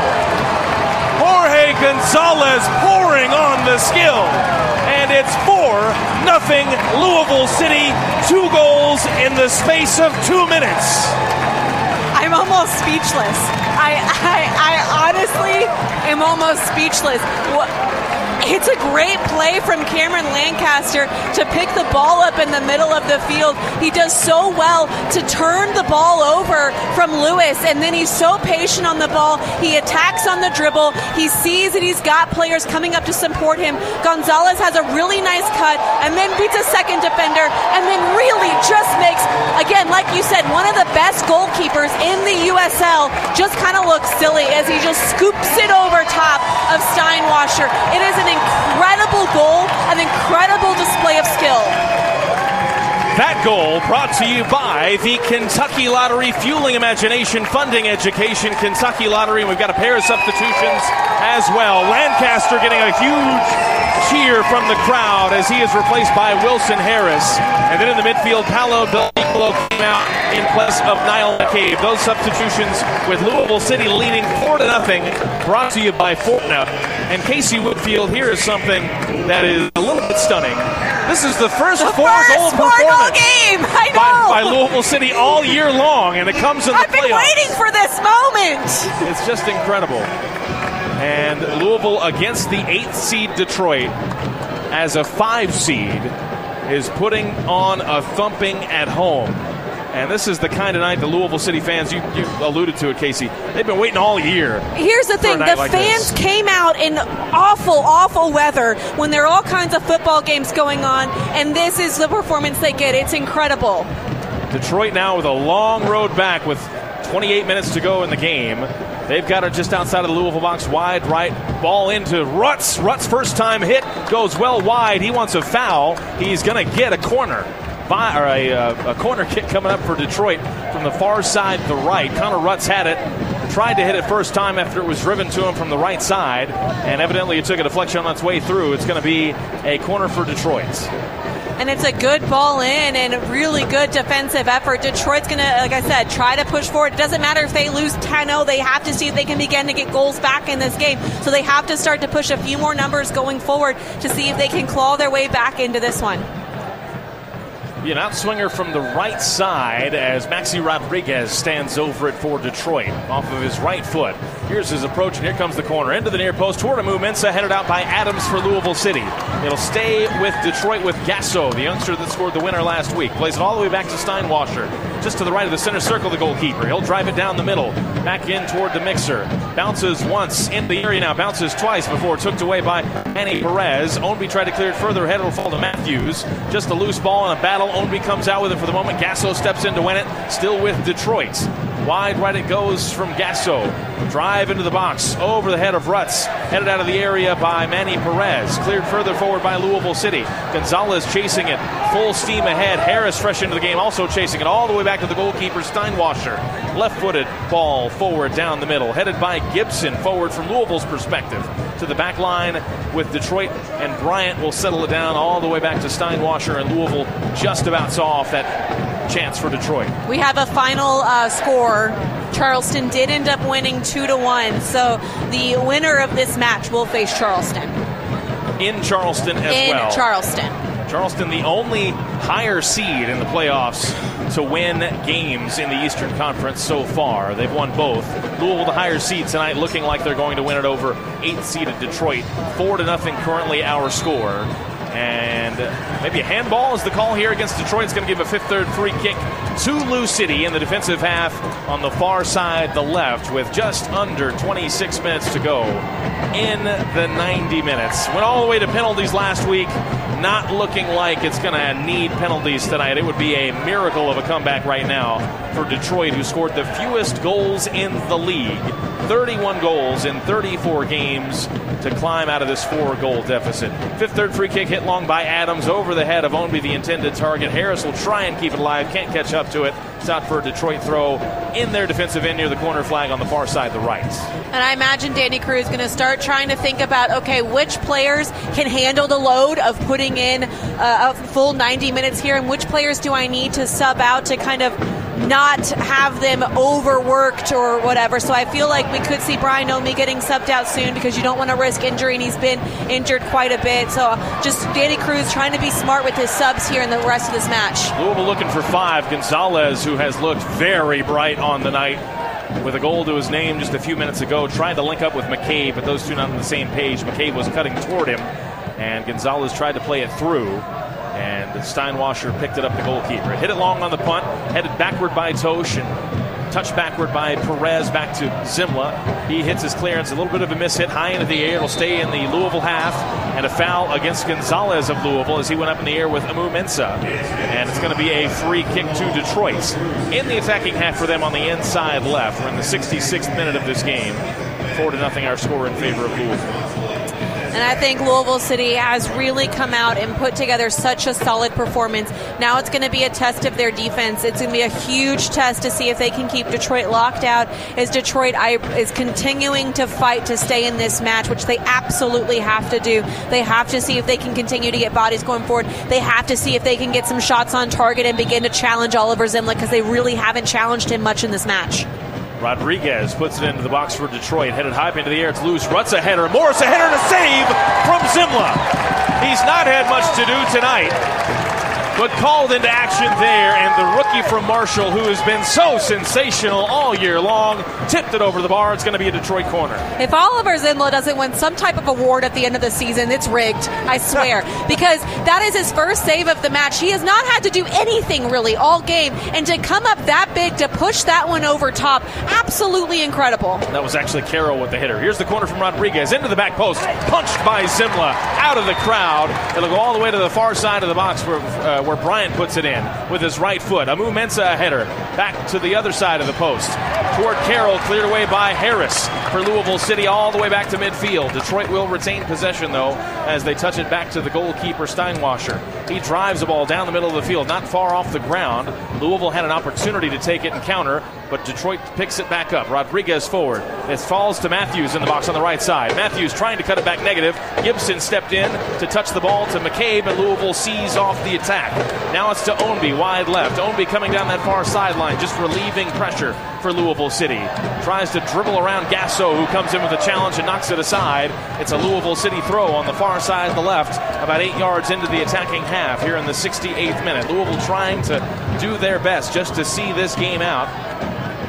Gonzalez pouring on the skill. And it's 4 nothing Louisville City. Two goals in the space of two minutes. I'm almost speechless. I, I, I honestly am almost speechless. What? It's a great play from Cameron Lancaster to pick the ball up in the middle of the field. He does so well to turn the ball over from Lewis, and then he's so patient on the ball. He attacks on the dribble. He sees that he's got players coming up to support him. Gonzalez has a really nice cut and then beats a second defender, and then really just makes, again, like you said, one of the best goalkeepers in the USL just kind of looks silly as he just scoops it over top of Steinwascher. It is an incredible goal, an incredible display of skill. That goal brought to you by the Kentucky Lottery, fueling imagination, funding education. Kentucky Lottery, and we've got a pair of substitutions as well. Lancaster getting a huge cheer from the crowd as he is replaced by Wilson Harris. And then in the midfield, Paolo Came out in place of Niall McCabe. Those substitutions with Louisville City leading four to nothing. Brought to you by Fortnite. And Casey Woodfield, here is something that is a little bit stunning. This is the first The four first goal four-goal performance game. I by, know. by Louisville City all year long, and it comes in the I've been playoffs. waiting for this moment. It's just incredible. And Louisville against the eighth seed Detroit as a five seed is putting on a thumping at home. And this is the kind of night the Louisville City fans, you, you alluded to it, Casey, they've been waiting all year. Here's the thing: the like fans this. came out in awful, awful weather when there are all kinds of football games going on, and this is the performance they get. It's incredible. Detroit now with a long road back with 28 minutes to go in the game. They've got it just outside of the Louisville box, wide right. Ball into Rutz. Rutz first time hit goes well wide. He wants a foul. He's going to get a corner. By, or a, uh, a corner kick coming up for Detroit from the far side, the right. Connor Rutz had it. Tried to hit it first time after it was driven to him from the right side, and evidently it took a deflection on its way through. It's going to be a corner for Detroit. And it's a good ball in and a really good defensive effort. Detroit's going to, like I said, try to push forward. It doesn't matter if they lose 10 0, they have to see if they can begin to get goals back in this game. So they have to start to push a few more numbers going forward to see if they can claw their way back into this one. Be an outswinger from the right side as Maxi Rodriguez stands over it for Detroit off of his right foot. Here's his approach, and here comes the corner into the near post toward Amoo-Mensah uh, headed out by Adams for Louisville City. It'll stay with Detroit with Gasso, the youngster that scored the winner last week. Plays it all the way back to Steinwascher, just to the right of the center circle. The goalkeeper. He'll drive it down the middle, back in toward the mixer. Bounces once in the area now. Bounces twice before took away by Manny Perez. Ownby tried to clear it further ahead. It'll fall to Matthews. Just a loose ball in a battle. Ownby comes out with it for the moment. Gasso steps in to win it. Still with Detroit. Wide right it goes from Gasso. Drive into the box. Over the head of Rutz. Headed out of the area by Manny Perez. Cleared further forward by Louisville City. Gonzalez chasing it. Full steam ahead. Harris fresh into the game. Also chasing it all the way back to the goalkeeper Steinwascher. Left footed ball forward down the middle. Headed by Gibson forward from Louisville's perspective. To the back line with Detroit and Bryant will settle it down all the way back to Steinwascher and Louisville just about saw off that chance for Detroit. We have a final uh, score. Charleston did end up winning two to one, so the winner of this match will face Charleston In Charleston as in well. Charleston. Charleston, the only higher seed in the playoffs to win games in the Eastern Conference so far. They've won both. Louisville, the higher seed tonight, looking like they're going to win it over eighth seeded Detroit. Four to nothing currently our score. And maybe a handball is the call here against Detroit. It's going to give a fifth third free kick to Lou City in the defensive half on the far side, the left, with just under 26 minutes to go in the 90 minutes. Went all the way to penalties last week. Not looking like it's going to need penalties tonight. It would be a miracle of a comeback right now for Detroit, who scored the fewest goals in the league 31 goals in 34 games to climb out of this four goal deficit. Fifth third free kick hit long by Adams over the head of Ownby, the intended target. Harris will try and keep it alive, can't catch up to it. Out for a Detroit throw in their defensive end near the corner flag on the far side, the right. And I imagine Danny Cruz is going to start trying to think about okay, which players can handle the load of putting in uh, a full 90 minutes here, and which players do I need to sub out to kind of not have them overworked or whatever. So I feel like we could see Brian Ownby getting subbed out soon because you don't want to risk injury, and he's been injured quite a bit. So just Danny Cruz trying to be smart with his subs here in the rest of this match. Louisville looking for five. Gonzalez, who has looked very bright on the night with a goal to his name just a few minutes ago, trying to link up with McCabe, but those two not on the same page. McCabe was cutting toward him, and Gonzalez tried to play it through. And Steinwascher picked it up, the goalkeeper. Hit it long on the punt, headed backward by Totsch, and touched backward by Perez back to Semmle. He hits his clearance, a little bit of a miss hit high into the air. It'll stay in the Louisville half, and a foul against Gonzalez of Louisville as he went up in the air with Amoo-Mensah. And it's going to be a free kick to Detroit. In the attacking half for them on the inside left. We're in the 66th minute of this game. Four to nothing, our score in favor of Louisville. And I think Louisville City has really come out and put together such a solid performance. Now it's going to be a test of their defense. It's going to be a huge test to see if they can keep Detroit locked out as Detroit is continuing to fight to stay in this match, which they absolutely have to do. They have to see if they can continue to get bodies going forward. They have to see if they can get some shots on target and begin to challenge Oliver Semmle because they really haven't challenged him much in this match. Rodriguez puts it into the box for Detroit. Headed high into the air. It's loose. Rutz a header. Morris a header a save from Semmle. He's not had much to do tonight but called into action there. And the rookie from Marshall, who has been so sensational all year long, tipped it over the bar. It's going to be a Detroit corner. If Oliver Semmle doesn't win some type of award at the end of the season, it's rigged. I swear, because that is his first save of the match. He has not had to do anything really all game, and to come up that big to push that one over top, absolutely incredible. That was actually Carroll with the hitter. Here's the corner from Rodriguez into the back post, punched by Semmle out of the crowd. It'll go all the way to the far side of the box where. Uh, where Bryant puts it in with his right foot. Amoo-Mensah a header back to the other side of the post. Toward Carroll, cleared away by Harris for Louisville City all the way back to midfield. Detroit will retain possession, though, as they touch it back to the goalkeeper, Steinwascher. He drives the ball down the middle of the field, not far off the ground. Louisville had an opportunity to take it and counter, but Detroit picks it back up. Rodriguez forward. It falls to Matthews in the box on the right side. Matthews trying to cut it back negative. Gibson stepped in to touch the ball to McCabe, and Louisville sees off the attack. Now it's to Ownby, wide left. Ownby coming down that far sideline, just relieving pressure for Louisville City. Tries to dribble around Gasso, who comes in with a challenge and knocks it aside. It's a Louisville City throw on the far side, the left, about eight yards into the attacking half here in the 68th minute. Louisville trying to do their best just to see this game out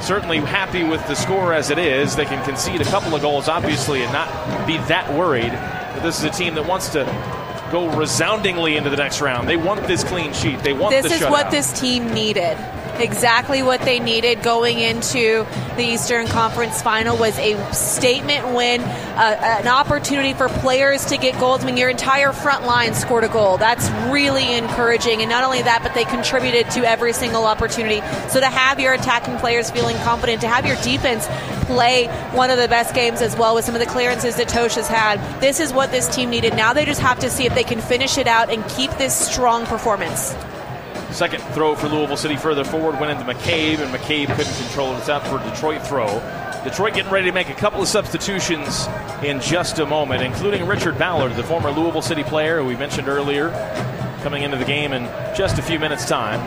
certainly happy with the score as it is. They can concede a couple of goals, obviously, and not be that worried. But this is a team that wants to go resoundingly into the next round. They want this clean sheet. They want this the is shutout. what this team needed exactly what they needed going into the Eastern Conference final was a statement win, uh, an opportunity for players to get goals. I mean, your entire front line scored a goal. That's really encouraging. And not only that, but they contributed to every single opportunity. So to have your attacking players feeling confident, to have your defense play one of the best games as well with some of the clearances that Totsch has had, this is what this team needed. Now they just have to see if they can finish it out and keep this strong performance. Second throw for Louisville City further forward went into McCabe, and McCabe couldn't control it. It's out for a Detroit throw. Detroit getting ready to make a couple of substitutions in just a moment, including Richard Ballard, the former Louisville City player who we mentioned earlier, coming into the game in just a few minutes' time.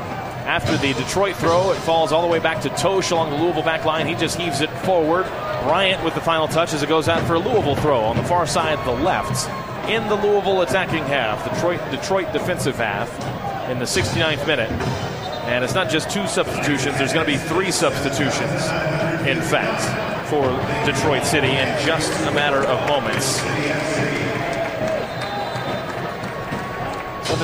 After the Detroit throw, it falls all the way back to Totsch along the Louisville back line. He just heaves it forward. Bryant with the final touch as it goes out for a Louisville throw on the far side, the left, in the Louisville attacking half, Detroit Detroit defensive half in the 69th minute. And it's not just two substitutions, there's going to be three substitutions, in fact, for Detroit City in just a matter of moments.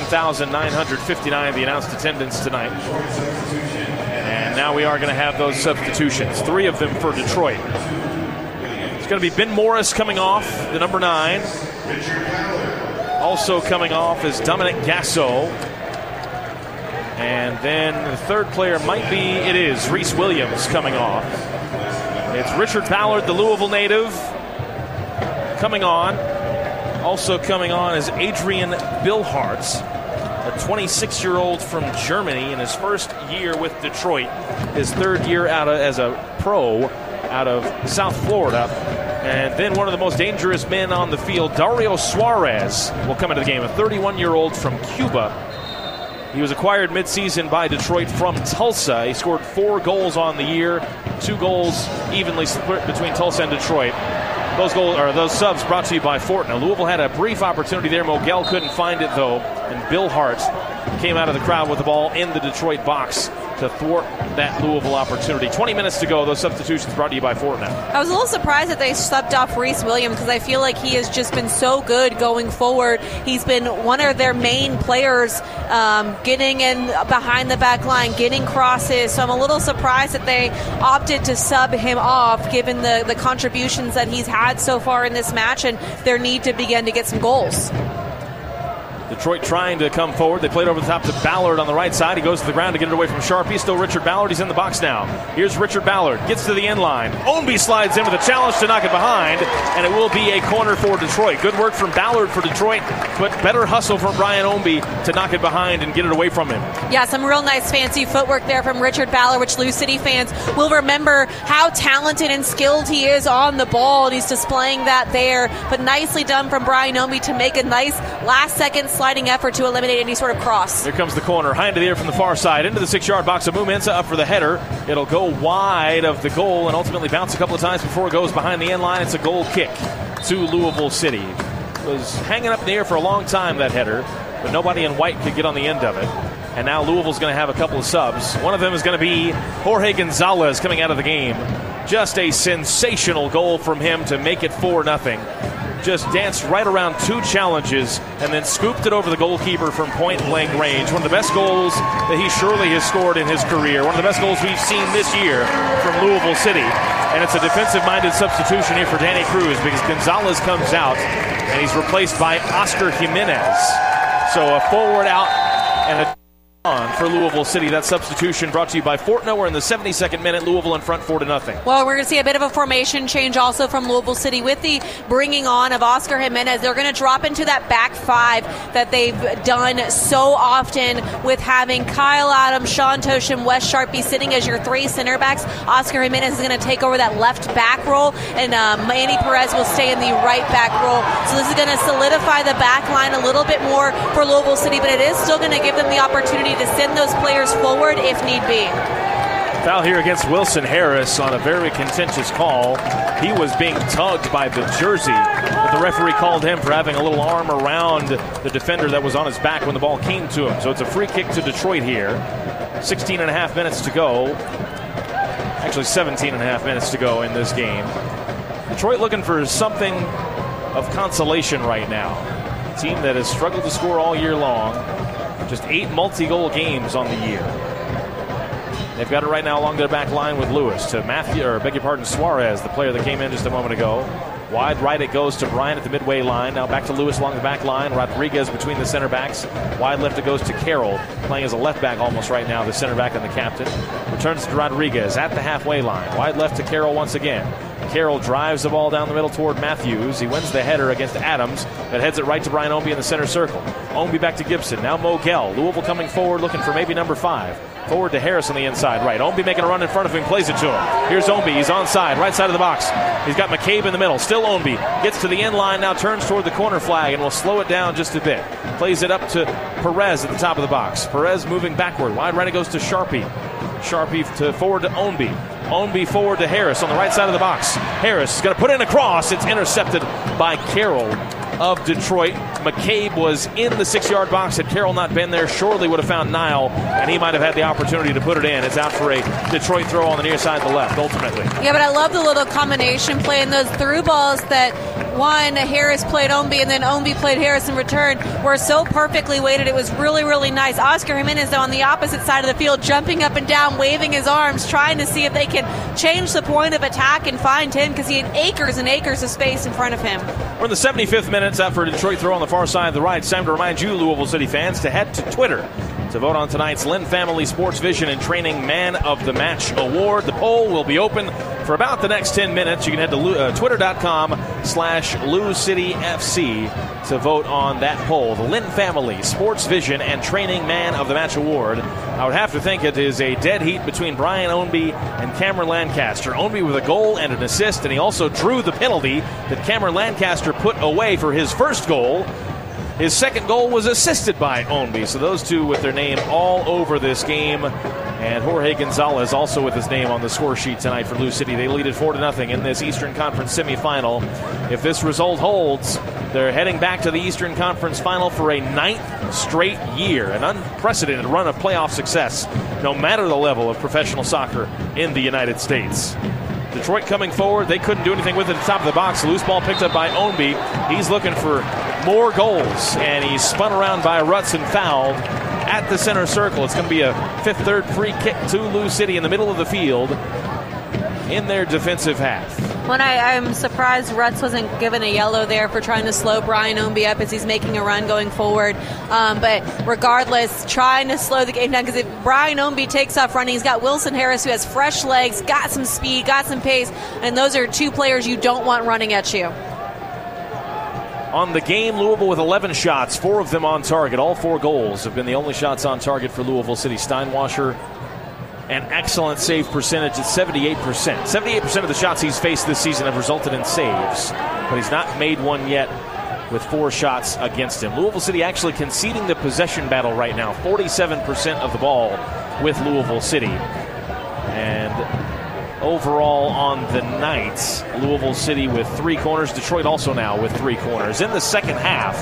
7,959 the announced attendance tonight. And now we are going to have those substitutions, three of them for Detroit. It's going to be Ben Morris coming off, the number nine. Also coming off is Dominic Gasso, and then the third player might be, it is, Rhys Williams coming off. It's Richard Ballard, the Louisville native, coming on. Also coming on is Adrian Billhardt, a 26 year old from Germany in his first year with Detroit, his third year out of, as a pro out of South Florida. And then one of the most dangerous men on the field, Dario Suarez, will come into the game, a 31 year old from Cuba he was acquired midseason by Detroit from Tulsa. He scored four goals on the year, two goals evenly split between Tulsa and Detroit. Those goals those subs brought to you by Fortna. Louisville had a brief opportunity there. Moguel couldn't find it though, and Billhardt came out of the crowd with the ball in the Detroit box to thwart that Louisville opportunity. 20 minutes to go. Those substitutions brought to you by Fortnite. I was a little surprised that they subbed off Rhys Williams because I feel like he has just been so good going forward. He's been one of their main players um, getting in behind the back line, getting crosses. So I'm a little surprised that they opted to sub him off given the, the contributions that he's had so far in this match and their need to begin to get some goals. Detroit trying to come forward. They played over the top to Ballard on the right side. He goes to the ground to get it away from Charpie. Still Richard Ballard. He's in the box now. Here's Richard Ballard. Gets to the end line. Ownby slides in with a challenge to knock it behind, and it will be a corner for Detroit. Good work from Ballard for Detroit, but better hustle from Brian Ownby to knock it behind and get it away from him. Yeah, some real nice fancy footwork there from Richard Ballard, which Lou City fans will remember how talented and skilled he is on the ball, and he's displaying that there. But nicely done from Brian Ownby to make a nice last second sliding effort to eliminate any sort of cross. Here comes the corner. High into the air from the far side. Into the six yard box of Amoo-Mensah up for the header. It'll go wide of the goal and ultimately bounce a couple of times before it goes behind the end line. It's a goal kick to Louisville City. It was hanging up in the air for a long time, that header, but nobody in white could get on the end of it. And now Louisville's going to have a couple of subs. One of them is going to be Jorge Gonzalez coming out of the game. Just a sensational goal from him to make it 4 0 just danced right around two challenges and then scooped it over the goalkeeper from point blank range. One of the best goals that he surely has scored in his career. One of the best goals we've seen this year from Louisville City. And it's a defensive minded substitution here for Danny Cruz because Gonzalez comes out and he's replaced by Oscar Jimenez. So a forward out and a on for Louisville City. That substitution brought to you by Fortno. We're in the 72nd minute. Louisville in front, four to nothing. Well, we're going to see a bit of a formation change also from Louisville City with the bringing on of Oscar Jimenez. They're going to drop into that back five that they've done so often with having Kyle Adams, Sean Tosham, Wes Charpie sitting as your three center backs. Oscar Jimenez is going to take over that left back role, and uh, Manny Perez will stay in the right back role. So this is going to solidify the back line a little bit more for Louisville City, but it is still going to give them the opportunity to send those players forward if need be. Foul here against Wilson Harris on a very contentious call. He was being tugged by the jersey, but the referee called him for having a little arm around the defender that was on his back when the ball came to him. So it's a free kick to Detroit here. 16 and a half minutes to go. Actually, 17 and a half minutes to go in this game. Detroit looking for something of consolation right now. A team that has struggled to score all year long. Just eight multi goal games on the year. They've got it right now along their back line with Lewis to Matthew, or beg your pardon, Suarez, the player that came in just a moment ago. Wide right it goes to Bryant at the midway line. Now back to Lewis along the back line. Rodriguez between the center backs. Wide left it goes to Carroll, playing as a left back almost right now, the center back and the captain. Returns to Rodriguez at the halfway line. Wide left to Carroll once again. Carroll drives the ball down the middle toward Matthews. He wins the header against Adams, but heads it right to Brian Ownby in the center circle. Ownby back to Gibson. Now Moguel. Louisville coming forward looking for maybe number five. Forward to Harris on the inside right. Ownby making a run in front of him, plays it to him. Here's Ownby. He's onside, right side of the box. He's got McCabe in the middle. Still Ownby. Gets to the end line, now turns toward the corner flag and will slow it down just a bit. Plays it up to Perez at the top of the box. Perez moving backward. Wide right it goes to Charpie. Charpie to forward to Ownby. Ownby forward to Harris on the right side of the box. Harris is going to put in a cross. It's intercepted by Carroll of Detroit. McCabe was in the six yard box. Had Carroll not been there, surely would have found Niall, and he might have had the opportunity to put it in. It's out for a Detroit throw on the near side, the left, ultimately. Yeah, but I love the little combination play and those through balls that one Harris played Ownby and then Ownby played Harris in return were so perfectly weighted. It was really, really nice. Oscar Jimenez, though, on the opposite side of the field, jumping up and down, waving his arms, trying to see if they can change the point of attack and find him because he had acres and acres of space in front of him. We're in the 75th minute. It's out for a Detroit throw on the far side of the right. It's time to remind you, Louisville City fans, to head to Twitter to vote on tonight's Lynn Family Sports Vision and Training Man of the Match Award. The poll will be open for about the next 10 minutes. You can head to uh, twitter.com slash Lou City FC to vote on that poll. The Lynn Family Sports Vision and Training Man of the Match Award. I would have to think it is a dead heat between Brian Ownby and Cameron Lancaster. Ownby with a goal and an assist, and he also drew the penalty that Cameron Lancaster put away for his first goal. His second goal was assisted by Ownby. So those two with their name all over this game. And Jorge Gonzalez also with his name on the score sheet tonight for Lou City. They lead it 4 to nothing in this Eastern Conference semifinal. If this result holds, they're heading back to the Eastern Conference final for a ninth straight year, an unprecedented run of playoff success, no matter the level of professional soccer in the United States. Detroit coming forward. They couldn't do anything with it at the top of the box. Loose ball picked up by Ownby. He's looking for more goals, and he's spun around by Rutz and fouled at the center circle. It's going to be a fifth third free kick to Lou City in the middle of the field in their defensive half. When I, I'm surprised Rutz wasn't given a yellow there for trying to slow Brian Ownby up as he's making a run going forward. Um, but regardless, trying to slow the game down because if Brian Ownby takes off running, he's got Wilson Harris who has fresh legs, got some speed, got some pace, and those are two players you don't want running at you. On the game, Louisville with 11 shots, four of them on target. All four goals have been the only shots on target for Louisville City. Steinwascher an excellent save percentage at 78%. 78% of the shots he's faced this season have resulted in saves, but he's not made one yet with four shots against him. Louisville City actually conceding the possession battle right now. 47% of the ball with Louisville City. And overall on the night, Louisville City with three corners. Detroit also now with three corners. In the second half,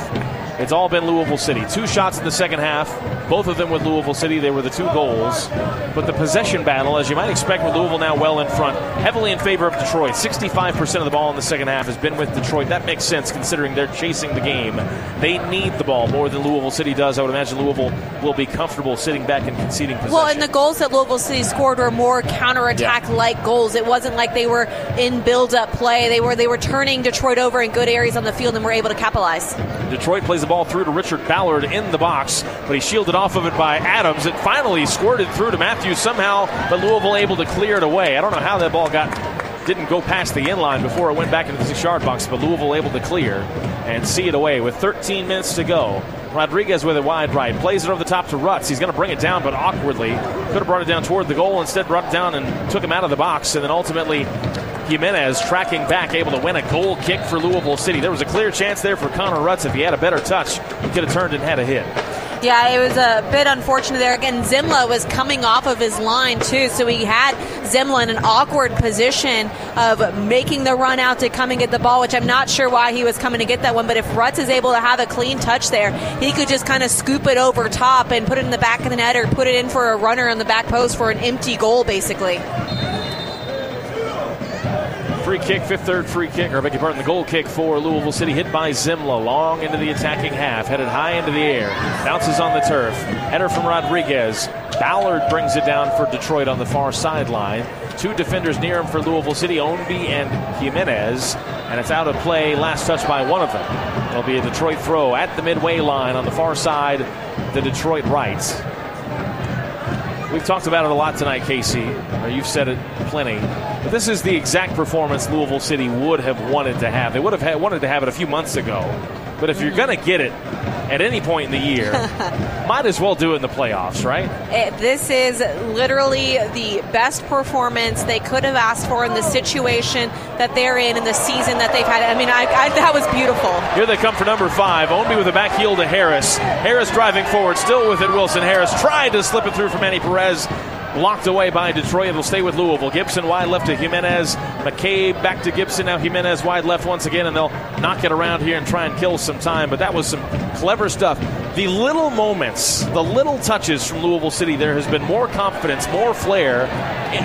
it's all been Louisville City. Two shots in the second half, both of them with Louisville City. They were the two goals. But the possession battle, as you might expect with Louisville now well in front, heavily in favor of Detroit. 65% of the ball in the second half has been with Detroit. That makes sense considering they're chasing the game. They need the ball more than Louisville City does. I would imagine Louisville will be comfortable sitting back and conceding possession. Well, and the goals that Louisville City scored were more counterattack like goals. It wasn't like they were in build up play. They were they were turning Detroit over in good areas on the field and were able to capitalize. Detroit plays the ball through to Richard Ballard in the box, but he shielded off of it by Adams. It finally squirted through to Matthews somehow, but Louisville able to clear it away. I don't know how that ball got didn't go past the in line before it went back into the six yard box, but Louisville able to clear and see it away with 13 minutes to go. Rodriguez with a wide right, plays it over the top to Rutz. He's going to bring it down, but awkwardly. Could have brought it down toward the goal, instead brought it down and took him out of the box, and then ultimately Jimenez tracking back, able to win a goal kick for Louisville City. There was a clear chance there for Connor Rutz. If he had a better touch, he could have turned and had a hit. Yeah, it was a bit unfortunate there. Again, Semmle was coming off of his line too, so he had Semmle in an awkward position of making the run out to come and get the ball, which I'm not sure why he was coming to get that one. But if Rutz is able to have a clean touch there, he could just kind of scoop it over top and put it in the back of the net or put it in for a runner on the back post for an empty goal, basically. Free kick, fifth, third free kick, or I beg the goal kick for Louisville City, hit by Semmle, long into the attacking half, headed high into the air, bounces on the turf, header from Rodriguez. Ballard brings it down for Detroit on the far sideline. Two defenders near him for Louisville City, Ownby and Jimenez, and it's out of play, last touch by one of them. It'll be a Detroit throw at the midway line on the far side, the Detroit right. We've talked about it a lot tonight, Casey. Uh, you've said it plenty. But this is the exact performance Louisville City would have wanted to have. They would have had, wanted to have it a few months ago. But if you're going to get it at any point in the year, might as well do it in the playoffs, right? It, this is literally the best performance they could have asked for in the situation that they're in in the season that they've had. I mean, I, I, that was beautiful. Here they come for number five. Ownby with a back heel to Harris. Harris driving forward, still with it. Wilson Harris tried to slip it through for Manny Perez. Blocked away by Detroit. It'll stay with Louisville. Gibson wide left to Jimenez. McCabe back to Gibson. Now Jimenez wide left once again, and they'll knock it around here and try and kill some time. But that was some clever stuff. The little moments, the little touches from Louisville City, there has been more confidence, more flair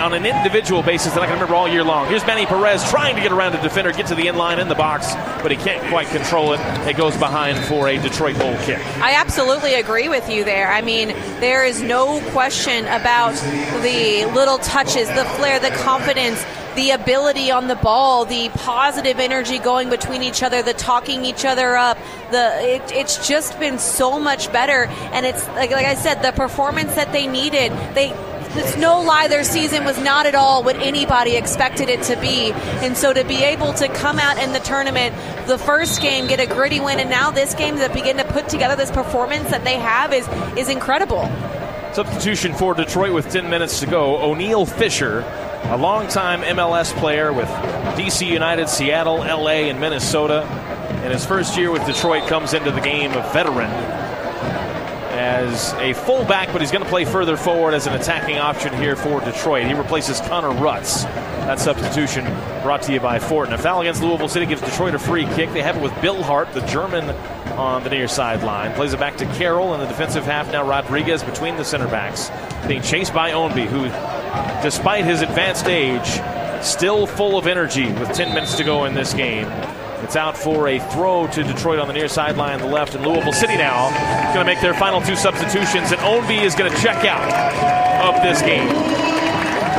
on an individual basis than I can remember all year long. Here's Manny Perez trying to get around a defender, get to the end line in the box, but he can't quite control it. It goes behind for a Detroit goal kick. I absolutely agree with you there. I mean, there is no question about the little touches, the flair, the confidence, the ability on the ball, the positive energy going between each other, the talking each other up. The it, it's just been so much better, and it's like, like I said, the performance that they needed. They it's no lie their season was not at all what anybody expected it to be and so to be able to come out in the tournament the first game get a gritty win and now this game that begin to put together this performance that they have is is incredible Substitution for Detroit with 10 minutes to go. O'Neill Fisher, a longtime MLS player with DC United, Seattle, LA, and Minnesota. In his first year with Detroit, comes into the game a veteran as a fullback, but he's going to play further forward as an attacking option here for Detroit. He replaces Connor Rutz. That substitution brought to you by Fortin. A foul against Louisville City gives Detroit a free kick. They have it with Billhardt, the German, on the near sideline. Plays it back to Carroll in the defensive half. Now Rodriguez between the center backs. Being chased by Ownby, who, despite his advanced age, still full of energy with 10 minutes to go in this game. It's out for a throw to Detroit on the near sideline, the left, and Louisville City now going to make their final two substitutions, and Ownby is going to check out of this game.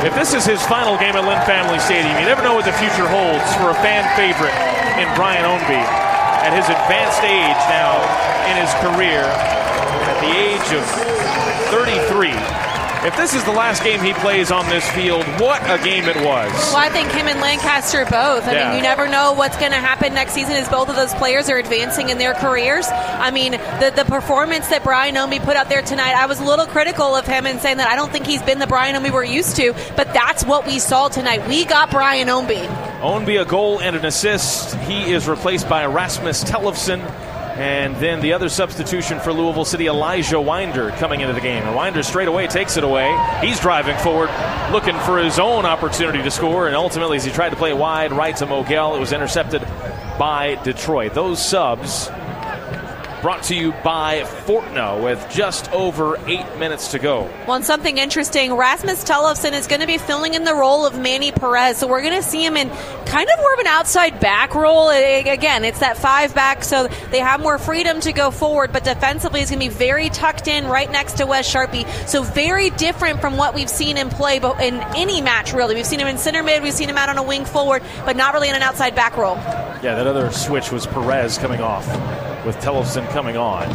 If this is his final game at Lynn Family Stadium, you never know what the future holds for a fan favorite in Brian Ownby at his advanced age now in his career, at the age of 33. If this is the last game he plays on this field, what a game it was. Well, I think him and Lancaster both. I Yeah. mean, you never know what's going to happen next season as both of those players are advancing in their careers. I mean, the, the performance that Brian Ownby put out there tonight, I was a little critical of him and saying that I don't think he's been the Brian Ownby we're used to, but that's what we saw tonight. We got Brian Omi. Ownby a goal and an assist. He is replaced by Rasmus Tellefsen. And then the other substitution for Louisville City, Elijah Winder, coming into the game. And Winder straight away takes it away. He's driving forward, looking for his own opportunity to score. And ultimately, as he tried to play wide right to Moguel, it was intercepted by Detroit. Those subs brought to you by Fortno with just over eight minutes to go. Well, and something interesting, Rasmus Tellefsen is going to be filling in the role of Manny Perez. So we're going to see him in kind of more of an outside back role. Again, it's that five back, so they have more freedom to go forward, but defensively he's going to be very tucked in right next to Wes Charpie. So very different from what we've seen him play but in any match, really. We've seen him in center mid, we've seen him out on a wing forward, but not really in an outside back role. Yeah, that other switch was Perez coming off with Tellefsen coming on.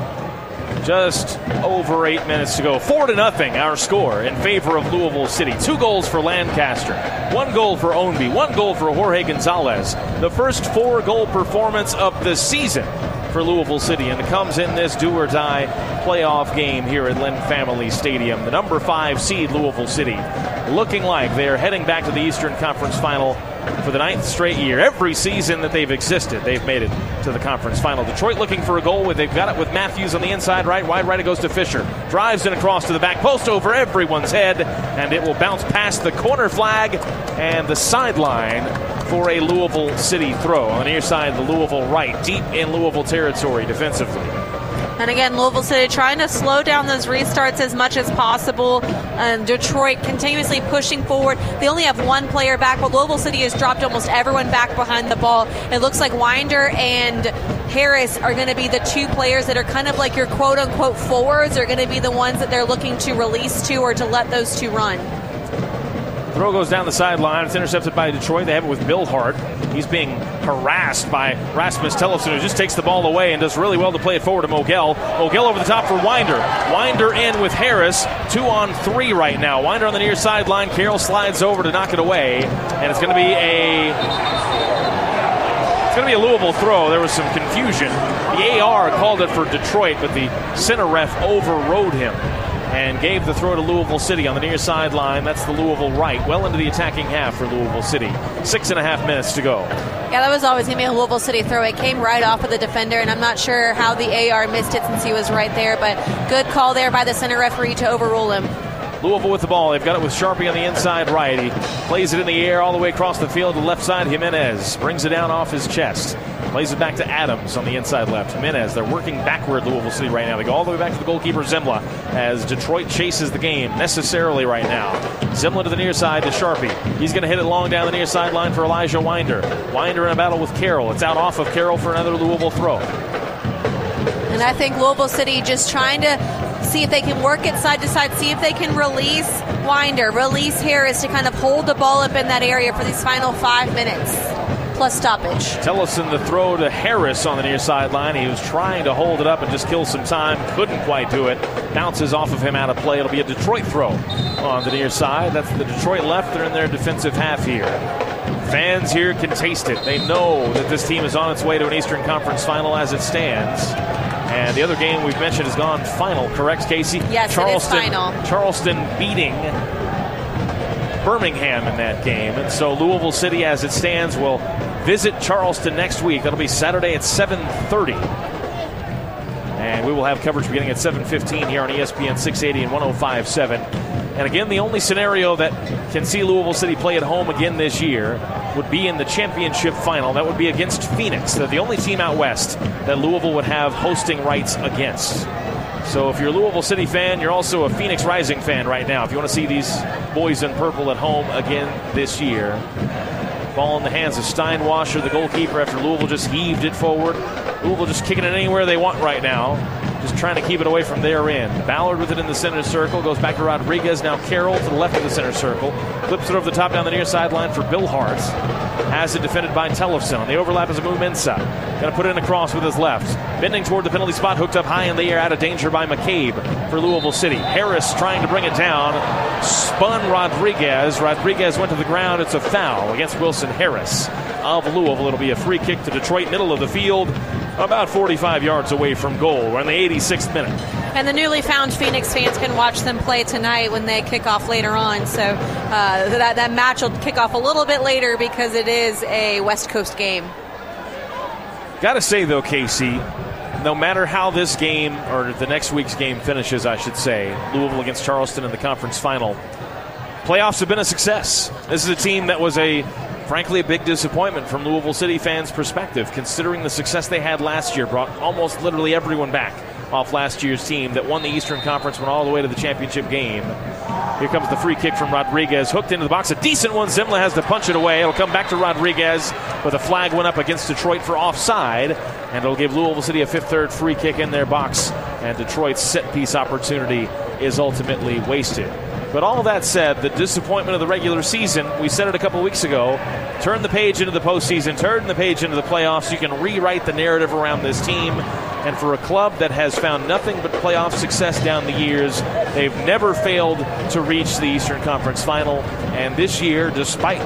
Just over eight minutes to go. Four to nothing, our score in favor of Louisville City. Two goals for Lancaster, one goal for Ownby, one goal for Jorge Gonzalez. The first four goal performance of the season for Louisville City, and it comes in this do or die playoff game here at Lynn Family Stadium. The number five seed Louisville City looking like they are heading back to the Eastern Conference Final for the ninth straight year. Every season that they've existed, they've made it to the conference final. Detroit looking for a goal. With they've got it with Matthews on the inside right, wide right. It goes to Fisher. Drives it across to the back post over everyone's head, and it will bounce past the corner flag and the sideline for a Louisville City throw on the near side. The Louisville right, deep in Louisville territory defensively. And again, Louisville City trying to slow down those restarts as much as possible. And Detroit continuously pushing forward. They only have one player back, but Louisville City has dropped almost everyone back behind the ball. It looks like Winder and Harris are going to be the two players that are kind of like your quote unquote forwards, are going to be the ones that they're looking to release to or to let those two run. Throw goes down the sideline. It's intercepted by Detroit. They have it with Billhardt. He's being harassed by Rasmus Tellefsen, who just takes the ball away and does really well to play it forward to Moguel. Moguel over the top for Winder. Winder in with Harris. Two on three right now. Winder on the near sideline. Carroll slides over to knock it away. And it's going to be a it's going to be a Louisville throw. There was some confusion. The AR called it for Detroit, but the center ref overrode him and gave the throw to Louisville City on the near sideline. That's the Louisville right, well into the attacking half for Louisville City. Six and a half minutes to go. Yeah, that was always going to be a Louisville City throw. It came right off of the defender, and I'm not sure how the AR missed it since he was right there, but good call there by the center referee to overrule him. Louisville with the ball. They've got it with Charpie on the inside right. He plays it in the air all the way across the field to the left side. Jimenez brings it down off his chest. Plays it back to Adams on the inside left. Jimenez, they're working backward, Louisville City right now. They go all the way back to the goalkeeper, Semmle, as Detroit chases the game necessarily right now. Semmle to the near side to Charpie. He's going to hit it long down the near sideline for Elijah Winder. Winder in a battle with Carroll. It's out off of Carroll for another Louisville throw. And I think Louisville City just trying to see if they can work it side to side, see if they can release Winder, release Harris to kind of hold the ball up in that area for these final five minutes plus stoppage. Tellefsen the throw to Harris on the near sideline. He was trying to hold it up and just kill some time. Couldn't quite do it. Bounces off of him out of play. It'll be a Detroit throw on the near side. That's the Detroit left. They're in their defensive half here. Fans here can taste it. They know that this team is on its way to an Eastern Conference final as it stands. And the other game we've mentioned has gone final, correct, Casey? Yes, it is final. Charleston beating Birmingham in that game. And so Louisville City, as it stands, will visit Charleston next week. That'll be Saturday at 7:30. And we will have coverage beginning at 7:15 here on ESPN 680 and 105.7. And again, the only scenario that can see Louisville City play at home again this year would be in the championship final. That would be against Phoenix. They're the only team out west that Louisville would have hosting rights against. So if you're a Louisville City fan, you're also a Phoenix Rising fan right now. If you want to see these boys in purple at home again this year. Ball in the hands of Steinwascher, the goalkeeper, after Louisville just heaved it forward. Louisville just kicking it anywhere they want right now. Just trying to keep it away from their end. Ballard with it in the center circle. Goes back to Rodriguez. Now Carroll to the left of the center circle. Flips it over the top down the near sideline for Billhardt. Has it defended by Tellefsen. The overlap is a move inside. Going to put it in a cross with his left. Bending toward the penalty spot. Hooked up high in the air. Out of danger by McCabe for Louisville City. Harris trying to bring it down. Spun Rodriguez. Rodriguez went to the ground. It's a foul against Wilson Harris of Louisville. It'll be a free kick to Detroit, middle of the field about 45 yards away from goal. We're in the 86th minute. And the newly found Phoenix fans can watch them play tonight when they kick off later on. So uh, that, that match will kick off a little bit later because it is a West Coast game. Got to say, though, Casey, no matter how this game or the next week's game finishes, I should say, Louisville against Charleston in the conference final, playoffs have been a success. This is a team that was a frankly a big disappointment from Louisville City fans' perspective, considering the success they had last year, brought almost literally everyone back off last year's team that won the Eastern Conference, went all the way to the championship game. Here comes the free kick from Rodriguez, hooked into the box. A decent one. Semmle has to punch it away. It'll come back to Rodriguez, but the flag went up against Detroit for offside, and it'll give Louisville City a fifth third free kick in their box, and Detroit's set piece opportunity is ultimately wasted. But all that said, the disappointment of the regular season, we said it a couple weeks ago, turn the page into the postseason, turn the page into the playoffs. You can rewrite the narrative around this team. And for a club that has found nothing but playoff success down the years, they've never failed to reach the Eastern Conference final. And this year, despite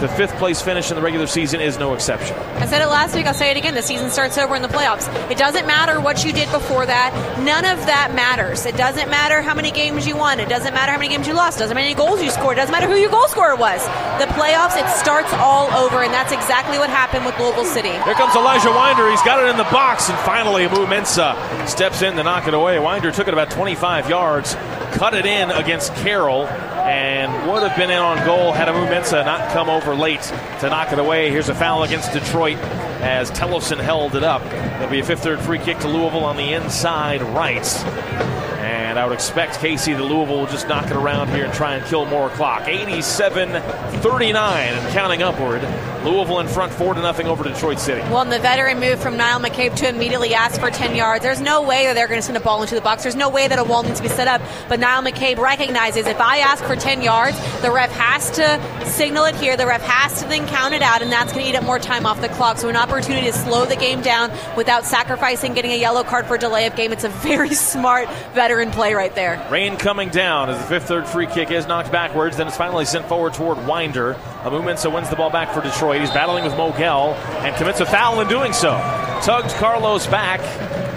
the fifth place finish in the regular season is no exception. I said it last week, I'll say it again. The season starts over in the playoffs. It doesn't matter what you did before that. None of that matters. It doesn't matter how many games you won. It doesn't matter how many games you lost. It doesn't matter how many goals you scored. It doesn't matter who your goal scorer was. The playoffs, it starts all over, and that's exactly what happened with Louisville City. Here comes Elijah Winder. He's got it in the box, and finally Mensah steps in to knock it away. Winder took it about 25 yards, cut it in against Carroll, and would have been in on goal had Amoo not come over late to knock it away. Here's a foul against Detroit as Tellefsen held it up. It'll be a fifth third free kick to Louisville on the inside right. And I would expect Casey the Louisville will just knock it around here and try and kill more clock. 87 39 and counting upward. Louisville in front 4 to nothing over Detroit City. Well, and the veteran move from Niall McCabe to immediately ask for 10 yards. There's no way that they're going to send a ball into the box. There's no way that a wall needs to be set up. But Niall McCabe recognizes if I ask for 10 yards, the ref has to signal it here. The ref has to then count it out, and that's going to eat up more time off the clock. So, an opportunity to slow the game down without sacrificing getting a yellow card for delay of game. It's a very smart veteran play right there. Rain coming down as the fifth third free kick is knocked backwards. Then it's finally sent forward toward Winder. Amoo-Mensah wins the ball back for Detroit. He's battling with Moguel and commits a foul in doing so. Tugged Carlos back,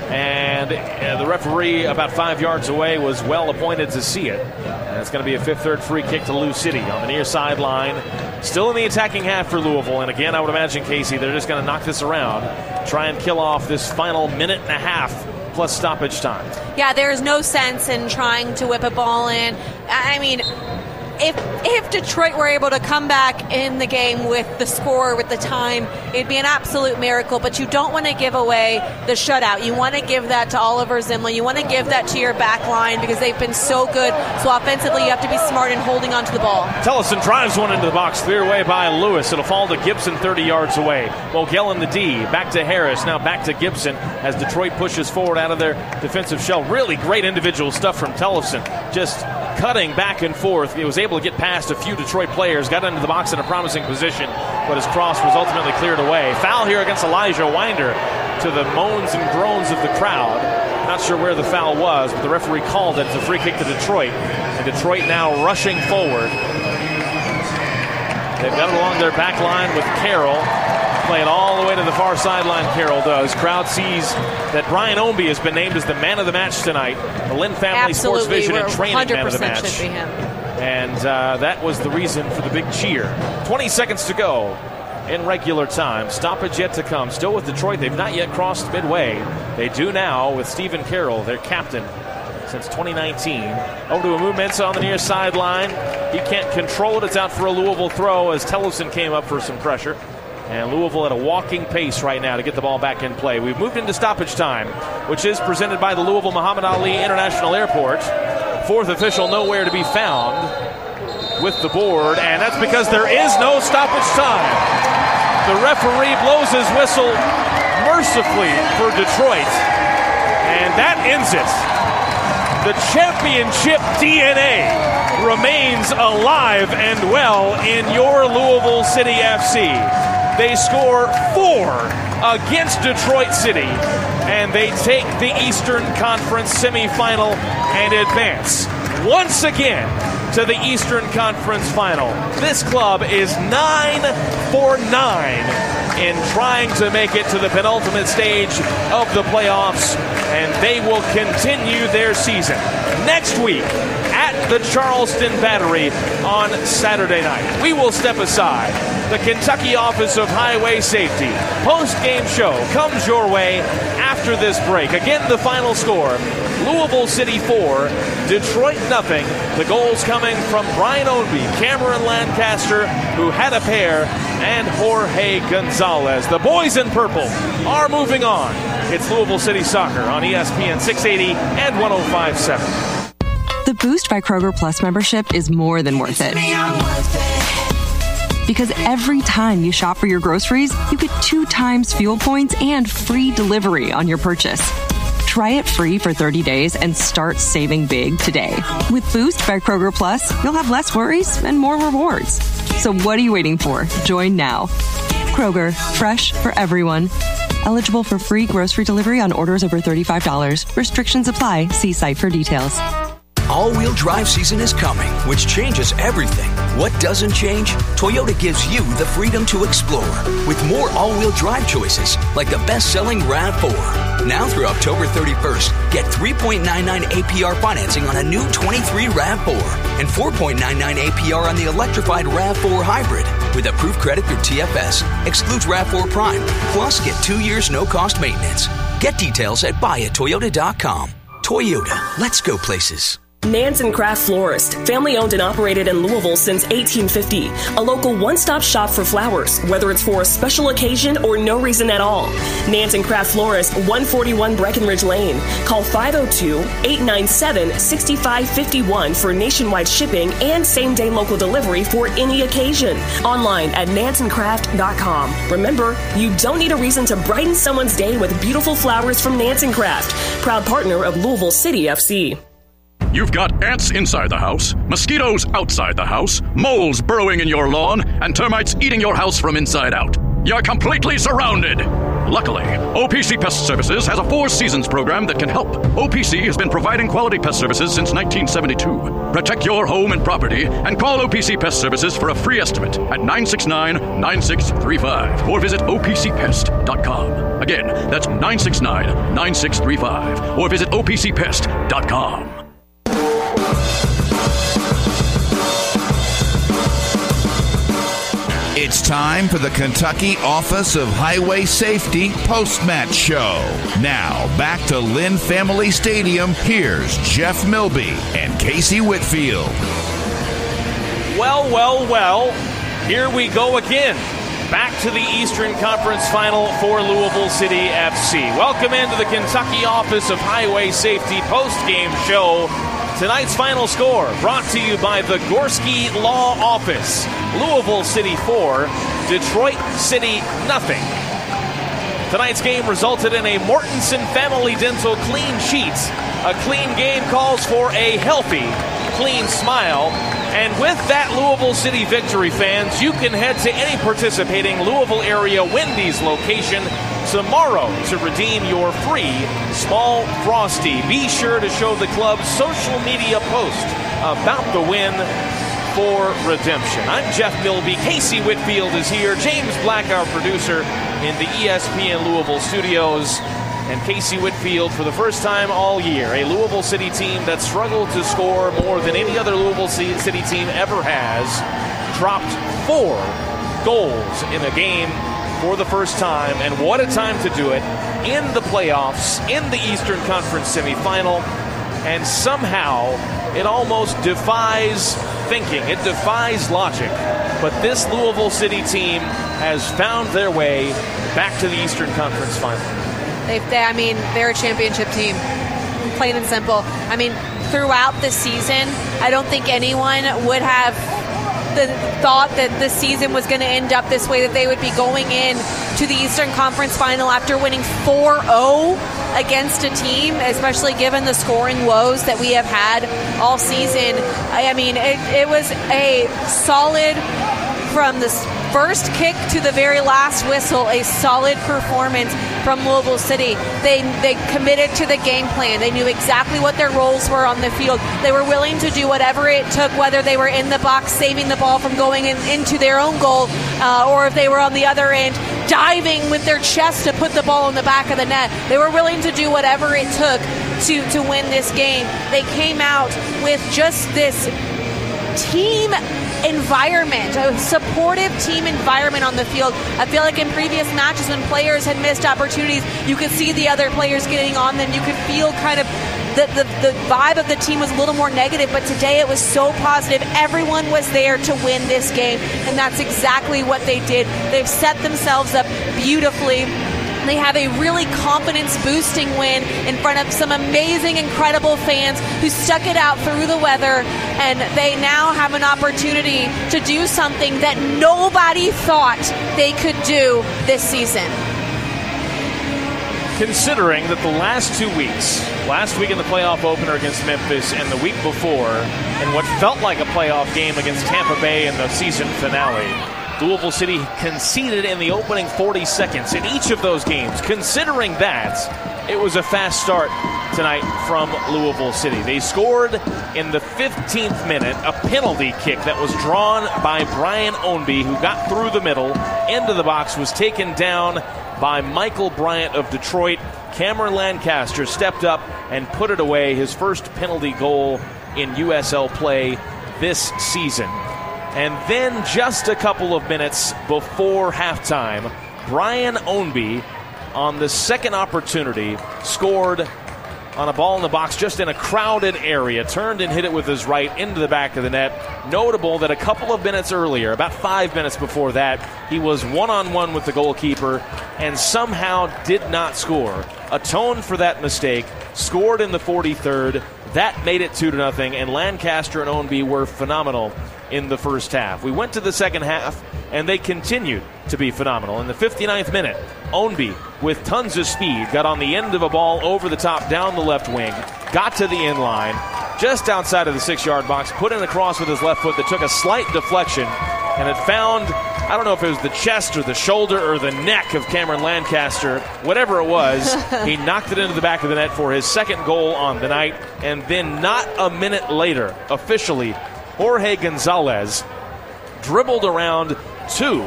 and uh, the referee, about five yards away, was well appointed to see it. And it's going to be a fifth third free kick to Lou City on the near sideline. Still in the attacking half for Louisville. And again, I would imagine, Casey, they're just going to knock this around, try and kill off this final minute and a half plus stoppage time. Yeah, there is no sense in trying to whip a ball in. I mean, if if Detroit were able to come back in the game with the score, with the time, it'd be an absolute miracle. But you don't want to give away the shutout. You want to give that to Oliver Semmle. You want to give that to your back line because they've been so good. So offensively, you have to be smart in holding onto the ball. Tellefsen drives one into the box, cleared away by Lewis. It'll fall to Gibson 30 yards away. Moguel in the D, back to Harris, now back to Gibson as Detroit pushes forward out of their defensive shell. Really great individual stuff from Tellefsen. Just cutting back and forth. He was able to get past a few Detroit players, got into the box in a promising position, but his cross was ultimately cleared away. Foul here against Elijah Winder to the moans and groans of the crowd. Not sure where the foul was, but the referee called it. It's a free kick to Detroit. And Detroit now rushing forward. They've got it along their back line with Carroll. Playing all the way to the far sideline, Carroll does. Crowd sees that Brian Ownby has been named as the man of the match tonight. The Lynn Family Absolutely. Sports Vision and We're Training Man of the 100% match. And uh, that was the reason for the big cheer. 20 seconds to go in regular time. Stoppage yet to come. Still with Detroit. They've not yet crossed midway. They do now with Stephen Carroll, their captain since 2019. Over to Amoo-Mensah on the near sideline. He can't control it. It's out for a Louisville throw as Tellefsen came up for some pressure. And Louisville at a walking pace right now to get the ball back in play. We've moved into stoppage time, which is presented by the Louisville Muhammad Ali International Airport. Fourth official nowhere to be found. with the board, and that's because there is no stoppage time. The referee blows his whistle mercifully for Detroit, and that ends it. The championship DNA remains alive and well in your Louisville City FC. They score four against Detroit City, and they take the Eastern Conference semifinal and advance once again to the Eastern Conference final. This club is 9 for 9 in trying to make it to the penultimate stage of the playoffs, and they will continue their season next week the Charleston Battery on Saturday night. We will step aside. The Kentucky Office of Highway Safety post game show comes your way after this break. Again, the final score Louisville City 4, Detroit nothing. The goals coming from Brian Ownby, Cameron Lancaster, who had a pair, and Jorge Gonzalez. The boys in purple are moving on. It's Louisville City Soccer on ESPN 680 and 1057. The Boost by Kroger Plus membership is more than worth it. Because every time you shop for your groceries, you get two times fuel points and free delivery on your purchase. Try it free for 30 days and start saving big today. With Boost by Kroger Plus, you'll have less worries and more rewards. So what are you waiting for? Join now. Kroger, fresh for everyone. Eligible for free grocery delivery on orders over $35. Restrictions apply. See site for details. All wheel drive season is coming, which changes everything. What doesn't change? Toyota gives you the freedom to explore with more all wheel drive choices, like the best selling RAV4. Now through October 31st, get 3.99 APR financing on a new 23 RAV4 and 4.99 APR on the electrified RAV4 hybrid with approved credit through TFS. Excludes RAV4 Prime. Plus, get two years no cost maintenance. Get details at buyatoyota.com. Toyota, let's go places. Nanz & Kraft Florist, family owned and operated in Louisville since 1850. A local one stop shop for flowers, whether it's for a special occasion or no reason at all. Nanz & Kraft Florist, 141 Breckenridge Lane. Call 502 897 6551 for nationwide shipping and same day local delivery for any occasion. Online at nansencraft.com. Remember, you don't need a reason to brighten someone's day with beautiful flowers from Nanz & Kraft, proud partner of Louisville City FC. You've got ants inside the house, mosquitoes outside the house, moles burrowing in your lawn, and termites eating your house from inside out. You're completely surrounded. Luckily, OPC Pest Services has a four seasons program that can help. OPC has been providing quality pest services since 1972. Protect your home and property and call OPC Pest Services for a free estimate at 969 9635 or visit OPCPest.com. Again, that's 969 9635 or visit OPCPest.com. It's time for the Kentucky Office of Highway Safety post match show. Now, back to Lynn Family Stadium. Here's Jeff Milby and Casey Whitfield. Well, well, well, here we go again. Back to the Eastern Conference Final for Louisville City FC. Welcome into the Kentucky Office of Highway Safety post-game show. Tonight's final score brought to you by the Gorski Law Office. Louisville City 4, Detroit City nothing. Tonight's game resulted in a Mortensen Family Dental clean sheet. A clean game calls for a healthy, clean smile. And with that Louisville City victory, fans, you can head to any participating Louisville area Wendy's location tomorrow to redeem your free small frosty. Be sure to show the club's social media post about the win for redemption. I'm Jeff Milby. Casey Whitfield is here. James Black, our producer, in the ESPN Louisville studios. And Casey Whitfield, for the first time all year, a Louisville City team that struggled to score more than any other Louisville City team ever has, dropped four goals in a game for the first time. And what a time to do it in the playoffs, in the Eastern Conference semifinal. And somehow it almost defies thinking, it defies logic. But this Louisville City team has found their way back to the Eastern Conference final. They've, they, I mean, they're a championship team, plain and simple. I mean, throughout the season, I don't think anyone would have the thought that the season was going to end up this way, that they would be going in to the Eastern Conference Final after winning 4-0 against a team, especially given the scoring woes that we have had all season. I mean, it, it was a solid from the first kick to the very last whistle, a solid performance from Louisville City. They they committed to the game plan. They knew exactly what their roles were on the field. They were willing to do whatever it took, whether they were in the box saving the ball from going in, into their own goal, uh, or if they were on the other end diving with their chest to put the ball in the back of the net. They were willing to do whatever it took to to win this game. They came out with just this team environment, a supportive team environment on the field. I feel like in previous matches when players had missed opportunities, you could see the other players getting on them. You could feel kind of the, the, the vibe of the team was a little more negative, but today it was so positive. Everyone was there to win this game, and that's exactly what they did. They've set themselves up beautifully they have a really confidence boosting win in front of some amazing, incredible fans who stuck it out through the weather, and they now have an opportunity to do something that nobody thought they could do this season. Considering that the last two weeks, last week in the playoff opener against Memphis and the week before, and what felt like a playoff game against Tampa Bay in the season finale, Louisville City conceded in the opening 40 seconds in each of those games. Considering that, it was a fast start tonight from Louisville City. They scored in the 15th minute a penalty kick that was drawn by Brian Ownby, who got through the middle into the box, was taken down by Michael Bryant of Detroit. Cameron Lancaster stepped up and put it away, his first penalty goal in USL play this season. And then just a couple of minutes before halftime, Brian Ownby on the second opportunity scored on a ball in the box just in a crowded area, turned and hit it with his right into the back of the net. Notable that a couple of minutes earlier, about five minutes before that, he was one on one with the goalkeeper and somehow did not score. Atoned for that mistake, scored in the 43rd. That made it 2 to nothing, and Lancaster and Ownby were phenomenal in the first half. We went to the second half, and they continued to be phenomenal. In the 59th minute, Ownby, with tons of speed, got on the end of a ball over the top down the left wing, got to the end line, just outside of the six yard box, put in a cross with his left foot that took a slight deflection, and it found I don't know if it was the chest or the shoulder or the neck of Cameron Lancaster, whatever it was. he knocked it into the back of the net for his second goal on the night. And then, not a minute later, officially, Jorge Gonzalez dribbled around two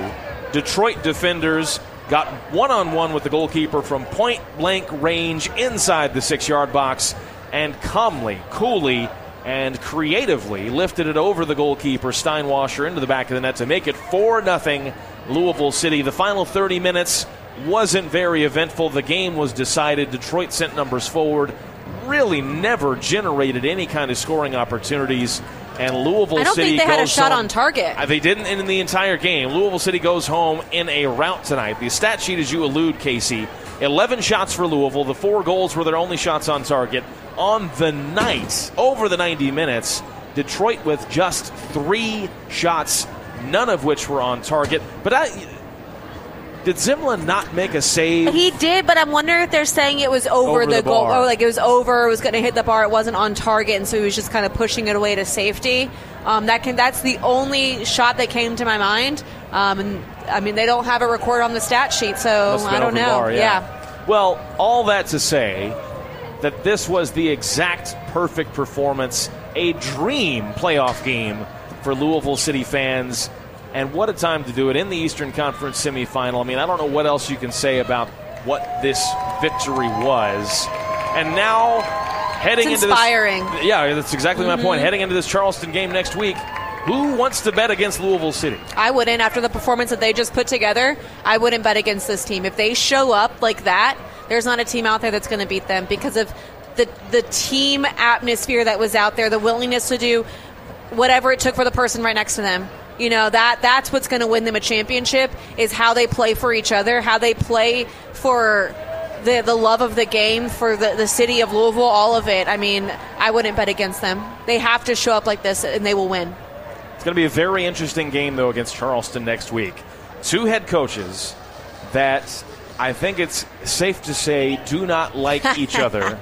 Detroit defenders, got one on one with the goalkeeper from point blank range inside the six yard box, and calmly, coolly, and creatively lifted it over the goalkeeper Steinwascher into the back of the net to make it 4 0 Louisville City. The final 30 minutes wasn't very eventful. The game was decided. Detroit sent numbers forward. Really never generated any kind of scoring opportunities. And Louisville I don't City think they had a goes shot home- on target. Uh, They didn't in the entire game. Louisville City goes home in a rout tonight. The stat sheet, as you allude, Casey, 11 shots for Louisville. The four goals were their only shots on target. On the night, over the 90 minutes, Detroit with just three shots, none of which were on target. But I, did Semmle not make a save? He did, but I'm wondering if they're saying it was over, Over the, the goal, or like it was over, it was going to hit the bar, it wasn't on target, and so he was just kind of pushing it away to safety. Um, that can that's the only shot that came to my mind. Um, and I mean, they don't have it recorded on the stat sheet, so I don't know. bar, yeah. Well, all that to say that this was the exact perfect performance, a dream playoff game for Louisville City fans. And what a time to do it in the Eastern Conference semifinal. I mean, I don't know what else you can say about what this victory was. And now, heading It's into this. inspiring. Yeah, that's exactly my point. Mhm. Heading into this Charleston game next week, who wants to bet against Louisville City? I wouldn't after the performance that they just put together. I wouldn't bet against this team if they show up like that. There's not a team out there that's going to beat them because of the the team atmosphere that was out there, the willingness to do whatever it took for the person right next to them. You know that that's what's going to win them a championship is how they play for each other, how they play for the the love of the game, for the the city of Louisville, all of it. I mean, I wouldn't bet against them. They have to show up like this, and they will win. It's going to be a very interesting game, though, against Charleston next week. Two head coaches that I think it's safe to say do not like each other.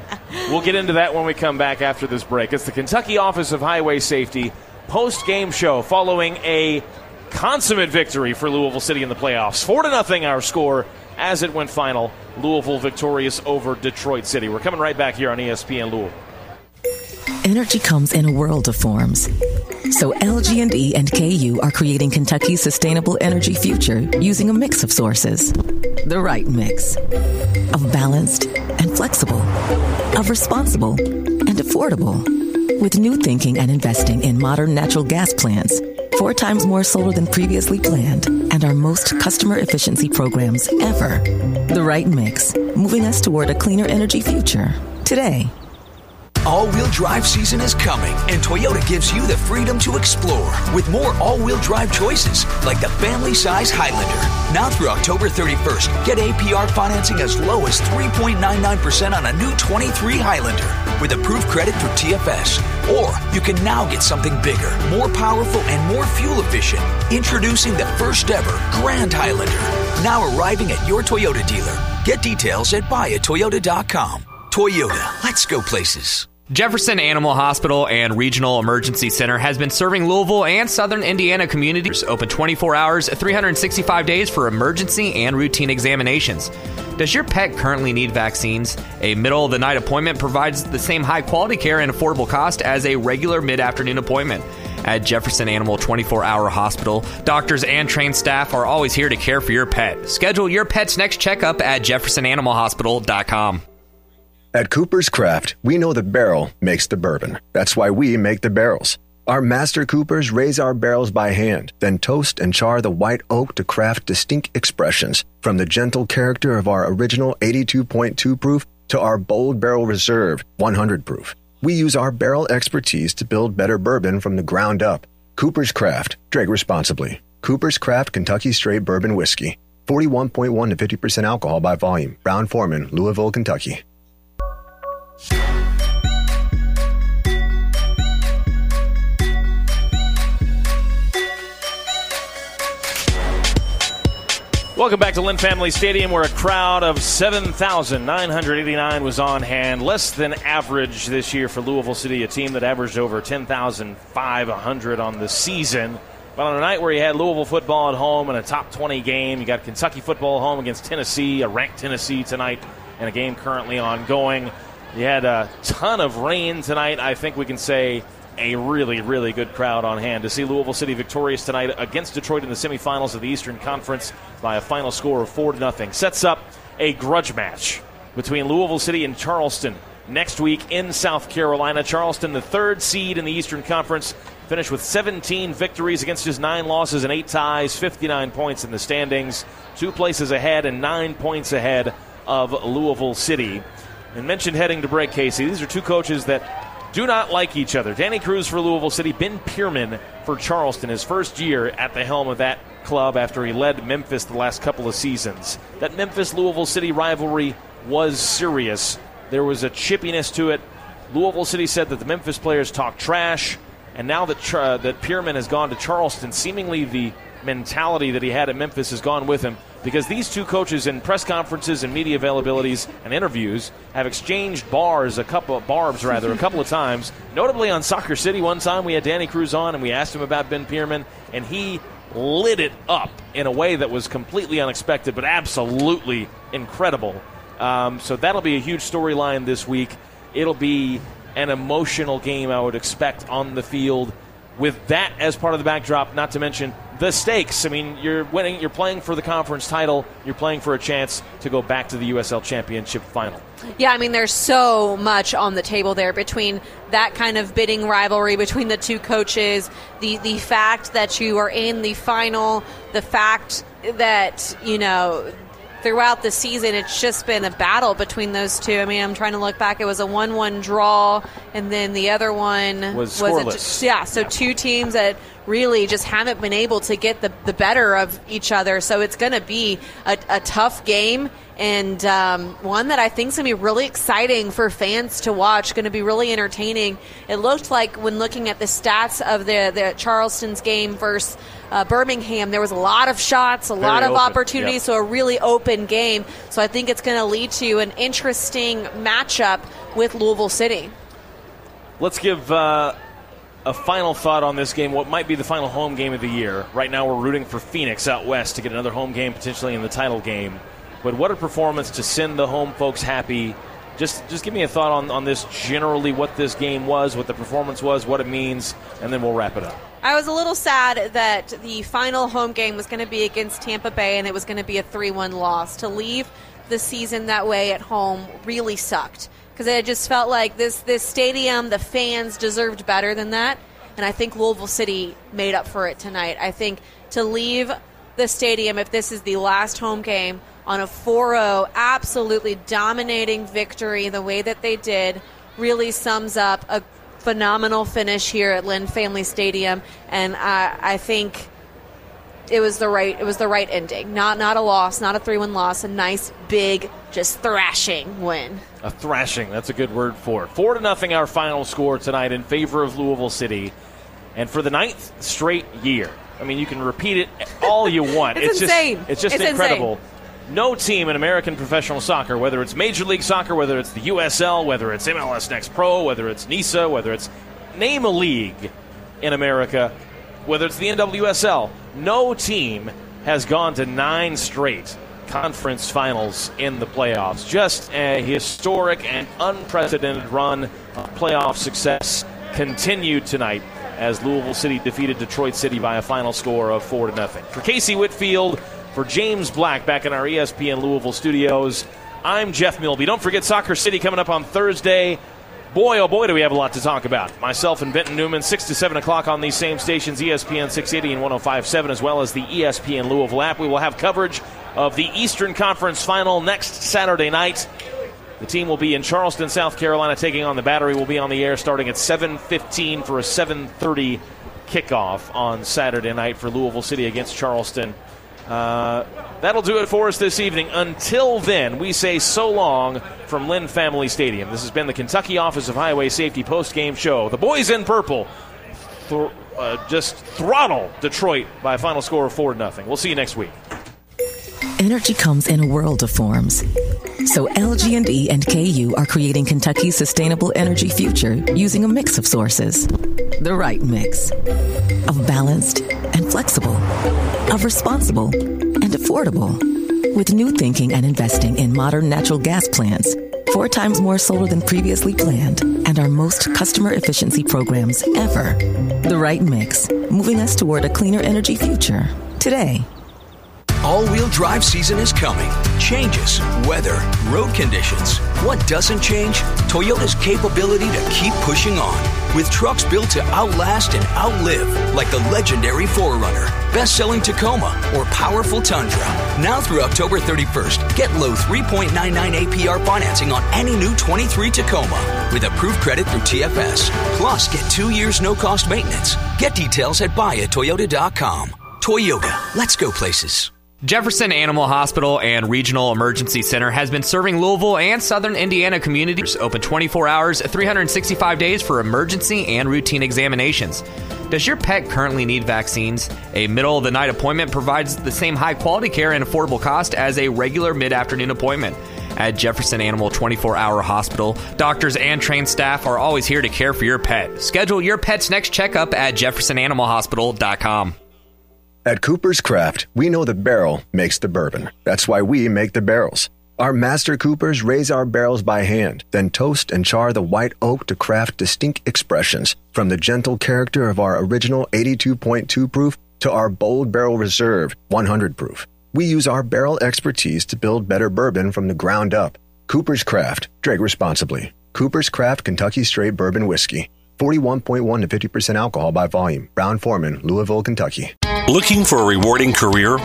we'll get into that when we come back after this break. It's the Kentucky Office of Highway Safety post game show following a consummate victory for Louisville City in the playoffs. 4 to nothing our score as it went final. Louisville victorious over Detroit City. We're coming right back here on ESPN Louisville. Energy comes in a world of forms. So LG&E and KU are creating Kentucky's sustainable energy future using a mix of sources. The right mix of balanced and flexible, of responsible and affordable. With new thinking and investing in modern natural gas plants, four times more solar than previously planned, and our most customer efficiency programs ever. The right mix, moving us toward a cleaner energy future today. All wheel drive season is coming, and Toyota gives you the freedom to explore with more all wheel drive choices like the family size Highlander. Now through October 31st, get APR financing as low as 3.99% on a new 23 Highlander with approved credit through TFS. Or you can now get something bigger, more powerful, and more fuel efficient. Introducing the first ever Grand Highlander. Now arriving at your Toyota dealer. Get details at buyatoyota.com. Toyota, let's go places. Jefferson Animal Hospital and Regional Emergency Center has been serving Louisville and Southern Indiana communities open 24 hours, 365 days for emergency and routine examinations. Does your pet currently need vaccines? A middle of the night appointment provides the same high quality care and affordable cost as a regular mid afternoon appointment. At Jefferson Animal 24 Hour Hospital, doctors and trained staff are always here to care for your pet. Schedule your pet's next checkup at jeffersonanimalhospital.com. At Cooper's Craft, we know the barrel makes the bourbon. That's why we make the barrels. Our master coopers raise our barrels by hand, then toast and char the white oak to craft distinct expressions, from the gentle character of our original 82.2 proof to our bold barrel reserve 100 proof. We use our barrel expertise to build better bourbon from the ground up. Cooper's Craft. Drink responsibly. Cooper's Craft Kentucky Straight Bourbon Whiskey. 41.1 to 50% alcohol by volume. Brown-Forman, Louisville, Kentucky. Welcome back to Lynn Family Stadium, where a crowd of 7,989 was on hand. Less than average this year for Louisville City, a team that averaged over 10,500 on the season. But on a night where you had Louisville football at home and a top 20 game, you got Kentucky football home against Tennessee, a ranked Tennessee tonight, and a game currently ongoing. You had a ton of rain tonight. I think we can say a really, really good crowd on hand to see Louisville City victorious tonight against Detroit in the semifinals of the Eastern Conference by a final score of four to nothing. Sets up a grudge match between Louisville City and Charleston next week in South Carolina. Charleston, the third seed in the Eastern Conference, finished with 17 victories against his nine losses and eight ties, 59 points in the standings, two places ahead and nine points ahead of Louisville City. And mentioned heading to break, Casey. These are two coaches that do not like each other. Danny Cruz for Louisville City, Ben Pirmann for Charleston, his first year at the helm of that club after he led Memphis the last couple of seasons. That Memphis Louisville City rivalry was serious. There was a chippiness to it. Louisville City said that the Memphis players talk trash, and now that uh, that Pearman has gone to Charleston, seemingly the mentality that he had at Memphis has gone with him because these two coaches in press conferences and media availabilities and interviews have exchanged bars a couple of barbs rather a couple of times. Notably on soccer city one time we had danny cruz on and we asked him about ben pirmann and he lit it up in a way that was completely unexpected but absolutely incredible. Um, so that'll be a huge storyline this week. It'll be an emotional game i would expect on the field. With that as part of the backdrop not to mention the stakes. I mean, you're winning, you're playing for the conference title, you're playing for a chance to go back to the USL Championship final. Yeah, I mean, there's so much on the table there between that kind of bidding rivalry between the two coaches, the the fact that you are in the final, the fact that you know throughout the season, it's just been a battle between those two. I mean, I'm trying to look back. It was a 1 1 draw, and then the other one was, was a, yeah, so two teams that really just haven't been able to get the, the better of each other. So it's going to be a, a tough game and um, one that I think is going to be really exciting for fans to watch. Going to be really entertaining. It looked like when looking at the stats of the the Charleston's game versus uh, Birmingham, there was a lot of shots, a Very lot of open, opportunities, yep. so a really open game. So I think it's going to lead to an interesting matchup with Louisville City. Let's give uh, a final thought on this game. What might be the final home game of the year? Right now, we're rooting for Phoenix out west to get another home game, potentially in the title game. But what a performance to send the home folks happy. Just, just give me a thought on, on this generally, what this game was, what the performance was, what it means, and then we'll wrap it up. I was a little sad that the final home game was going to be against Tampa Bay and it was going to be a 3 1 loss. To leave the season that way at home really sucked because it just felt like this, this stadium, the fans deserved better than that. And I think Louisville City made up for it tonight. I think to leave the stadium, if this is the last home game, on a 4 0, absolutely dominating victory the way that they did, really sums up a phenomenal finish here at Lynn Family Stadium. And I, I think it was the right it was the right ending. Not not a loss, not a three one loss, a nice big just thrashing win. A thrashing, that's a good word for it. Four to nothing, our final score tonight in favor of Louisville City. And for the ninth straight year. I mean, you can repeat it all you want. It's insane. Just, it's just It's incredible. No team in American professional soccer, whether it's Major League Soccer, whether it's the USL, whether it's MLS Next Pro, whether it's NISA, whether it's name a league in America, whether it's the NWSL, no team has gone to nine straight conference finals in the playoffs. Just a historic and unprecedented run of playoff success continued tonight as Louisville City defeated Detroit City by a final score of four to nothing. For Casey Whitfield, for James Black back in our ESPN Louisville studios, I'm Jeff Milby. Don't forget Soccer City coming up on Thursday. Boy, oh boy, do we have a lot to talk about. Myself and Benton Newman, 6 to 7 o'clock on these same stations, ESPN 680 and 1057, as well as the ESPN Louisville app. We will have coverage of the Eastern Conference Final next Saturday night. The team will be in Charleston, South Carolina, taking on the Battery. Will be on the air starting at 7:15 for a 7:30 kickoff on Saturday night for Louisville City against Charleston. Uh, that'll do it for us this evening. Until then, we say so long from Lynn Family Stadium. This has been the Kentucky Office of Highway Safety post-game show. The boys in purple uh, just throttle Detroit by a final score of four to nothing. We'll see you next week. Energy comes in a world of forms. So LG&E and KU are creating Kentucky's sustainable energy future using a mix of sources. The right mix of balanced and flexible, of responsible and affordable. With new thinking and investing in modern natural gas plants, four times more solar than previously planned, and our most customer efficiency programs ever. The right mix, moving us toward a cleaner energy future today. All wheel drive season is coming. Changes, weather, road conditions. What doesn't change? Toyota's capability to keep pushing on. With trucks built to outlast and outlive, like the legendary 4Runner, best selling Tacoma, or powerful Tundra. Now through October 31st, get low 3.99 APR financing on any new 23 Tacoma with approved credit through TFS. Plus, get two years no cost maintenance. Get details at buyatoyota.com. Toyota, let's go places. Jefferson Animal Hospital and Regional Emergency Center has been serving Louisville and Southern Indiana communities open 24 hours, 365 days for emergency and routine examinations. Does your pet currently need vaccines? A middle of the night appointment provides the same high quality care and affordable cost as a regular mid afternoon appointment. At Jefferson Animal 24 Hour Hospital, doctors and trained staff are always here to care for your pet. Schedule your pet's next checkup at jeffersonanimalhospital.com. At Cooper's Craft, we know the barrel makes the bourbon. That's why we make the barrels. Our master coopers raise our barrels by hand, then toast and char the white oak to craft distinct expressions, from the gentle character of our original 82.2 proof to our bold barrel reserve 100 proof. We use our barrel expertise to build better bourbon from the ground up. Cooper's Craft. Drink responsibly. Cooper's Craft Kentucky Straight Bourbon Whiskey. 41.1 to 50% alcohol by volume. Brown-Forman, Louisville, Kentucky. Looking for a rewarding career?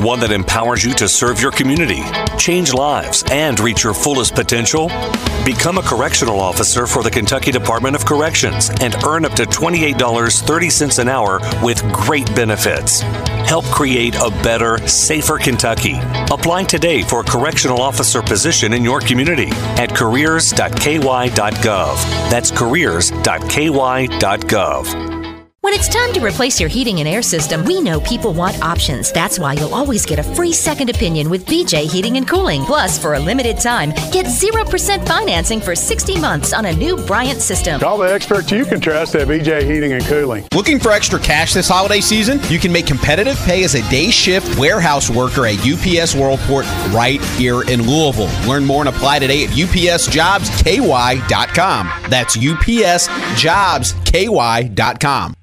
One that empowers you to serve your community, change lives, and reach your fullest potential? Become a correctional officer for the Kentucky Department of Corrections and earn up to $28.30 an hour with great benefits. Help create a better, safer Kentucky. Apply today for a correctional officer position in your community at careers.ky.gov. That's careers.ky.gov. When it's time to replace your heating and air system, we know people want options. That's why you'll always get a free second opinion with BJ Heating and Cooling. Plus, for a limited time, get 0% financing for 60 months on a new Bryant system. Call the experts you can trust at BJ Heating and Cooling. Looking for extra cash this holiday season? You can make competitive pay as a day shift warehouse worker at UPS Worldport right here in Louisville. Learn more and apply today at upsjobsky.com. That's upsjobsky.com.